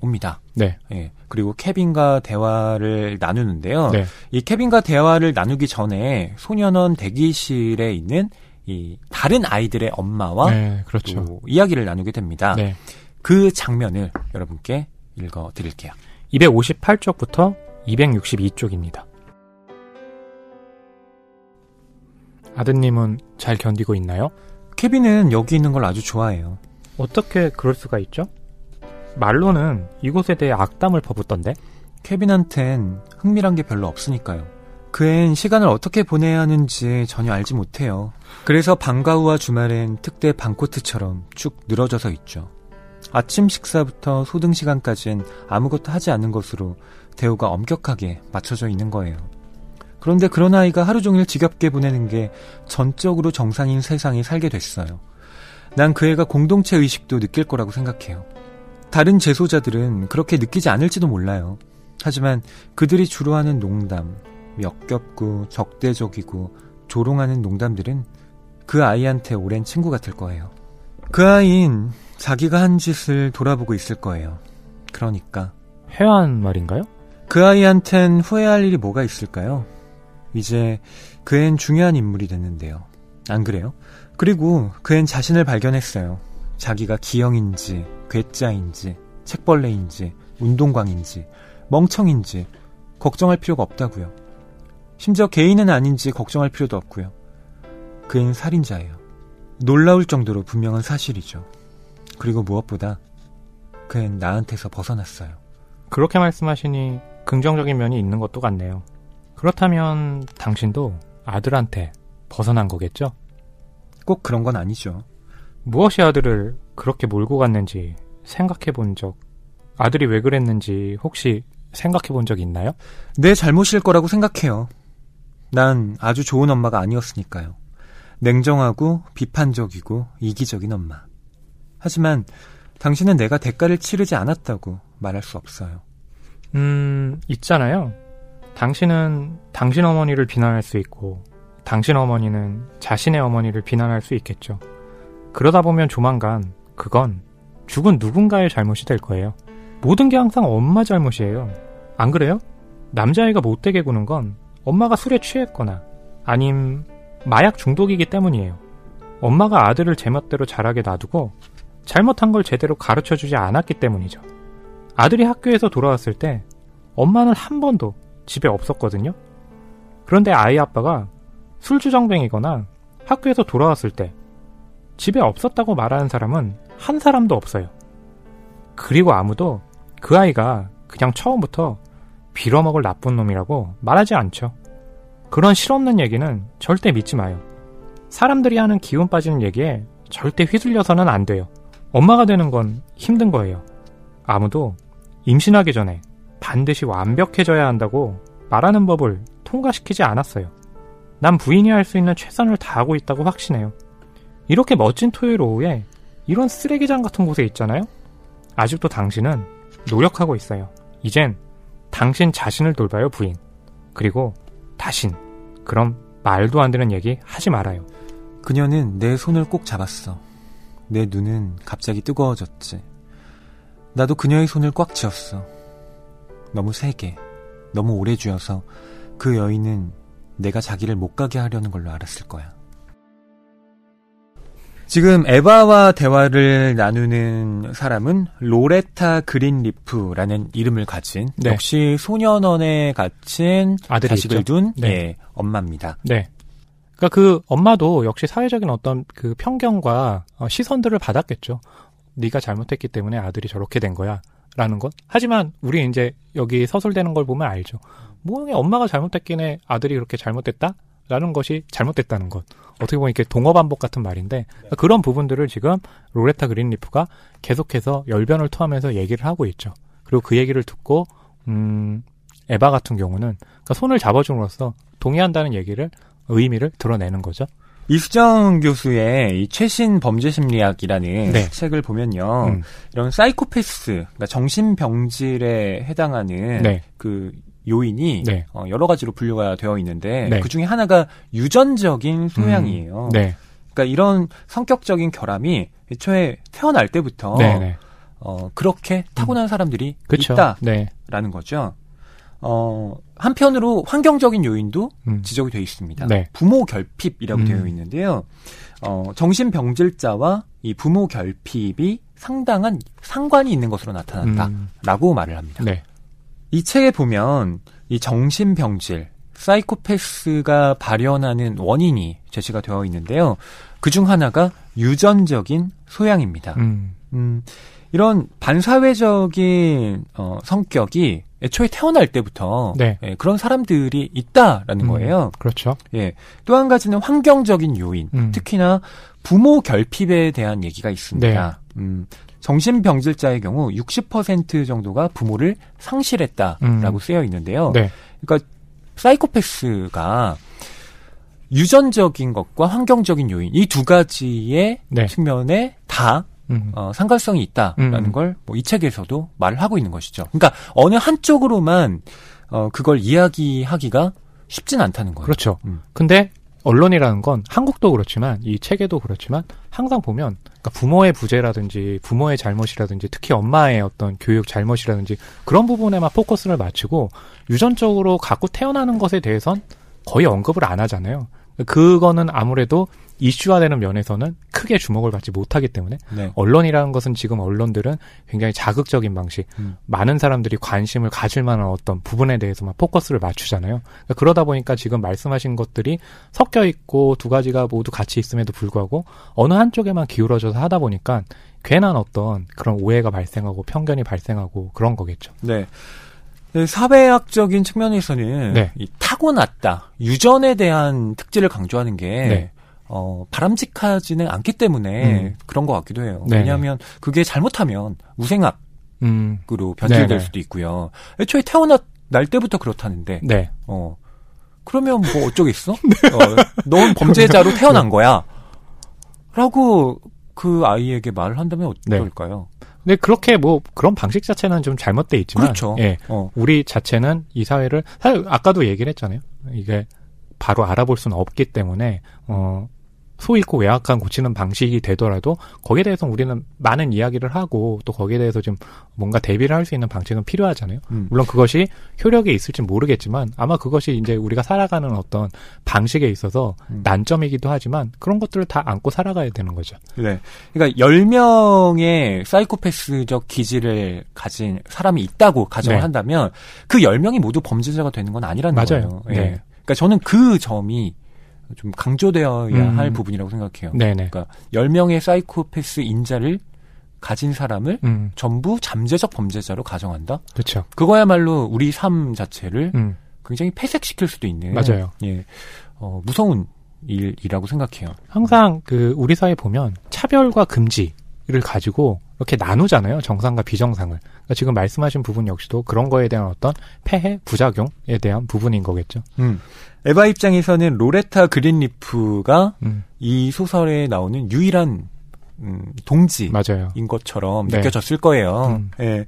옵니다. 네. 예. 그리고 케빈과 대화를 나누는데요. 네. 이 케빈과 대화를 나누기 전에 소년원 대기실에 있는 이 다른 아이들의 엄마와 네, 그렇죠. 또 이야기를 나누게 됩니다. 네. 그 장면을 여러분께 읽어 드릴게요. 258쪽부터 262쪽입니다. 아드님은 잘 견디고 있나요? 케빈은 여기 있는 걸 아주 좋아해요. 어떻게 그럴 수가 있죠? 말로는 이곳에 대해 악담을 퍼붓던데? 케빈한텐 흥미란 게 별로 없으니까요. 그앤 시간을 어떻게 보내야 하는지 전혀 알지 못해요. 그래서 방과 후와 주말엔 특대 방코트처럼 쭉 늘어져서 있죠. 아침 식사부터 소등 시간까지는 아무것도 하지 않는 것으로 대우가 엄격하게 맞춰져 있는 거예요. 그런데 그런 아이가 하루 종일 지겹게 보내는 게 전적으로 정상인 세상에 살게 됐어요. 난 그 애가 공동체 의식도 느낄 거라고 생각해요. 다른 재소자들은 그렇게 느끼지 않을지도 몰라요. 하지만 그들이 주로 하는 농담, 역겹고 적대적이고 조롱하는 농담들은 그 아이한테 오랜 친구 같을 거예요. 그 아인 자기가 한 짓을 돌아보고 있을 거예요. 그러니까. 회한 말인가요? 그 아이한텐 후회할 일이 뭐가 있을까요? 이제 그 앤 중요한 인물이 됐는데요. 안 그래요? 그리고 그 앤 자신을 발견했어요. 자기가 기형인지, 괴짜인지, 책벌레인지, 운동광인지, 멍청인지, 걱정할 필요가 없다고요. 심지어 개인은 아닌지 걱정할 필요도 없고요. 그앤 살인자예요. 놀라울 정도로 분명한 사실이죠. 그리고 무엇보다 그앤 나한테서 벗어났어요. 그렇게 말씀하시니 긍정적인 면이 있는 것도 같네요. 그렇다면 당신도 아들한테 벗어난 거겠죠? 꼭 그런 건 아니죠. 무엇이 아들을 그렇게 몰고 갔는지 생각해 본 적, 아들이 왜 그랬는지 혹시 생각해 본 적 있나요? 내 잘못일 거라고 생각해요. 난 아주 좋은 엄마가 아니었으니까요. 냉정하고 비판적이고 이기적인 엄마. 하지만 당신은 내가 대가를 치르지 않았다고 말할 수 없어요. 음, 있잖아요. 당신은 당신 어머니를 비난할 수 있고, 당신 어머니는 자신의 어머니를 비난할 수 있겠죠. 그러다 보면 조만간 그건 죽은 누군가의 잘못이 될 거예요. 모든 게 항상 엄마 잘못이에요. 안 그래요? 남자아이가 못되게 구는 건 엄마가 술에 취했거나 아님 마약 중독이기 때문이에요. 엄마가 아들을 제멋대로 자라게 놔두고 잘못한 걸 제대로 가르쳐 주지 않았기 때문이죠. 아들이 학교에서 돌아왔을 때 엄마는 한 번도 집에 없었거든요. 그런데 아이 아빠가 술주정뱅이거나 학교에서 돌아왔을 때 집에 없었다고 말하는 사람은 한 사람도 없어요. 그리고 아무도 그 아이가 그냥 처음부터 빌어먹을 나쁜 놈이라고 말하지 않죠. 그런 실없는 얘기는 절대 믿지 마요. 사람들이 하는 기운 빠지는 얘기에 절대 휘둘려서는 안 돼요. 엄마가 되는 건 힘든 거예요. 아무도 임신하기 전에 반드시 완벽해져야 한다고 말하는 법을 통과시키지 않았어요. 난 부인이 할 수 있는 최선을 다하고 있다고 확신해요. 이렇게 멋진 토요일 오후에 이런 쓰레기장 같은 곳에 있잖아요? 아직도 당신은 노력하고 있어요. 이젠 당신 자신을 돌봐요, 부인. 그리고 다신. 그럼 말도 안 되는 얘기 하지 말아요. 그녀는 내 손을 꼭 잡았어. 내 눈은 갑자기 뜨거워졌지. 나도 그녀의 손을 꽉 쥐었어. 너무 세게, 너무 오래 쥐어서 그 여인은 내가 자기를 못 가게 하려는 걸로 알았을 거야. 지금 에바와 대화를 나누는 사람은 로레타 그린리프라는 이름을 가진 네. 역시 소년원에 갇힌 아들이 자식을 있죠? 둔 네. 예, 엄마입니다. 네. 그러니까 그 엄마도 역시 사회적인 어떤 그 편견과 어, 시선들을 받았겠죠. 네가 잘못했기 때문에 아들이 저렇게 된 거야라는 것. 하지만 우리 이제 여기 서술되는 걸 보면 알죠. 뭐 엄마가 잘못했기에 아들이 그렇게 잘못됐다? 라는 것이 잘못됐다는 것. 어떻게 보면 이렇게 동어 반복 같은 말인데 네. 그런 부분들을 지금 로레타 그린리프가 계속해서 열변을 토하면서 얘기를 하고 있죠. 그리고 그 얘기를 듣고 음 에바 같은 경우는 그러니까 손을 잡아줌으로써 동의한다는 얘기를 의미를 드러내는 거죠. 이수정 교수의 이 최신 범죄 심리학이라는 네. 책을 보면요. 음. 이런 사이코패스, 그러니까 정신병질에 해당하는 네. 그 요인이 네. 어, 여러 가지로 분류가 되어 있는데 네. 그 중에 하나가 유전적인 소양이에요. 음. 네. 그러니까 이런 성격적인 결함이 애초에 태어날 때부터 네, 네. 어, 그렇게 타고난 음. 사람들이 그쵸. 있다라는 거죠. 어, 한편으로 환경적인 요인도 음. 지적이 되어 있습니다. 네. 부모 결핍이라고 음. 되어 있는데요. 어, 정신병질자와 이 부모 결핍이 상당한 상관이 있는 것으로 나타났다라고 음. 말을 합니다. 네. 이 책에 보면 이 정신병질, 사이코패스가 발현하는 원인이 제시가 되어 있는데요. 그 중 하나가 유전적인 소양입니다. 음. 음, 이런 반사회적인 어, 성격이 애초에 태어날 때부터 네. 예, 그런 사람들이 있다라는 음, 거예요. 그렇죠. 예. 또 한 가지는 환경적인 요인, 음. 특히나 부모 결핍에 대한 얘기가 있습니다. 네. 음, 정신병질자의 경우 60% 정도가 부모를 상실했다라고 음. 쓰여 있는데요. 네. 그러니까 사이코패스가 유전적인 것과 환경적인 요인 이 두 가지의 네. 측면에 다 음. 어, 상관성이 있다라는 음. 걸뭐 이 책에서도 말을 하고 있는 것이죠. 그러니까 어느 한쪽으로만 어, 그걸 이야기하기가 쉽진 않다는 거예요. 그렇죠. 음. 근데 언론이라는 건 한국도 그렇지만 이 책에도 그렇지만 항상 보면 그러니까 부모의 부재라든지 부모의 잘못이라든지 특히 엄마의 어떤 교육 잘못이라든지 그런 부분에만 포커스를 맞추고 유전적으로 갖고 태어나는 것에 대해선 거의 언급을 안 하잖아요. 그거는 아무래도 이슈화되는 면에서는 크게 주목을 받지 못하기 때문에 네. 언론이라는 것은 지금 언론들은 굉장히 자극적인 방식, 음. 많은 사람들이 관심을 가질 만한 어떤 부분에 대해서만 포커스를 맞추잖아요. 그러니까 그러다 보니까 지금 말씀하신 것들이 섞여 있고 두 가지가 모두 같이 있음에도 불구하고 어느 한쪽에만 기울어져서 하다 보니까 괜한 어떤 그런 오해가 발생하고 편견이 발생하고 그런 거겠죠. 네. 네 사회학적인 측면에서는 네. 이 타고났다 유전에 대한 특질을 강조하는 게 네. 어, 바람직하지는 않기 때문에 음. 그런 것 같기도 해요. 네 왜냐하면 그게 잘못하면 우생학으로 음. 변질될 네네. 수도 있고요. 애초에 태어날 때부터 그렇다는데. 네. 어. 그러면 뭐 어쩌겠어? 네. (laughs) 어, 넌 범죄자로 태어난 거야. 라고 그 아이에게 말을 한다면 네. 어떨까요? 네. 근데 그렇게 뭐 그런 방식 자체는 좀 잘못돼 있지만, 그렇죠. 예, 어. 우리 자체는 이 사회를 사실 아까도 얘기를 했잖아요. 이게 바로 알아볼 수는 없기 때문에 어 소잃고 외약한 고치는 방식이 되더라도 거기에 대해서 우리는 많은 이야기를 하고 또 거기에 대해서 좀 뭔가 대비를 할 수 있는 방식은 필요하잖아요. 음. 물론 그것이 효력이 있을지 모르겠지만 아마 그것이 이제 우리가 살아가는 어떤 방식에 있어서 음. 난점이기도 하지만 그런 것들을 다 안고 살아가야 되는 거죠. 네. 그러니까 10명의 사이코패스적 기질을 가진 사람이 있다고 가정을 네. 한다면 그 10명이 모두 범죄자가 되는 건 아니라는 맞아요. 거예요. 네. 네. 그러니까 저는 그 점이 좀 강조되어야 음. 할 부분이라고 생각해요. 네네. 그러니까 10명의 사이코패스 인자를 가진 사람을 음. 전부 잠재적 범죄자로 가정한다. 그렇죠. 그거야말로 우리 삶 자체를 음. 굉장히 폐색시킬 수도 있는 맞아요. 예. 어, 무서운 일이라고 생각해요. 항상 그 우리 사회 보면 차별과 금지를 가지고 이렇게 나누잖아요. 정상과 비정상을. 그러니까 지금 말씀하신 부분 역시도 그런 거에 대한 어떤 폐해, 부작용에 대한 부분인 거겠죠. 음. 에바 입장에서는 로레타 그린리프가 음. 이 소설에 나오는 유일한 음, 동지인 맞아요. 것처럼 네. 느껴졌을 거예요. 음. 예.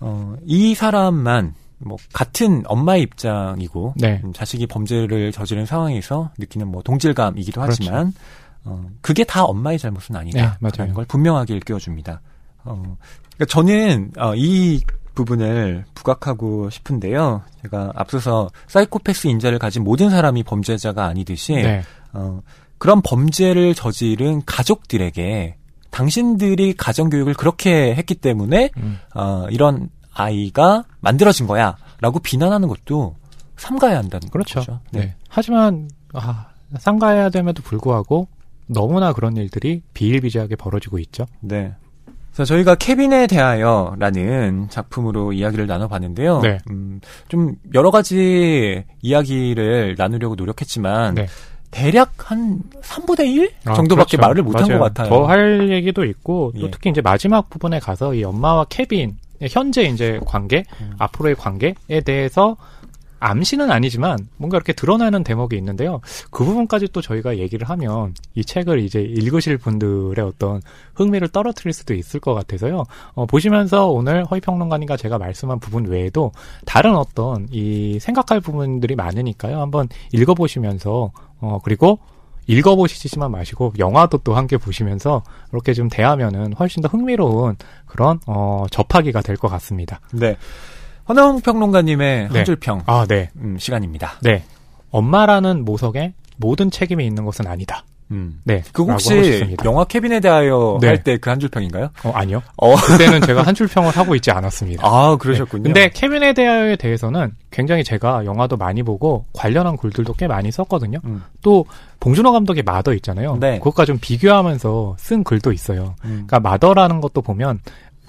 어, 이 사람만 뭐 같은 엄마의 입장이고 네. 음, 자식이 범죄를 저지른 상황에서 느끼는 뭐 동질감이기도 그렇죠. 하지만 어, 그게 다 엄마의 잘못은 아니다. 네, 라는 걸 분명하게 일깨워줍니다. 어, 그러니까 저는 어, 이 부분을 부각하고 싶은데요. 제가 앞서서 사이코패스 인자를 가진 모든 사람이 범죄자가 아니듯이 네. 어, 그런 범죄를 저지른 가족들에게 당신들이 가정교육을 그렇게 했기 때문에 음. 어, 이런 아이가 만들어진 거야라고 비난하는 것도 삼가야 한다는 그렇죠. 거죠. 네. 네. 하지만 아, 삼가야 됨에도 불구하고 너무나 그런 일들이 비일비재하게 벌어지고 있죠. 네. 자, 저희가 케빈에 대하여라는 작품으로 이야기를 나눠봤는데요. 네. 음, 좀 여러 가지 이야기를 나누려고 노력했지만 네. 대략 한 3분의 1 아, 정도밖에 그렇죠. 말을 못한 것 같아요. 더 할 얘기도 있고 또 예. 특히 이제 마지막 부분에 가서 이 엄마와 케빈 현재 이제 관계, 음. 앞으로의 관계에 대해서 암시는 아니지만 뭔가 이렇게 드러나는 대목이 있는데요. 그 부분까지 또 저희가 얘기를 하면 이 책을 이제 읽으실 분들의 어떤 흥미를 떨어뜨릴 수도 있을 것 같아서요. 어, 보시면서 오늘 허위평론가님과 제가 말씀한 부분 외에도 다른 어떤 이 생각할 부분들이 많으니까요. 한번 읽어보시면서 어, 그리고 읽어보시지만 마시고 영화도 또 함께 보시면서 이렇게 좀 대하면은 훨씬 더 흥미로운 그런 어, 접하기가 될 것 같습니다. 네. 허나홍 평론가님의 네. 한줄 평 아, 네. 음, 시간입니다. 네. 엄마라는 모석에 모든 책임이 있는 것은 아니다. 음. 네. 그 혹시 영화 케빈에 대하여 네. 할때 그 한 줄 평인가요? 어, 아니요. 어. 그때는 제가 (laughs) 한 줄 평을 하고 있지 않았습니다. 아, 그러셨군요. 네. 근데 케빈에 대하여에 대해서는 굉장히 제가 영화도 많이 보고 관련한 글들도 꽤 많이 썼거든요. 음. 또 봉준호 감독의 마더 있잖아요. 네. 그것과 좀 비교하면서 쓴 글도 있어요. 음. 그러니까 마더라는 것도 보면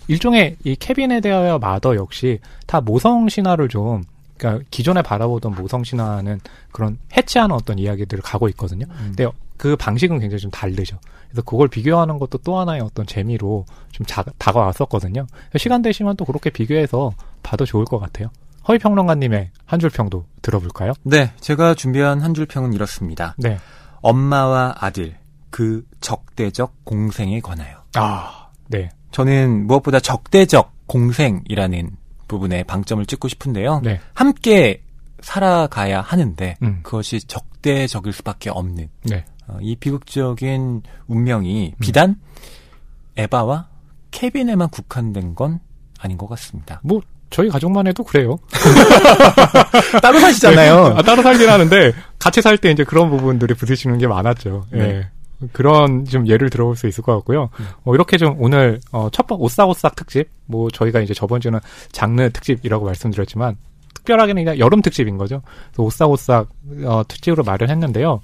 일종의 이 케빈에 대하여 마더 역시 다 모성 신화를 좀 그러니까 기존에 바라보던 모성 신화는 그런 해체하는 어떤 이야기들을 가고 있거든요. 음. 근데 그 방식은 굉장히 좀 다르죠. 그래서 그걸 비교하는 것도 또 하나의 어떤 재미로 좀 자, 다가왔었거든요. 시간 되시면 또 그렇게 비교해서 봐도 좋을 것 같아요. 허위 평론가님의 한 줄 평도 들어볼까요? 네, 제가 준비한 한 줄 평은 이렇습니다. 네. 엄마와 아들, 그 적대적 공생에 관하여. 아, 네. 저는 무엇보다 적대적 공생이라는 부분에 방점을 찍고 싶은데요. 네. 함께 살아가야 하는데 음. 그것이 적대적일 수밖에 없는 네. 어, 이 비극적인 운명이 비단 에바와 케빈에만 국한된 건 아닌 것 같습니다. 뭐 저희 가족만 해도 그래요. (laughs) 따로 사시잖아요. 아, 따로 살긴 하는데 같이 살 때 이제 그런 부분들이 부딪히는 게 많았죠. 예. 네. 그런 좀 예를 들어볼 수 있을 것 같고요. 어, 이렇게 좀 오늘 어, 첫번 오싹오싹 특집, 뭐 저희가 이제 저번 주는 장르 특집이라고 말씀드렸지만 특별하게는 그냥 여름 특집인 거죠. 오싹오싹 어, 특집으로 마련했는데요.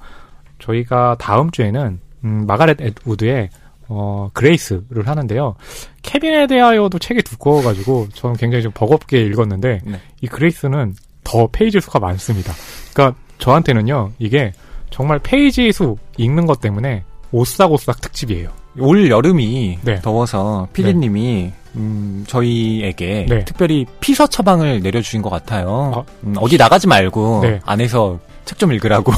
저희가 다음 주에는 음, 마가렛 애트우드의 어, 그레이스를 하는데요. 케빈에 대하여도 책이 두꺼워가지고 저는 굉장히 좀 버겁게 읽었는데 네. 이 그레이스는 더 페이지 수가 많습니다. 그러니까 저한테는요 이게 정말 페이지 수 읽는 것 때문에 오싹오싹 특집이에요. 올 여름이 네. 더워서 피디님이 음, 저희에게 네. 특별히 피서 처방을 내려주신 것 같아요. 아. 음, 어디 나가지 말고 네. 안에서 책 좀 읽으라고.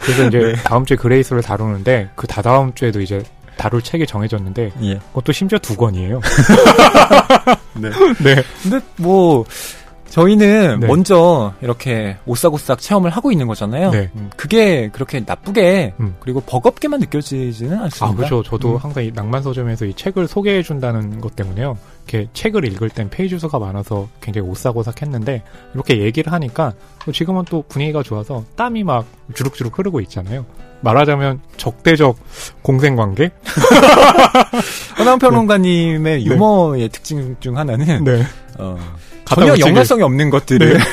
그래서 이제 (laughs) 네. 다음 주에 그레이스를 다루는데 그 다다음 주에도 이제 다룰 책이 정해졌는데 예. 그것도 심지어 두 권이에요. (laughs) 네. (laughs) 네. 근데 뭐 저희는 네. 먼저 이렇게 오싹오싹 체험을 하고 있는 거잖아요. 네. 음, 그게 그렇게 나쁘게 음. 그리고 버겁게만 느껴지지는 않습니다. 아, 그렇죠. 저도 음. 항상 이 낭만 서점에서 이 책을 소개해 준다는 것 때문에요. 이렇게 책을 읽을 땐 페이지 수가 많아서 굉장히 오싹오싹했는데 이렇게 얘기를 하니까 또 지금은 또 분위기가 좋아서 땀이 막 주룩주룩 흐르고 있잖아요. 말하자면 적대적 공생 관계? (laughs) 허남 평론가님의 유머의 특징 중 하나는 네. 어, 전혀. 연관성이 없는 것들을 네.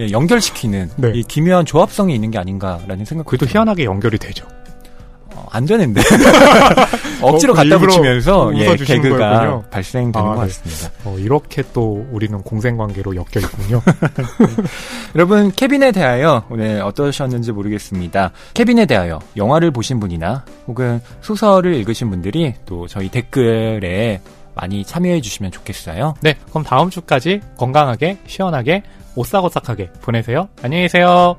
(laughs) 예, 연결시키는 네. 이 기묘한 조합성이 있는 게 아닌가라는 생각. 그래도 희한하게 연결이 되죠. 어, 안 되는데 (laughs) 억지로 어, 갖다 붙이면서 예, 개그가 거였군요. 발생되는 아, 것 네. 같습니다. 어, 이렇게 또 우리는 공생 관계로 엮여 있군요. (laughs) 여러분 케빈에 대하여 오늘 어떠셨는지 모르겠습니다. 케빈에 대하여 영화를 보신 분이나 혹은 소설을 읽으신 분들이 또 저희 댓글에 많이 참여해 주시면 좋겠어요. 네, 그럼 다음 주까지 건강하게, 시원하게, 오싹오싹하게 보내세요. 안녕히 계세요.